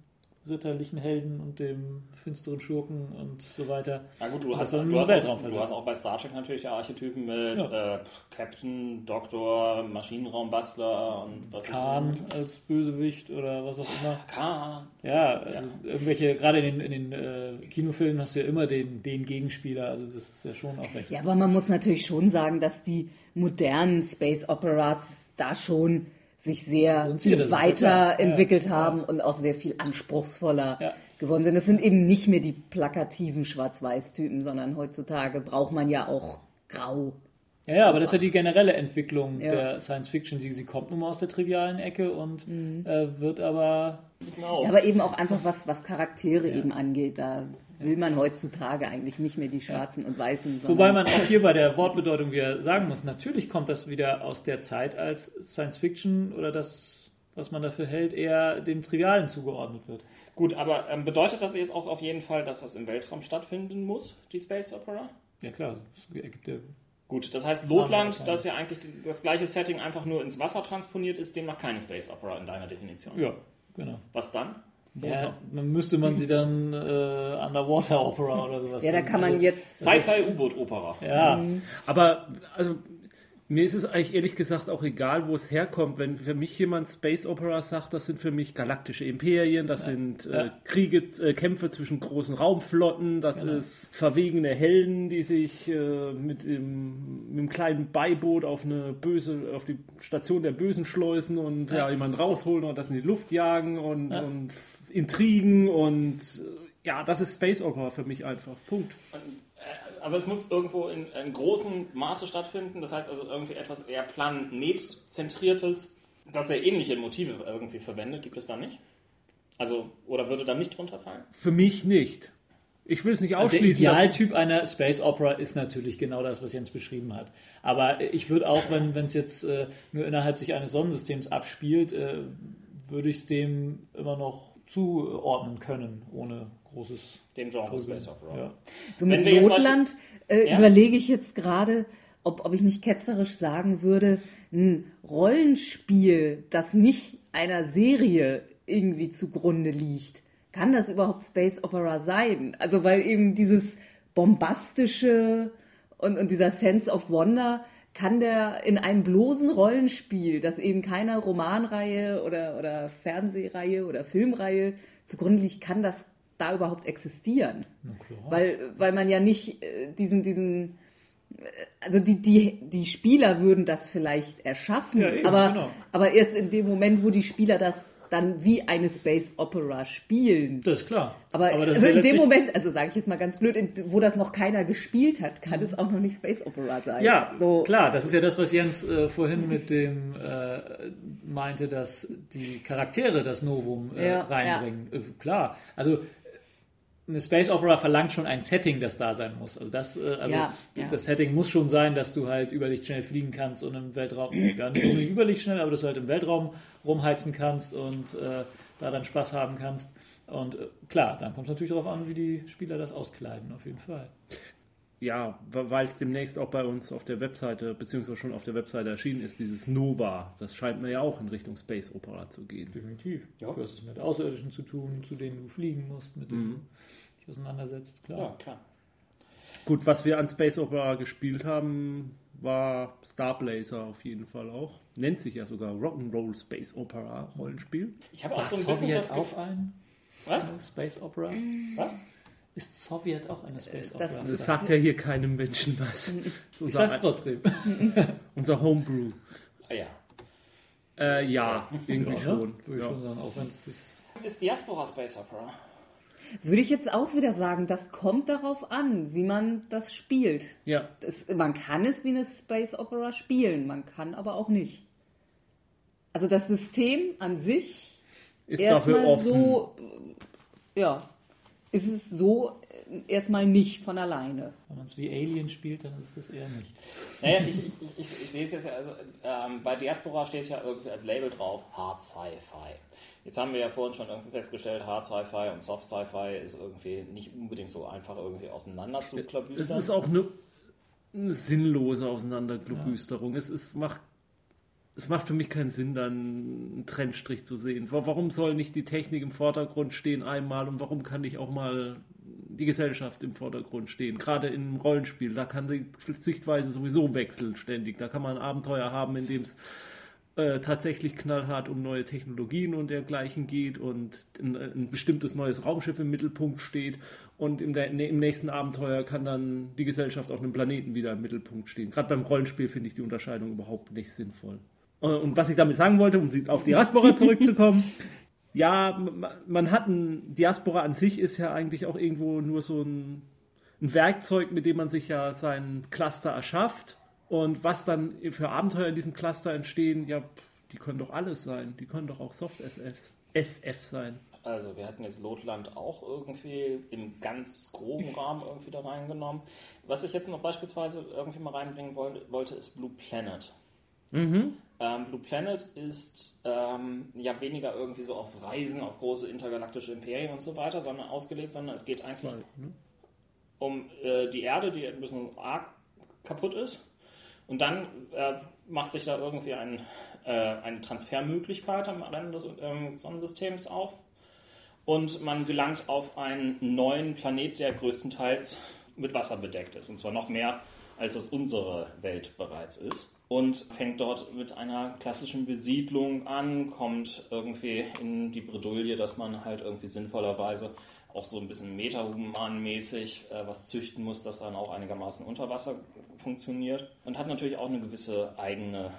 ritterlichen Helden und dem finsteren Schurken und so weiter. Na gut, du hast, du, hast Weltraum auch, du hast auch bei Star Trek natürlich ja Archetypen mit Ja. äh, Captain, Doktor, Maschinenraumbastler und was Khan ist als Bösewicht oder was auch immer. Khan. Ja, also irgendwelche, gerade in den, in den äh, Kinofilmen hast du ja immer den, den Gegenspieler, also das ist ja schon auch recht. Ja, aber man muss natürlich schon sagen, dass die modernen Space Operas da schon sich sehr viel ja weiterentwickelt Ja, haben und auch sehr viel anspruchsvoller Ja. geworden sind. Es sind eben nicht mehr die plakativen Schwarz-Weiß-Typen, sondern heutzutage braucht man ja auch Grau. Ja, ja, aber das ist ja die generelle Entwicklung Ja. der Science Fiction. Sie, sie kommt nun mal aus der trivialen Ecke und Mhm. äh, wird aber. Genau. Ja, aber eben auch einfach was, was Charaktere eben angeht. Da will man heutzutage eigentlich nicht mehr die Schwarzen und Weißen, Wobei man auch hier bei der Wortbedeutung wieder sagen muss, natürlich kommt das wieder aus der Zeit, als Science Fiction oder das, was man dafür hält, eher dem Trivialen zugeordnet wird. Gut, aber ähm, bedeutet das jetzt auch auf jeden Fall, dass das im Weltraum stattfinden muss, die Space Opera? Ja klar, das ergibt ja. Gut, das heißt, Lotland, das ja eigentlich das gleiche Setting einfach nur ins Wasser transponiert ist, demnach keine Space Opera in deiner Definition. Ja, genau. Was dann? Ja, dann müsste man sie dann äh, Underwater Opera oder sowas. ja, da kann man Also, jetzt Sci-Fi-U-Boot-Opera. Ja, Aber, also, mir ist es eigentlich ehrlich gesagt auch egal, wo es herkommt. Wenn für mich jemand Space Opera sagt, das sind für mich galaktische Imperien, das sind äh, Ja. Kriege, äh, Kämpfe zwischen großen Raumflotten, das Genau. ist verwegene Helden, die sich äh, mit, dem, mit einem kleinen Beiboot auf eine böse, auf die Station der Bösen schleusen und ja, jemanden rausholen und das in die Luft jagen und, Ja. und Intrigen und ja, das ist Space Opera für mich einfach. Punkt. Aber es muss irgendwo in, in großem Maße stattfinden. Das heißt also irgendwie etwas eher planetzentriertes, das sehr ähnliche Motive irgendwie verwendet. Gibt es da nicht? Also, oder würde da nicht drunter fallen? Für mich nicht. Ich will es nicht der ausschließen. dass- Idealtyp einer Space Opera ist natürlich genau das, was Jens beschrieben hat. Aber ich würde auch, wenn es jetzt äh, nur innerhalb sich eines Sonnensystems abspielt, äh, würde ich es dem immer noch zuordnen können, ohne großes Dem Genre Grübeln. Space Opera. Ja. So mit Notland äh, Ja. überlege ich jetzt gerade, ob, ob ich nicht ketzerisch sagen würde, ein Rollenspiel, das nicht einer Serie irgendwie zugrunde liegt, kann das überhaupt Space Opera sein? Also weil eben dieses bombastische und, und dieser Sense of Wonder kann der in einem bloßen Rollenspiel, das eben keiner Romanreihe oder, oder Fernsehreihe oder Filmreihe zugrunde liegt, kann das da überhaupt existieren? Weil, weil man ja nicht äh, diesen, diesen, äh, also die, die, die Spieler würden das vielleicht erschaffen, Ja, eben, aber, genau. aber erst in dem Moment, wo die Spieler das dann wie eine Space Opera spielen. Das ist klar. Aber, das also ja in dem Moment, also sage ich jetzt mal ganz blöd, in- wo das noch keiner gespielt hat, kann es auch noch nicht Space Opera sein. Ja, so, klar, das ist ja das, was Jens äh, vorhin mit dem äh, meinte, dass die Charaktere das Novum äh, Ja, reinbringen. Äh, klar, also eine Space Opera verlangt schon ein Setting, das da sein muss. Also das, äh, also Ja, ja. das Setting muss schon sein, dass du halt überlichtschnell fliegen kannst und im Weltraum, ja nicht unbedingt überlichtschnell, aber dass du halt im Weltraum rumheizen kannst und äh, da dann Spaß haben kannst. Und äh, klar, dann kommt es natürlich darauf an, wie die Spieler das auskleiden, auf jeden Fall. Ja, weil es demnächst auch bei uns auf der Webseite, beziehungsweise schon auf der Webseite erschienen ist, dieses Nova. Das scheint mir ja auch in Richtung Space Opera zu gehen. Definitiv. Du hast es mit Außerirdischen zu tun, zu denen du fliegen musst, mit denen du dich auseinandersetzt, klar. Ja, klar. Gut, was wir an Space Opera gespielt haben, war Star Blazer auf jeden Fall auch. Nennt sich ja sogar Rock'n'Roll Space Opera Rollenspiel. Ich habe auch Ist so ein bisschen Sowjet das Gefühl. ein Was? Space Opera? Was? Ist Sowjet auch eine Space Das- Opera? Das sagt ja hier keinem Menschen was. Ich sag's trotzdem. Unser Homebrew. Ah, ja. Äh, ja, irgendwie Ja, schon. Würde ich Ja. schon sagen, auch wenn es sich. Ist Diaspora Space Opera? Würde ich jetzt auch wieder sagen, das kommt darauf an, wie man das spielt. ja, Das, man kann es wie eine Space Opera spielen, man kann aber auch nicht. Also das System an sich ist dafür erstmal offen. so, ja, ist es so äh, erstmal nicht von alleine. Wenn man es wie Alien spielt, dann ist es das eher nicht. Naja, ich, ich, ich, ich, sehe es jetzt, ja, also ähm, bei Diaspora steht ja irgendwie als Label drauf Hard Sci-Fi. Jetzt haben wir ja vorhin schon irgendwie festgestellt, Hard Sci-Fi und Soft Sci-Fi ist irgendwie nicht unbedingt so einfach irgendwie auseinander zu Es klabüstern. ist auch eine, eine sinnlose Auseinanderklubüsterung. Es, ist, macht, es macht für mich keinen Sinn, dann einen Trennstrich zu sehen. Wa- Warum soll nicht die Technik im Vordergrund stehen einmal und warum kann nicht auch mal die Gesellschaft im Vordergrund stehen? Gerade im Rollenspiel, da kann die Sichtweise sowieso wechseln ständig. Da kann man ein Abenteuer haben, in dem es äh, tatsächlich knallhart um neue Technologien und dergleichen geht und ein, ein bestimmtes neues Raumschiff im Mittelpunkt steht und im, im nächsten Abenteuer kann dann die Gesellschaft auf einem Planeten wieder im Mittelpunkt stehen. Gerade beim Rollenspiel finde ich die Unterscheidung überhaupt nicht sinnvoll. Äh, Und was ich damit sagen wollte, um auf Diaspora zurückzukommen, ja, man hat ein, Diaspora an sich ist ja eigentlich auch irgendwo nur so ein, ein Werkzeug, mit dem man sich ja sein Cluster erschafft. Und was dann für Abenteuer in diesem Cluster entstehen, ja, die können doch alles sein. Die können doch auch Soft-SFs SF sein. Also wir hatten jetzt Lotland auch irgendwie im ganz groben Rahmen irgendwie da reingenommen. Was ich jetzt noch beispielsweise irgendwie mal reinbringen wollte, ist Blue Planet. Ähm, Blue Planet ist ähm, ja weniger irgendwie so auf Reisen, auf große intergalaktische Imperien und so weiter, sondern ausgelegt, sondern es geht eigentlich um äh, die Erde, die ein bisschen arg kaputt ist. Und dann äh, macht sich da irgendwie ein, äh, eine Transfermöglichkeit am Ende des ähm, Sonnensystems auf. Und man gelangt auf einen neuen Planet, der größtenteils mit Wasser bedeckt ist. Und zwar noch mehr, als es unsere Welt bereits ist. Und fängt dort mit einer klassischen Besiedlung an, kommt irgendwie in die Bredouille, dass man halt irgendwie sinnvollerweise auch so ein bisschen metahumanmäßig äh, was züchten muss, das dann auch einigermaßen unter Wasser funktioniert. Und hat natürlich auch eine gewisse eigene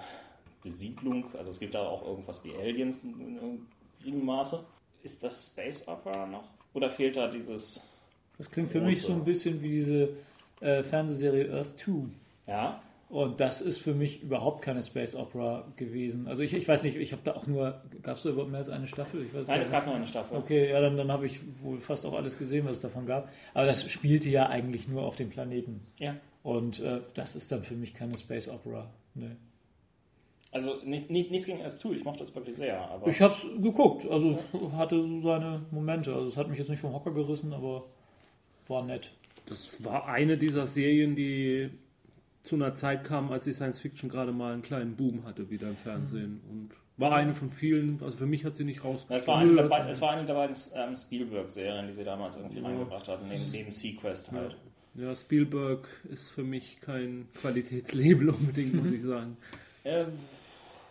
Besiedlung. Also es gibt da auch irgendwas wie Aliens in in geringem Maße. Ist das Space Opera noch? Oder fehlt da dieses, Das klingt für mich Große. so ein bisschen wie diese äh, Fernsehserie Earth 2. ja? Und das ist für mich überhaupt keine Space Opera gewesen. Also ich, ich weiß nicht, ich habe da auch nur, gab es da überhaupt mehr als eine Staffel? Ich weiß Nein, gar es gab nur eine Staffel. Okay, ja, dann, dann habe ich wohl fast auch alles gesehen, was es davon gab. Aber das spielte ja eigentlich nur auf dem Planeten. Ja. Und äh, das ist dann für mich keine Space Opera. Nee. Also nicht, nicht, nichts gegen Earth 2, ich mochte das wirklich sehr. Aber Ich habe es geguckt, also hatte so seine Momente. Also es hat mich jetzt nicht vom Hocker gerissen, aber war nett. Das war eine dieser Serien, die zu einer Zeit kam, als die Science Fiction gerade mal einen kleinen Boom hatte, wieder im Fernsehen. Und war eine von vielen, also für mich hat sie nicht Es war rausgekommen. eine, der, es war eine der beiden ähm, Spielberg-Serien, die sie damals irgendwie reingebracht hatten, neben, neben Sequest halt. Ja, Spielberg ist für mich kein Qualitätslabel unbedingt, muss ich sagen. Ähm,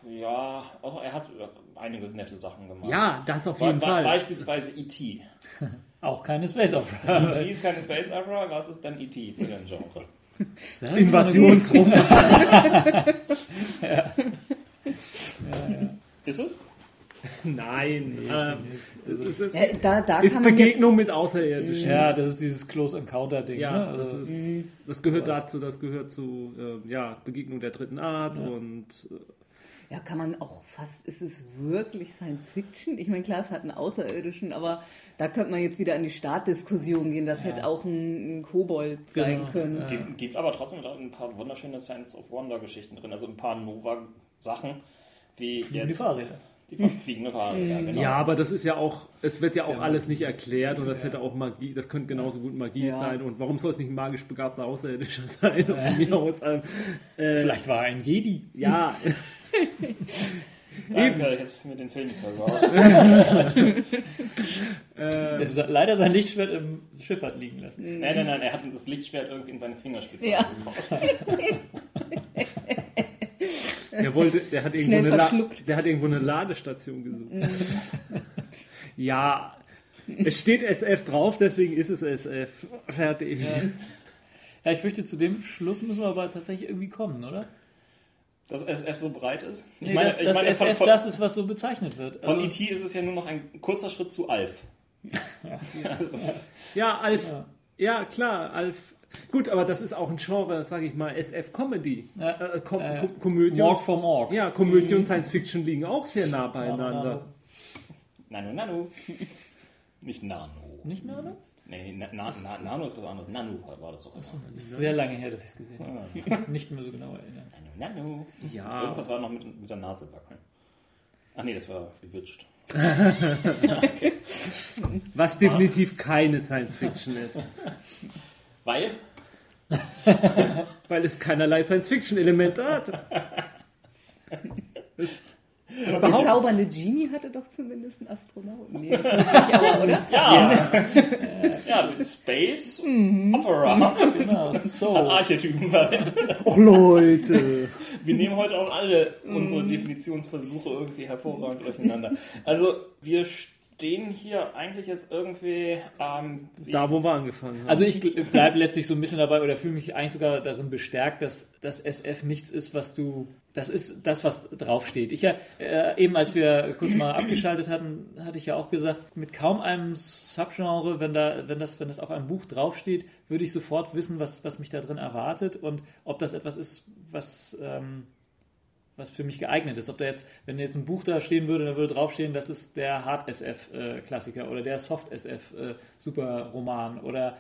ja, auch er hat einige nette Sachen gemacht. Ja, das auf jeden be Fall. Beispielsweise E.T. Auch keine Space Opera. E.T. ist keine Space Opera, was ist denn E.T. für ein Genre? Invasionsroman. Ist es? Nein. ähm, das ist, Ja, da, da ist kann man Begegnung mit Außerirdischen. Ja, das ist dieses Close Encounter Ding. Ja, ne? das, Also, ist, das gehört dazu, das gehört zu äh, ja, Begegnung der dritten Art und äh, ja, kann man auch fast, ist es wirklich Science Fiction? Ich meine, klar, es hat einen Außerirdischen, aber da könnte man jetzt wieder an die Startdiskussion gehen. Das hätte auch ein, ein Kobold sein Genau. können. Gibt, gibt aber trotzdem ein paar wunderschöne Sense of Wonder-Geschichten drin, also ein paar Nova-Sachen, wie die jetzt Fahrräder. die fliegende Fahrräder. Ja, genau. ja, aber das ist ja auch, es wird ja auch alles nicht erklärt und das hätte auch Magie, das könnte genauso gut Magie Ja. sein und warum soll es nicht ein magisch begabter Außerirdischer sein? Von mir aus, ähm, äh, Vielleicht war er ein Jedi. ja, Danke, jetzt ist mir den Film versaut. Der ist leider sein Lichtschwert im Schiff hat liegen lassen. nein, nein, nein, er hat das Lichtschwert irgendwie in seine Fingerspitze Ja. der wollte, der hat irgendwo, eine, La der hat irgendwo eine Ladestation gesucht. ja, es steht SF drauf, deswegen ist es SF. Fertig. Ja, ich fürchte, zu dem Schluss müssen wir aber tatsächlich irgendwie kommen, oder? Dass SF so breit ist? Ich Nee, meine, dass, ich dass meine von, SF von, das ist, was so bezeichnet wird. von Also- E.T. ist es ja nur noch ein kurzer Schritt zu Alf. Also, Ja, Alf. Ja, klar, Alf. Gut, aber das ist auch ein Genre, sage ich mal, SF-Comedy. Ja. Äh, Kom Äh, Kom Komödie. Morg for Morg. Ja, Komödie und Science Fiction liegen auch sehr nah beieinander. Nano, Nano. Nicht Nano. Nicht Nano? Nee, na, na, na, Nano ist was anderes. Nano war das doch. immer. Ist sehr lange her, dass ich es gesehen habe. Nicht mehr so genau erinnern. Ja. Irgendwas war noch mit, mit der Nase backen. Ach nee, das war bewitscht. Was definitiv keine Science Fiction ist. Weil? Weil es keinerlei Science Fiction-Elemente hat. Aber der zaubernde Genie hatte doch zumindest einen Astronauten. Nee, wirklich, aber, oder? Ja, ja Space Opera. Genau, so. Archetypen verwendet. Och Leute. Wir nehmen heute auch alle unsere Definitionsversuche irgendwie hervorragend durcheinander. Also, wir stehen hier eigentlich jetzt irgendwie ähm, Da, wo wir angefangen haben. Also ich bleibe letztlich so ein bisschen dabei oder fühle mich eigentlich sogar darin bestärkt, dass das SF nichts ist, was du, das ist das, was draufsteht. Ich ja, äh, eben als wir kurz mal abgeschaltet hatten, hatte ich ja auch gesagt, mit kaum einem Subgenre, wenn da, wenn das, wenn das auf einem Buch draufsteht, würde ich sofort wissen, was, was mich da drin erwartet und ob das etwas ist, was, ähm, was für mich geeignet ist. Ob da jetzt, wenn jetzt ein Buch da stehen würde, dann würde draufstehen, das ist der Hard-SF-Klassiker oder der Soft-SF-Super-Roman oder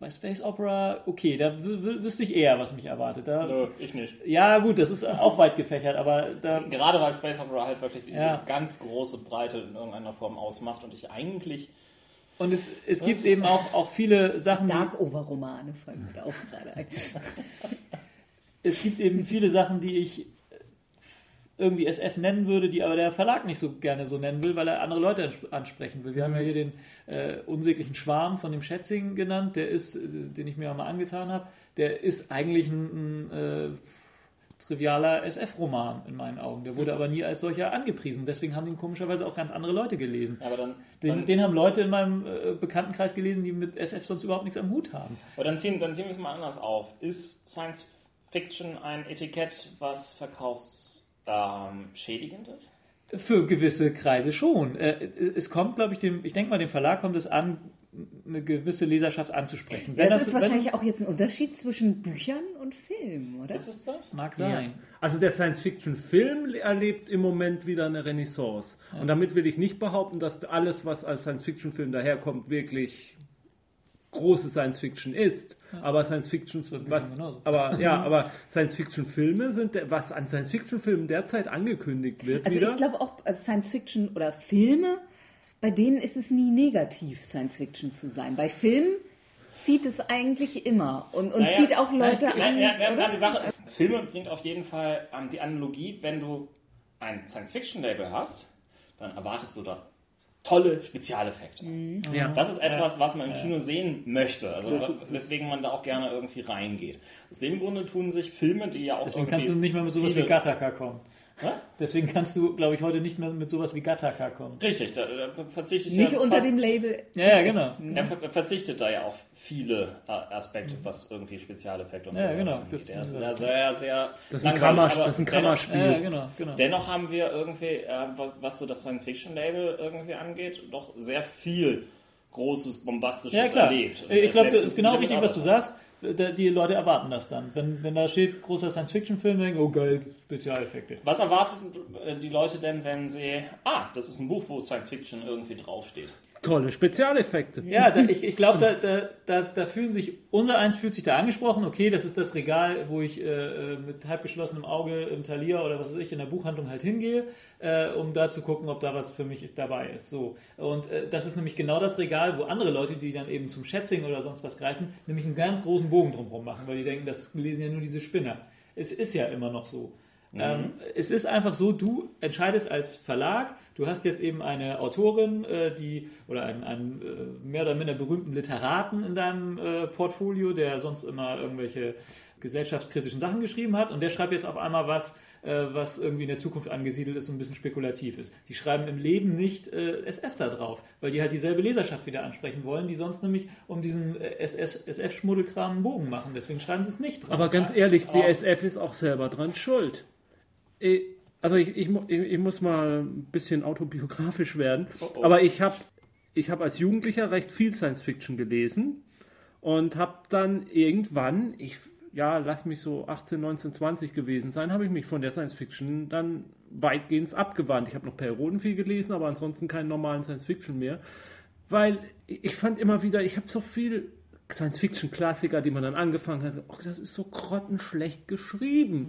bei Space Opera, okay, da wüsste ich eher, was mich erwartet. Da, Nö, ich nicht. ja, gut, das ist auch weit gefächert, aber da, Gerade weil Space Opera halt wirklich diese Ja. ganz große Breite in irgendeiner Form ausmacht und ich eigentlich und es, es gibt eben auch, auch viele Sachen, Dark-Over-Romane fallen mir da auch gerade ein. es gibt eben viele Sachen, die ich irgendwie SF nennen würde, die aber der Verlag nicht so gerne so nennen will, weil er andere Leute ans- ansprechen will. Wir haben ja hier den äh, unsäglichen Schwarm von dem Schätzing genannt, der ist, äh, den ich mir mal angetan habe, der ist eigentlich ein, ein äh, trivialer SF-Roman in meinen Augen. Der wurde aber nie als solcher angepriesen. Deswegen haben den komischerweise auch ganz andere Leute gelesen. aber dann, Den, dann, den haben Leute in meinem äh, Bekanntenkreis gelesen, die mit SF sonst überhaupt nichts am Hut haben. aber dann ziehen, dann ziehen wir es mal anders auf. Ist Science Fiction ein Etikett, was verkaufsschädigend ist? Für gewisse Kreise schon. Äh, Es kommt, glaube ich, dem, ich denke mal, dem Verlag kommt es an, eine gewisse Leserschaft anzusprechen. Ja, das ist wenn- wahrscheinlich auch jetzt ein Unterschied zwischen Büchern und Filmen, oder? Ist es das? mag sein. Also der Science-Fiction-Film erlebt im Moment wieder eine Renaissance. Und damit will ich nicht behaupten, dass alles, was als Science-Fiction-Film daherkommt, wirklich große Science-Fiction ist. Aber Science-Fiction, was, genauso. aber ja, aber Science-Fiction-Filme sind, der- was an Science-Fiction-Filmen derzeit angekündigt wird, Also wieder. ich glaube auch, also Science Fiction oder Filme, bei denen ist es nie negativ, Science Fiction zu sein. Bei Filmen zieht es eigentlich immer und, und Naja, zieht auch Leute Ja, an. ja, ja, oder? die Sache, Filme bringt auf jeden Fall ähm, die Analogie, wenn du ein Science-Fiction-Label hast, dann erwartest du da tolle Spezialeffekte. Ja. Das ist etwas, was man im Kino sehen möchte, also weswegen man da auch gerne irgendwie reingeht. Aus dem Grunde tun sich Filme, die ja auch Deswegen irgendwie kannst du nicht mehr mit sowas wie Gattaca kommen. Deswegen kannst du, glaube ich, heute nicht mehr mit sowas wie Gattaca kommen. Richtig, da, da verzichtet Nicht ja unter fast, dem Label. Ja, ja, genau. Er ver verzichtet da ja auf viele äh, Aspekte, was irgendwie Spezialeffekte und Ja, so genau. angeht. Das- Der ist sehr, sehr, sehr Das ist ein, Kammerspiel. Ja, ja, genau, genau. Dennoch haben wir irgendwie, äh, was, was so das Science-Fiction-Label irgendwie angeht, doch sehr viel Großes, Bombastisches Ja, klar. erlebt. Ich glaube, das ist genau richtig, was du sagst. Die Leute erwarten das dann. Wenn, wenn da steht, großer Science-Fiction-Film, denken, oh geil, Spezialeffekte. Was erwarten äh, die Leute denn, wenn sie, ah, das ist ein Buch, wo Science-Fiction irgendwie draufsteht? Tolle Spezialeffekte. Ja, da, ich, ich glaube, da, da, da, da fühlen sich, unser eins fühlt sich da angesprochen, okay, das ist das Regal, wo ich äh, äh, mit halb geschlossenem Auge im Thalia oder was weiß ich in der Buchhandlung halt hingehe, äh, um da zu gucken, ob da was für mich dabei ist. So. Und äh, das ist nämlich genau das Regal, wo andere Leute, die dann eben zum Schätzing oder sonst was greifen, nämlich einen ganz großen Bogen drumherum machen, weil die denken, das lesen ja nur diese Spinner. Es ist ja immer noch so. Ähm, es ist einfach so, du entscheidest als Verlag, du hast jetzt eben eine Autorin, äh, die oder einen, einen äh, mehr oder minder berühmten Literaten in deinem äh, Portfolio, der sonst immer irgendwelche gesellschaftskritischen Sachen geschrieben hat und der schreibt jetzt auf einmal was, äh, was irgendwie in der Zukunft angesiedelt ist und ein bisschen spekulativ ist. Die schreiben im Leben nicht äh, SF da drauf, weil die halt dieselbe Leserschaft wieder ansprechen wollen, die sonst nämlich um diesen äh, SF-Schmuddelkram einen Bogen machen. Deswegen schreiben sie es nicht drauf. Aber ganz ehrlich, die SF ist auch selber dran schuld. Also ich, ich, ich muss mal ein bisschen autobiografisch werden. oh. Aber ich habe ich hab als Jugendlicher recht viel Science Fiction gelesen und habe dann irgendwann, ich ja, lass mich so 18, 19, 20 gewesen sein, habe ich mich von der Science Fiction dann weitgehend abgewandt. Ich habe noch Perioden viel gelesen, aber ansonsten keinen normalen Science Fiction mehr. Weil ich fand immer wieder, ich habe so viel Science-Fiction-Klassiker, die man dann angefangen hat, so, oh, das ist so grottenschlecht geschrieben.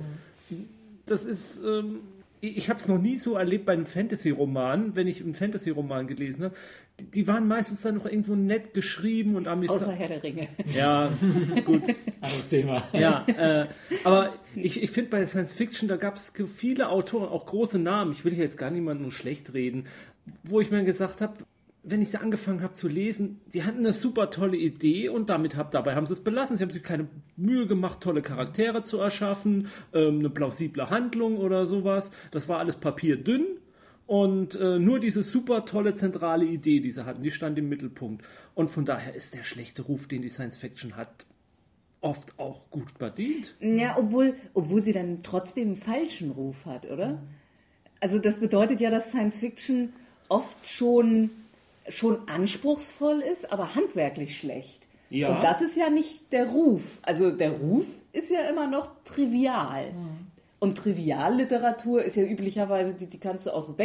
Das ist, ähm, ich, habe es noch nie so erlebt bei einem Fantasy-Roman, wenn ich einen Fantasy-Roman gelesen habe. Die, die waren meistens dann noch irgendwo nett geschrieben und Außer amüsant. Herr der Ringe. Ja, gut. Anderes Thema. Ja, äh, aber ich, ich finde bei Science Fiction, da gab es viele Autoren, auch große Namen, ich will hier jetzt gar niemanden nur schlecht reden, wo ich mir gesagt habe, wenn ich da angefangen habe zu lesen, die hatten eine super tolle Idee und damit hab, dabei haben sie es belassen. Sie haben sich keine Mühe gemacht, tolle Charaktere zu erschaffen, ähm, eine plausible Handlung oder sowas. Das war alles papierdünn. Und äh, nur diese super tolle zentrale Idee, die sie hatten, die stand im Mittelpunkt. Und von daher ist der schlechte Ruf, den die Science Fiction hat, oft auch gut verdient. Ja, obwohl, obwohl sie dann trotzdem einen falschen Ruf hat, oder? Also das bedeutet ja, dass Science Fiction oft schon, schon anspruchsvoll ist, aber handwerklich schlecht. Ja. Und das ist ja nicht der Ruf. Also der Ruf ist ja immer noch trivial. Und Trivialliteratur ist ja üblicherweise, die, die kannst du auch so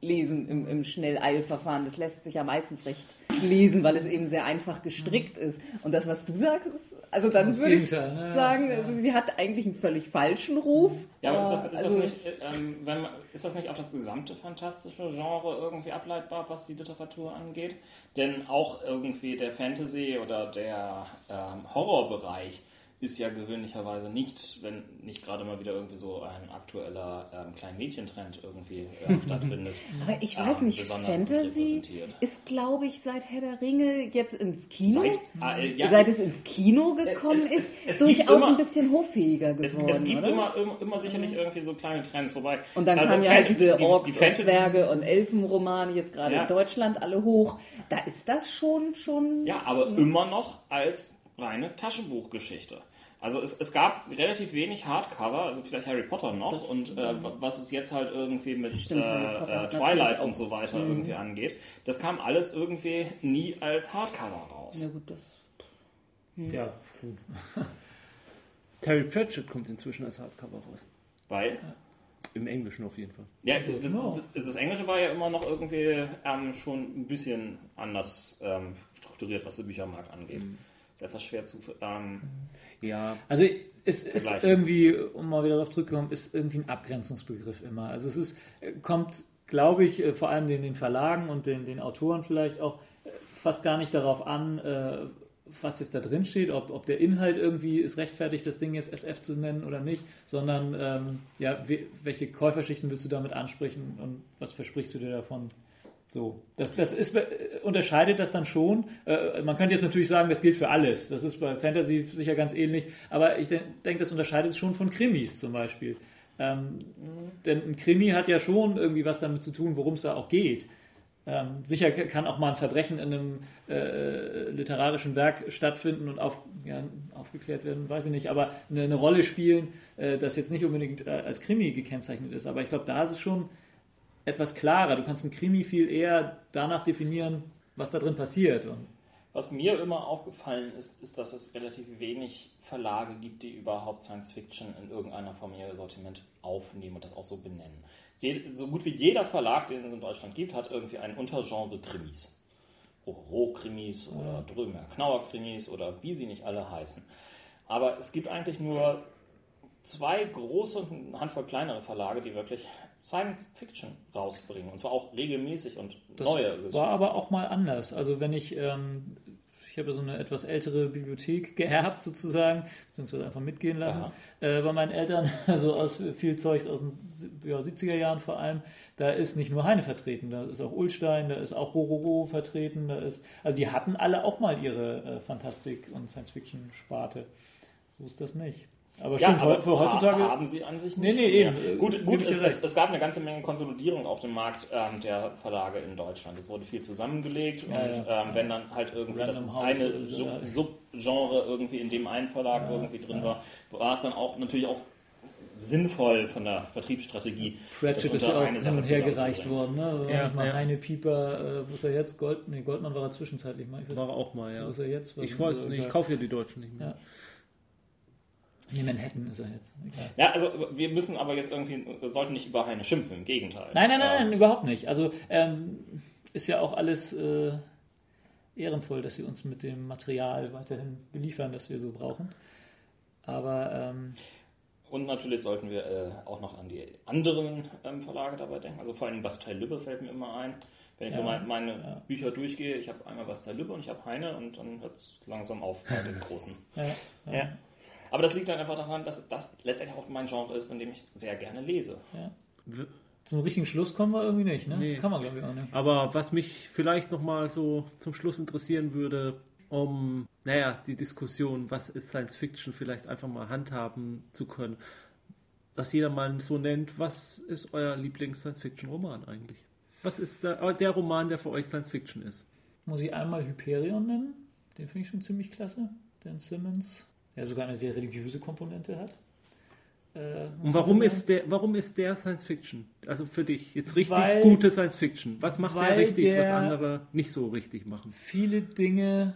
weglesen im, im Schnelleilverfahren. Das lässt sich ja meistens recht lesen, weil es eben sehr einfach gestrickt ist. Und das, was du sagst, ist, also dann Das würde ich ja, sagen, also sie hat eigentlich einen völlig falschen Ruf. Ja, aber ist das, ist also- das nicht, ähm, wenn man, ist das nicht auf das gesamte fantastische Genre irgendwie ableitbar, was die Literatur angeht? Denn auch irgendwie der Fantasy oder der ähm, Horrorbereich ist ja gewöhnlicherweise nicht, wenn nicht gerade mal wieder irgendwie so ein aktueller ähm, Kleinmädchentrend irgendwie ähm, stattfindet. Aber ich weiß ähm, nicht, Fantasy ist, glaube ich, seit Herr der Ringe jetzt ins Kino. Seit, äh, ja, Seit es ins Kino gekommen Es- es- ist, es gibt durchaus immer- ein bisschen hoffähiger geworden. es gibt immer, immer, immer sicherlich irgendwie so kleine Trends, wobei. und dann also kamen ja halt diese die- die Orks und Zwerge und Elfenromane jetzt gerade Ja. in Deutschland alle hoch. Da ist das schon, schon. Ja, aber immer noch als reine Taschenbuchgeschichte. Also es, es gab relativ wenig Hardcover, also vielleicht Harry Potter noch und äh, was es jetzt halt irgendwie mit Stimmt, äh, Potter äh, Twilight und so weiter irgendwie angeht, das kam alles irgendwie nie als Hardcover raus. Ja, gut, das. Ja, gut. Terry Pratchett kommt inzwischen als Hardcover raus. Weil, Im Englischen auf jeden Fall. ja, das, das Englische war ja immer noch irgendwie ähm, schon ein bisschen anders ähm, strukturiert, was den Büchermarkt angeht. Ist etwas schwer zu... Ähm, Ja, Also es ist irgendwie, um mal wieder darauf zurückzukommen, ist irgendwie ein Abgrenzungsbegriff immer. Also es ist, äh, kommt, glaube ich, äh, vor allem den, den Verlagen und den, den Autoren vielleicht auch äh, fast gar nicht darauf an, was jetzt da drin steht, ob, ob der Inhalt irgendwie es rechtfertigt, das Ding jetzt SF zu nennen oder nicht, sondern ähm, ja, we, welche Käuferschichten willst du damit ansprechen und was versprichst du dir davon? So, das, das ist, äh, unterscheidet das dann schon. Äh, man könnte jetzt natürlich sagen, das gilt für alles. Das ist bei Fantasy sicher ganz ähnlich. Aber ich denke, denk, das unterscheidet es schon von Krimis zum Beispiel. Ähm, denn ein Krimi hat ja schon irgendwie was damit zu tun, worum es da auch geht. Ähm, sicher kann auch mal ein Verbrechen in einem äh, literarischen Werk stattfinden und auf, ja, aufgeklärt werden, weiß ich nicht, aber eine, eine Rolle spielen, äh, das jetzt nicht unbedingt äh, als Krimi gekennzeichnet ist. Aber ich glaube, da ist es schon etwas klarer. Du kannst ein Krimi viel eher danach definieren, was da drin passiert. Und was mir immer aufgefallen ist, ist, dass es relativ wenig Verlage gibt, die überhaupt Science Fiction in irgendeiner Form in ihr Sortiment aufnehmen und das auch so benennen. Je, so gut wie jeder Verlag, den es in Deutschland gibt, hat irgendwie ein Untergenre Krimis. Roh-Krimis oder Drömer-Knauer-Krimis oder wie sie nicht alle heißen. Aber es gibt eigentlich nur zwei große und eine Handvoll kleinere Verlage, die wirklich Science Fiction rausbringen. Und zwar auch regelmäßig und das neue Geschichten. War aber auch mal anders. Also wenn ich, ähm, ich habe so eine etwas ältere Bibliothek geerbt sozusagen, beziehungsweise einfach mitgehen lassen, äh, bei meinen Eltern, also aus viel Zeugs aus den ja, 70er Jahren vor allem, da ist nicht nur Heine vertreten, da ist auch Ulstein, da ist auch Rororo vertreten, da ist, also die hatten alle auch mal ihre äh, Fantastik- und Science-Fiction-Sparte. So ist das nicht. Aber ja, stimmt, aber für heutzutage haben sie an sich nicht. Nee, nee, eben. Gut, gut es, es, es, gab eine ganze Menge Konsolidierung auf dem Markt ähm, der Verlage in Deutschland. Es wurde viel zusammengelegt ja, und ja. Ähm, wenn dann halt irgendwie Random das House eine Sub Subgenre irgendwie in dem einen Verlag ja, irgendwie drin war, war es dann auch natürlich auch sinnvoll von der Vertriebsstrategie. Pratchett ist ja auch hin und her gereicht worden. Ne? Ja, mal ja. Heine Pieper, äh, wo ist er jetzt? Gold, nee, Goldmann war er zwischenzeitlich mal. Ich weiß, war er auch mal, ja. Wo ist er jetzt? Was ich weiß nicht, ich kaufe ja die Deutschen nicht mehr. Ja. Nee, Manhattan ist er jetzt. Egal. Ja, also wir müssen aber jetzt irgendwie, wir sollten nicht über Heine schimpfen, im Gegenteil. Nein, nein, nein, ähm, nein überhaupt nicht. Also ähm, ist ja auch alles äh, ehrenvoll, dass sie uns mit dem Material weiterhin beliefern, das wir so brauchen. Aber ähm, und natürlich sollten wir äh, auch noch an die anderen ähm, Verlage dabei denken. Also vor allem Bastei Lübbe fällt mir immer ein. Wenn ich ja, so mein, meine ja. Bücher durchgehe, ich habe einmal Bastei Lübbe und ich habe Heine und dann hört es langsam auf bei den großen. Ja, ja. Aber das liegt dann einfach daran, dass das letztendlich auch mein Genre ist, von dem ich sehr gerne lese. Ja. Zum richtigen Schluss kommen wir irgendwie nicht, ne? Nee. Kann man, glaube ich, auch nicht. Aber was mich vielleicht nochmal so zum Schluss interessieren würde, um, naja, die Diskussion, was ist Science Fiction, vielleicht einfach mal handhaben zu können, dass jeder mal so nennt, was ist euer Lieblings-Science-Fiction-Roman eigentlich? Was ist der, der Roman, der für euch Science Fiction ist? Muss ich einmal Hyperion nennen? Den finde ich schon ziemlich klasse. Dan Simmons ja sogar eine sehr religiöse Komponente hat. Äh, Und warum ist, der, warum ist der Science Fiction? Also für dich jetzt richtig weil, gute Science Fiction. Was macht der richtig, der was andere nicht so richtig machen? Viele Dinge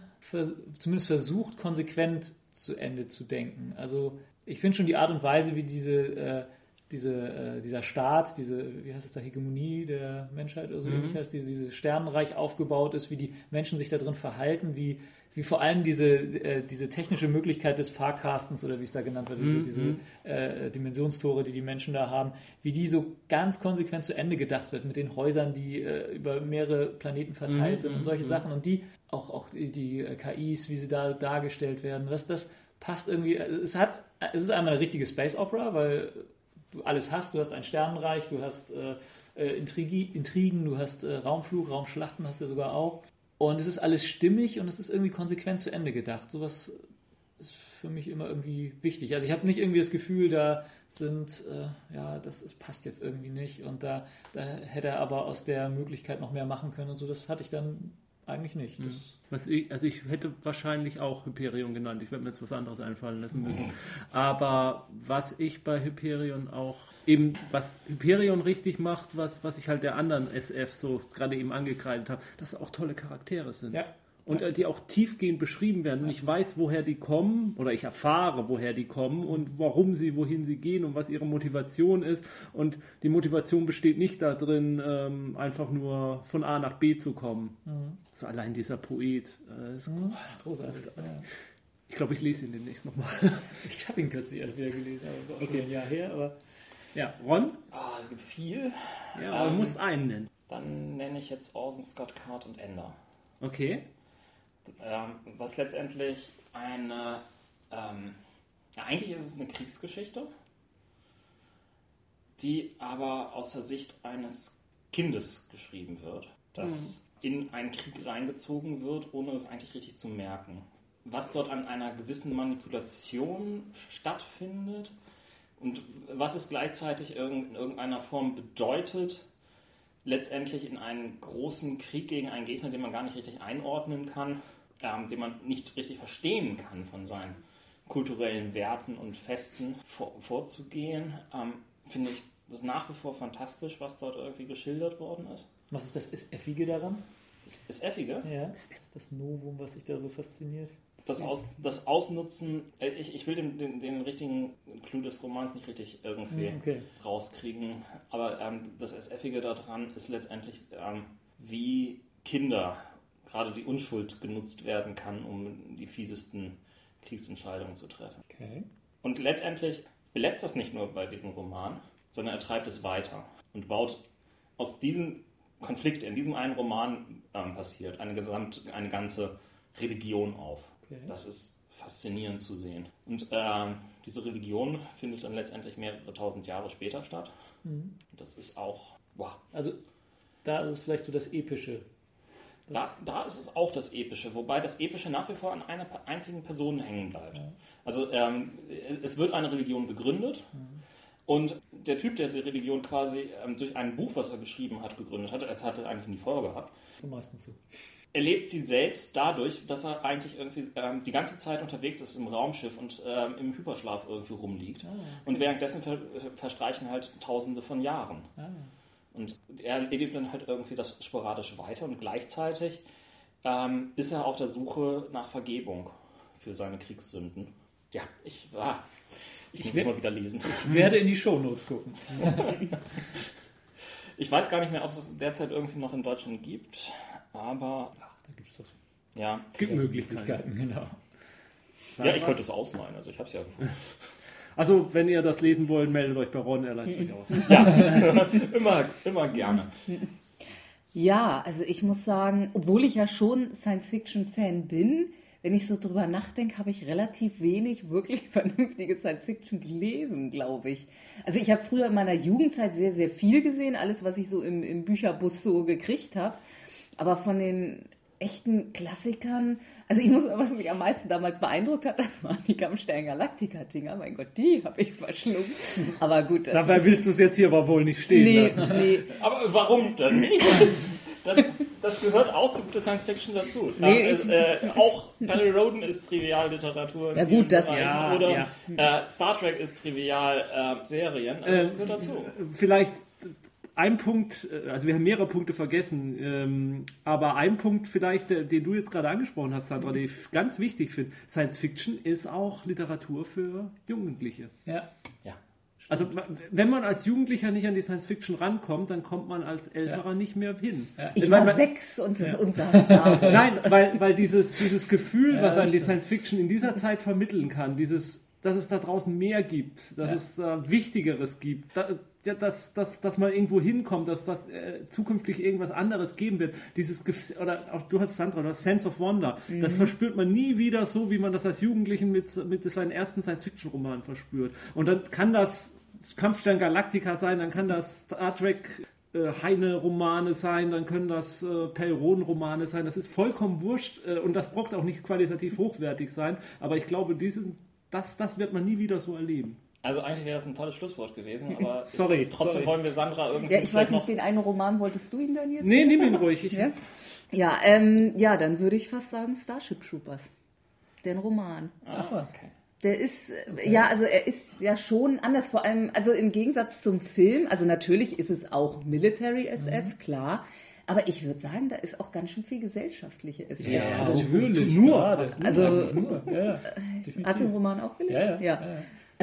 zumindest versucht, konsequent zu Ende zu denken. Also ich finde schon die Art und Weise, wie diese, äh, diese, äh, dieser Staat, diese, wie heißt es da, Hegemonie der Menschheit oder so, mhm. wie heißt dieses Sternenreich aufgebaut ist, wie die Menschen sich da drin verhalten, wie wie vor allem diese, äh, diese technische Möglichkeit des Fahrcastens oder wie es da genannt wird, diese, mhm. diese äh, Dimensionstore, die die Menschen da haben, wie die so ganz konsequent zu Ende gedacht wird mit den Häusern, die äh, über mehrere Planeten verteilt mhm. sind und solche mhm. Sachen und die, auch, auch die, die äh, KIs, wie sie da dargestellt werden, das, das passt irgendwie, äh, es hat, es ist einmal eine richtige Space Opera, weil du alles hast, du hast ein Sternenreich, du hast äh, Intrigen, du hast Raumflug, Raumschlachten hast du sogar auch. Und es ist alles stimmig und es ist irgendwie konsequent zu Ende gedacht. Sowas ist für mich immer irgendwie wichtig. Also ich habe nicht irgendwie das Gefühl, da sind, äh, ja, das, das, passt jetzt irgendwie nicht und da, da hätte er aber aus der Möglichkeit noch mehr machen können und so. Das hatte ich dann eigentlich nicht. Mhm. Ich, also ich hätte wahrscheinlich auch Hyperion genannt. Ich werde mir jetzt was anderes einfallen lassen müssen. Aber was ich bei Hyperion auch eben, was Hyperion richtig macht, was, was ich halt der anderen SF so gerade eben angekreidet habe, dass auch tolle Charaktere sind. Ja und die auch tiefgehend beschrieben werden. Und ich weiß, woher die kommen, oder ich erfahre, woher die kommen und warum sie, wohin sie gehen und was ihre Motivation ist. Und die Motivation besteht nicht darin, ähm, einfach nur von A nach B zu kommen. Mhm. So allein dieser Poet. Äh, ist mhm. großartig. Ich glaube, ich lese ihn demnächst nochmal. ich habe ihn kürzlich erst wieder gelesen, aber okay. schon ein Jahr her. Aber ja, Ron? Ah, es gibt viel. Ja, aber ähm, du musst einen nennen. Dann nenne ich jetzt Orson Scott Card und Ender. Okay. Ähm, was letztendlich eine, ähm, ja, eigentlich ist es eine Kriegsgeschichte, die aber aus der Sicht eines Kindes geschrieben wird, das in einen Krieg reingezogen wird, ohne es eigentlich richtig zu merken. Was dort an einer gewissen Manipulation stattfindet und was es gleichzeitig in irgendeiner Form bedeutet, letztendlich in einen großen Krieg gegen einen Gegner, den man gar nicht richtig einordnen kann, ähm, den man nicht richtig verstehen kann von seinen kulturellen Werten und Festen vor, vorzugehen, ähm, finde ich das nach wie vor fantastisch, was dort irgendwie geschildert worden ist. Was ist das Effige daran? Das ist effige. Ja. Das ist das Novum, was sich da so fasziniert. Das, Aus, das Ausnutzen, äh, ich, ich will den, den, den richtigen Clou des Romans nicht richtig irgendwie Hm, okay. rauskriegen, aber ähm, das SF-ige daran ist letztendlich, ähm, wie Kinder, gerade die Unschuld, genutzt werden kann, um die fiesesten Kriegsentscheidungen zu treffen. Okay. Und letztendlich belässt das nicht nur bei diesem Roman, sondern er treibt es weiter und baut aus diesem Konflikt, in diesem einen Roman ähm, passiert, eine, gesamt, eine ganze Religion auf. Okay. Das ist faszinierend zu sehen. Und ähm, diese Religion findet dann letztendlich mehrere tausend Jahre später statt. Mhm. Das ist auch, wow. Also da ist es vielleicht so das Epische. Da, da ist es auch das Epische, wobei das Epische nach wie vor an einer einzigen Person hängen bleibt. Also ähm, es wird eine Religion gegründet und der Typ, der diese Religion quasi ähm, durch ein Buch, was er geschrieben hat, gegründet hat, es hatte eigentlich nie vorgehabt, So meistens so. Erlebt sie selbst dadurch, dass er eigentlich irgendwie ähm, die ganze Zeit unterwegs ist im Raumschiff und ähm, im Hyperschlaf irgendwie rumliegt. Und währenddessen ver verstreichen halt Tausende von Jahren. Ah. Und er erlebt dann halt irgendwie das sporadisch weiter und gleichzeitig ähm, ist er auf der Suche nach Vergebung für seine Kriegssünden. Ja, ich war. Ich, muss es mal wieder lesen. Ich werde in die Shownotes gucken. Ich weiß gar nicht mehr, ob es es derzeit irgendwie noch in Deutschland gibt, aber Ach, da gibt es doch ja. Gibt Möglichkeiten, genau. Ja, ich könnte es ausleihen, also ich habe es ja gefunden. Also, wenn ihr das lesen wollt, meldet euch bei Ron, er leiht es euch aus. immer, immer gerne. Ja, also ich muss sagen, obwohl ich ja schon Science-Fiction-Fan bin, wenn ich so drüber nachdenke, habe ich relativ wenig wirklich vernünftige Science-Fiction gelesen, glaube ich. Also ich habe früher in meiner Jugendzeit sehr, sehr viel gesehen, alles, was ich so im, im Bücherbus so gekriegt habe. Aber von den echten Klassikern, also ich muss sagen, was mich am meisten damals beeindruckt hat, das waren die Kampfstern Galactica-Dinger. Mein Gott, die habe ich verschlungen. Aber gut, das, Dabei willst du es jetzt hier aber wohl nicht stehen nee, lassen. nee, Aber warum denn nicht? Das, das gehört auch zu guter Science Fiction dazu. Nee, Ja, also, äh, auch Barry Roden ist Trivialliteratur. Ja, gut, das-. Ja, Oder Äh, Star Trek ist Trivial-Serien. Äh, das gehört dazu. Vielleicht ein Punkt, äh, also wir haben mehrere Punkte vergessen, ähm, aber ein Punkt vielleicht, den du jetzt gerade angesprochen hast, Sandra, den ich ganz wichtig finde, Science Fiction ist auch Literatur für Jugendliche. Ja. Ja. Also wenn man als Jugendlicher nicht an die Science Fiction rankommt, dann kommt man als Älterer nicht mehr hin. ich Weil war man- sechs und, und saß da. Nein, weil, weil dieses, dieses Gefühl, was Ja, einem die. Science Fiction in dieser Zeit vermitteln kann, dieses, dass es da draußen mehr gibt, dass Ja. es äh, Wichtigeres gibt, da, ja, dass, dass, dass man irgendwo hinkommt, dass das äh, zukünftig irgendwas anderes geben wird. Dieses Gef- oder auch du hast Sandra, du hast Sense of Wonder. Das verspürt man nie wieder so, wie man das als Jugendlichen mit, mit seinen ersten Science-Fiction-Romanen verspürt. Und dann kann das Kampfstern Galactica sein, dann kann das Star Trek äh, Heine-Romane sein, dann können das äh, Perron-Romane sein. Das ist vollkommen wurscht äh, und das braucht auch nicht qualitativ hochwertig sein. Aber ich glaube, diesen, das, das wird man nie wieder so erleben. Also eigentlich wäre das ein tolles Schlusswort gewesen, aber Sorry, trotzdem sorry. wollen wir Sandra irgendwie Ja, ich weiß nicht, noch... den einen Roman wolltest du ihn dann jetzt? Nee, nimm ihn ruhig. Ich, Ja, ja, ähm, ja dann würde ich fast sagen Starship Troopers. Den Roman. Ach was. Okay. Der ist, äh, ja, also er ist ja schon anders, vor allem, also im Gegensatz zum Film, also natürlich ist es auch Military SF, klar, aber ich würde sagen, da ist auch ganz schön viel gesellschaftliche SF. Ja, drin. natürlich. nur Also- nur. Ja. Hast du den Roman auch gelesen? Ja, ja. ja.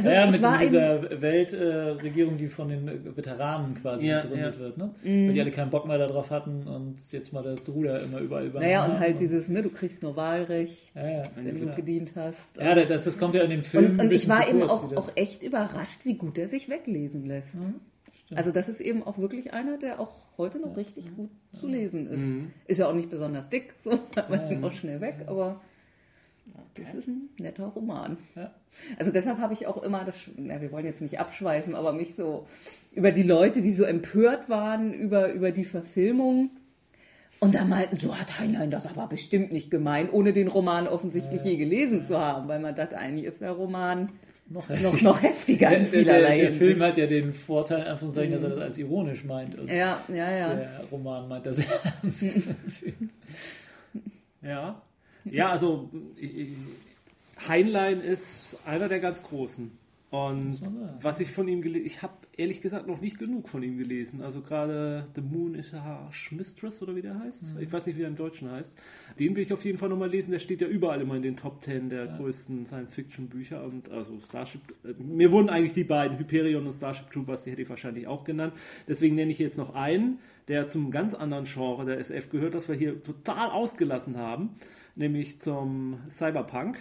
Ja. Also ja, ich mit dieser Weltregierung, die von den äh, Veteranen quasi Ja, gegründet ja. wird, ne? Mhm. Weil die alle keinen Bock mehr darauf hatten und jetzt mal das Ruder immer überall übernommen naja, und halt dieses, ne, du kriegst nur Wahlrecht, Ja, ja. wenn du gedient hast. Ja, das, das kommt ja in den Filmen. und, und ich war eben kurz, auch, auch echt überrascht, wie gut er sich weglesen lässt. Also das ist eben auch wirklich einer, der auch heute noch richtig gut zu lesen ist. Ist ja auch nicht besonders dick, so hat man ihn auch schnell weg, aber das ist ein netter Roman. Ja. Also deshalb habe ich auch immer, das, na, wir wollen jetzt nicht abschweifen, aber mich so über die Leute, die so empört waren über, über die Verfilmung und da meinten, so hat Heinlein das aber bestimmt nicht gemeint, ohne den Roman offensichtlich je gelesen zu haben, weil man dachte, eigentlich ist der Roman Noch, noch, noch heftiger der, in der, der, vielerlei der Film hat ja den Vorteil, einfach zu sagen, dass er das als ironisch meint. Und Ja, ja, ja. der Roman meint das ernst. Ja. Ja, also Heinlein ist einer der ganz großen. Und was ich von ihm gelesen ich habe ehrlich gesagt noch nicht genug von ihm gelesen. Also gerade The Moon is a Harsh Mistress oder wie der heißt. Ich weiß nicht, wie er im Deutschen heißt. Den will ich auf jeden Fall nochmal lesen. Der steht ja überall immer in den Top 10 der größten Science-Fiction-Bücher. Und also Starship, äh, mir wurden eigentlich die beiden, Hyperion und Starship Troopers, die hätte ich wahrscheinlich auch genannt. Deswegen nenne ich jetzt noch einen, der zum ganz anderen Genre der SF gehört, das wir hier total ausgelassen haben, nämlich zum Cyberpunk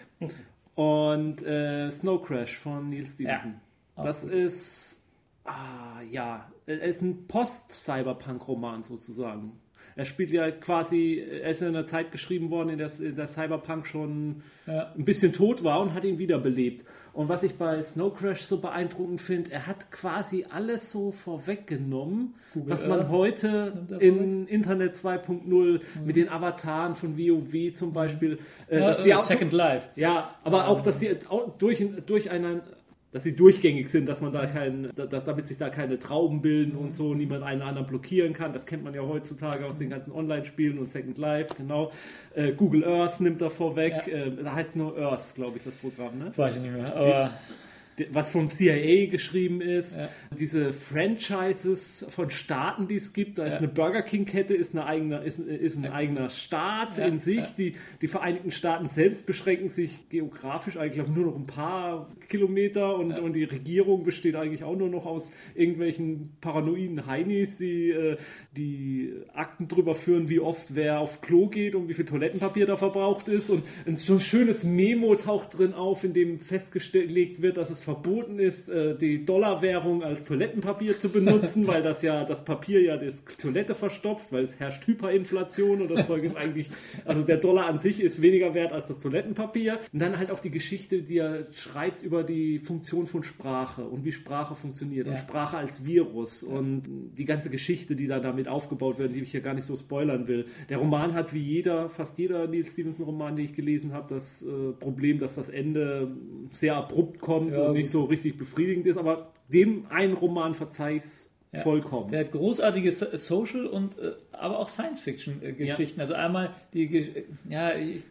und äh, Snow Crash von Neil Stevenson. auch das gut. ist, ah, ja, er ist ein Post-Cyberpunk-Roman sozusagen. Er spielt ja quasi, er ist in einer Zeit geschrieben worden, in der, in der Cyberpunk schon Ja. ein bisschen tot war und hat ihn wiederbelebt. Und was ich bei Snow Crash so beeindruckend finde, er hat quasi alles so vorweggenommen, Google was man Earth heute in Internet 2.0 mit den Avataren von WoW zum Beispiel, äh, Ja, dass die äh, auch- Second Life. ja, aber auch, dass die auch durch, durch einen, dass sie durchgängig sind, dass man da kein, dass damit sich da keine Trauben bilden und so, niemand einen anderen blockieren kann. Das kennt man ja heutzutage aus den ganzen Online-Spielen und Second Life, genau. Äh, Google Earth nimmt da vorweg. Ja. Äh, da heißt nur Earth, glaube ich, das Programm, ne? Weiß ich nicht mehr. Aber was vom CIA geschrieben ist, Ja. diese Franchises von Staaten, die es gibt, da ist Ja. eine Burger King Kette, ist, eine eigene, ist, ist ein eigener Staat Ja, in sich. Die, die Vereinigten Staaten selbst beschränken sich geografisch eigentlich nur noch ein paar Kilometer und, und die Regierung besteht eigentlich auch nur noch aus irgendwelchen paranoiden Heinis, die äh, die Akten drüber führen, wie oft wer auf Klo geht und wie viel Toilettenpapier da verbraucht ist. Und ein schönes Memo taucht drin auf, in dem festgelegt wird, dass es verboten ist, äh, die Dollarwährung als Toilettenpapier zu benutzen, weil das ja das Papier ja das Toilette verstopft, weil es herrscht Hyperinflation und das Zeug ist eigentlich, also der Dollar an sich ist weniger wert als das Toilettenpapier. Und dann halt auch die Geschichte, die er schreibt über die Funktion von Sprache und wie Sprache funktioniert und Ja. Sprache als Virus und die ganze Geschichte, die da damit aufgebaut wird, die ich hier gar nicht so spoilern will. Der Roman hat wie jeder, fast jeder Neil Stevenson Roman, den ich gelesen habe, das äh, Problem, dass das Ende sehr abrupt kommt Ja, und nicht so richtig befriedigend ist, aber dem einen Roman verzeih ich's Ja. vollkommen. Der hat großartige So- Social und äh, aber auch Science-Fiction-Geschichten. Also einmal die, ja, ich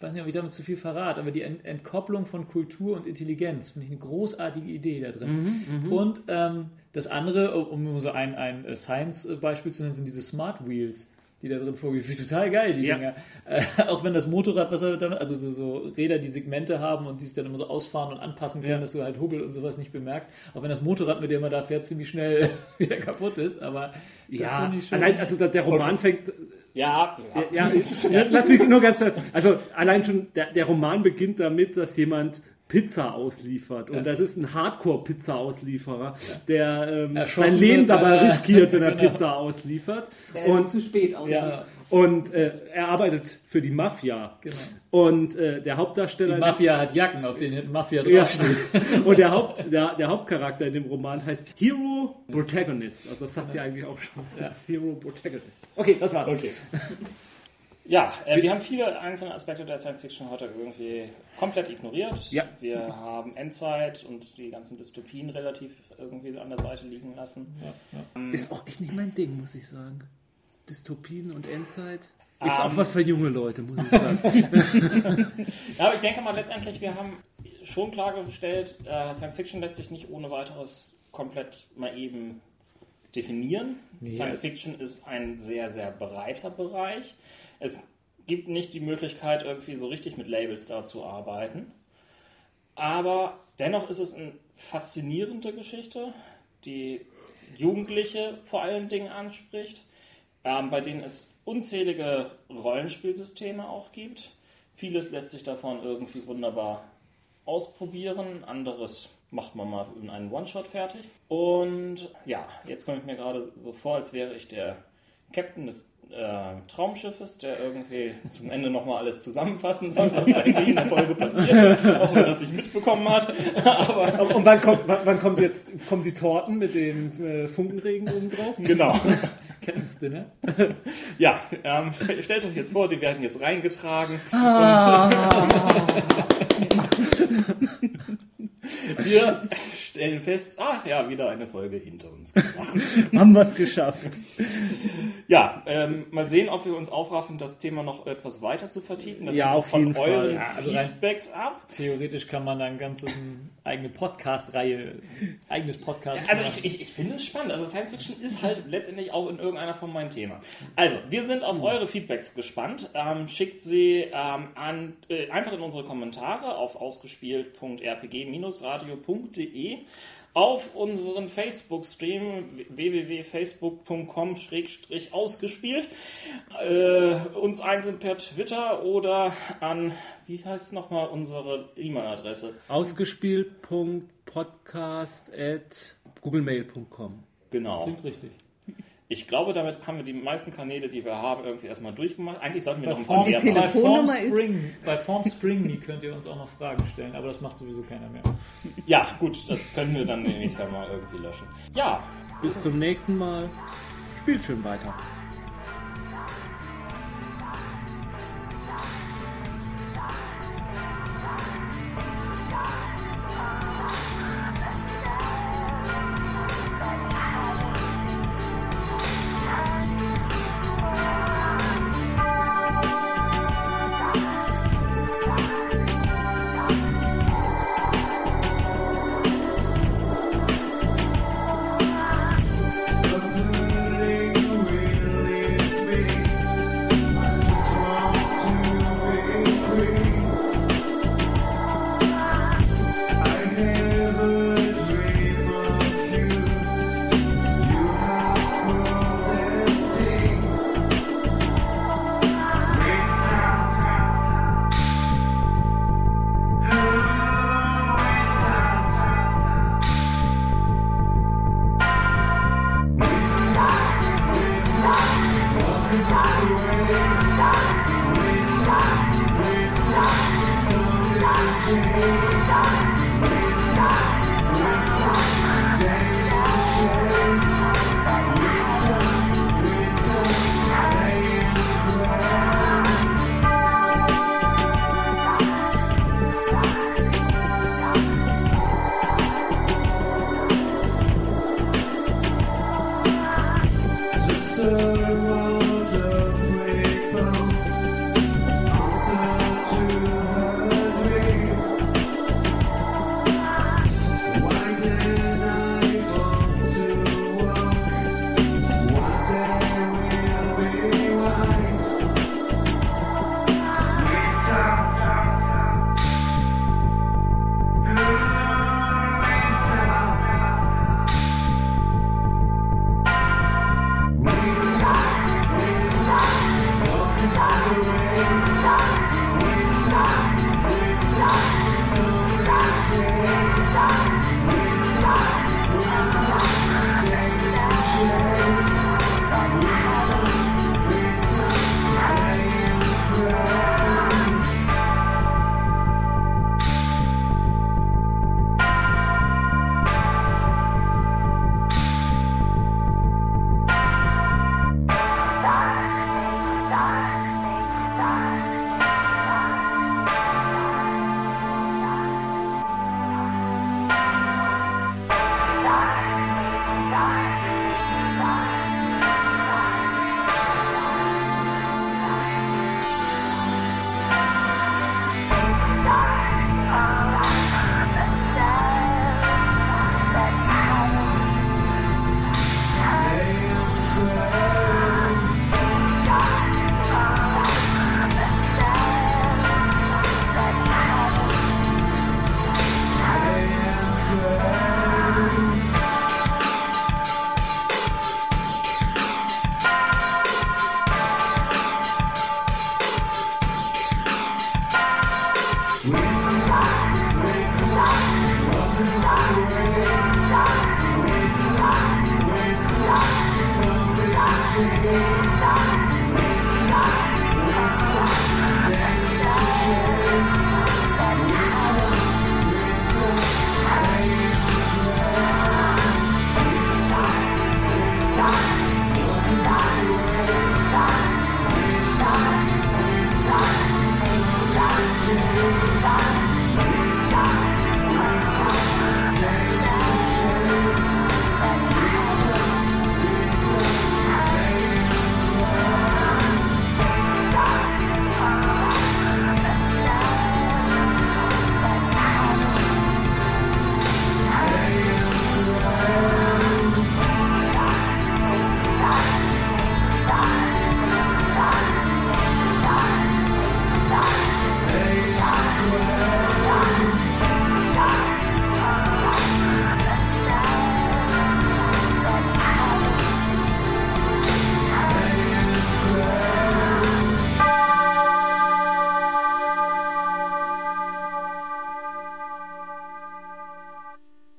weiß nicht, ob ich damit zu viel verrate, aber die Ent Entkopplung von Kultur und Intelligenz finde ich eine großartige Idee da drin. Mhm, und ähm, das andere, um nur so ein, ein äh, Science-Beispiel zu nennen, sind diese Smart Wheels. Die da drin vorgehen, Finde ich total geil, die Ja. Dinger. Äh, auch wenn das Motorrad, was er damit, also so, so Räder, die Segmente haben und die sich dann immer so ausfahren und anpassen können, Ja. dass du halt Hubbel und sowas nicht bemerkst. Auch wenn das Motorrad, mit dem man da fährt, ziemlich schnell wieder kaputt ist. Aber das ja, ich allein, also der Roman fängt, Ja, ja. Ja, ja, lass mich nur ganz, also allein schon, der, der Roman beginnt damit, dass jemand Pizza ausliefert. Und Ja. das ist ein Hardcore-Pizza-Auslieferer, der ähm, sein Leben dabei er- riskiert, wenn er Genau. Pizza ausliefert. Der ist Und, zu spät aus. ja, und äh, er arbeitet für die Mafia. Genau. Und äh, der Hauptdarsteller. Die Mafia hat Jacken, auf denen Mafia Ja. draufsteht. Und der, Haupt, der, der Hauptcharakter in dem Roman heißt Hero Protagonist. Also das sagt ja eigentlich auch schon. Hero Protagonist. Okay, das war's. Okay. Ja, äh, wir haben viele einzelne Aspekte der Science Fiction heute irgendwie komplett ignoriert. Ja. Wir haben Endzeit und die ganzen Dystopien relativ irgendwie an der Seite liegen lassen. Ist auch echt nicht mein Ding, muss ich sagen. Dystopien und Endzeit. Ist Ähm. auch was für junge Leute, muss ich sagen. Ja, aber ich denke mal letztendlich, wir haben schon klargestellt, äh, Science Fiction lässt sich nicht ohne weiteres komplett mal eben definieren. Science Fiction ist ein sehr, sehr breiter Bereich. Es gibt nicht die Möglichkeit, irgendwie so richtig mit Labels da zu arbeiten. Aber dennoch ist es eine faszinierende Geschichte, die Jugendliche vor allen Dingen anspricht, ähm, bei denen es unzählige Rollenspielsysteme auch gibt. Vieles lässt sich davon irgendwie wunderbar ausprobieren, anderes macht man mal in einen One-Shot fertig. Und ja, jetzt komme ich mir gerade so vor, als wäre ich der Captain des äh, Traumschiffes, der irgendwie zum Ende nochmal alles zusammenfassen soll, was eigentlich in der Folge passiert ist, auch wenn das nicht mitbekommen hat. Aber Und wann kommt, wann, wann kommt jetzt kommen die Torten mit dem äh, Funkenregen oben drauf? genau. Captain's Dinner. Ja, ähm, stellt euch jetzt vor, die werden jetzt reingetragen. Und wir stellen fest, ach ja, wieder eine Folge hinter uns gebracht. Haben wir es geschafft. Ja, ähm, mal sehen, ob wir uns aufraffen, das Thema noch etwas weiter zu vertiefen. Das Ja, auf von jeden Fall. euren Ja, also Feedbacks ab. Theoretisch kann man dann ganz eigene Podcast-Reihe, eigenes Podcast. Also ich, ich, ich finde es spannend. Also Science Fiction ist halt letztendlich auch in irgendeiner Form mein Thema. Also, wir sind auf eure Feedbacks gespannt. Ähm, schickt sie ähm, an, äh, einfach in unsere Kommentare auf ausgespielt.rpg-radio.de auf unseren Facebook-Stream www.facebook.com-ausgespielt äh, uns einzeln per Twitter oder an, wie heißt nochmal unsere E-Mail-Adresse? Ausgespielt.podcast.googlemail.com Genau. Klingt richtig. Ich glaube, damit haben wir die meisten Kanäle, die wir haben, irgendwie erstmal durchgemacht. Eigentlich sollten wir Bei noch ein Form, paar die mehr bei machen. Form Spring, bei Form Spring Me könnt ihr uns auch noch Fragen stellen, aber das macht sowieso keiner mehr. Ja, gut, das können wir dann nächstes Jahr mal irgendwie löschen. Ja, Bis zum nächsten Mal. Spielt schön weiter.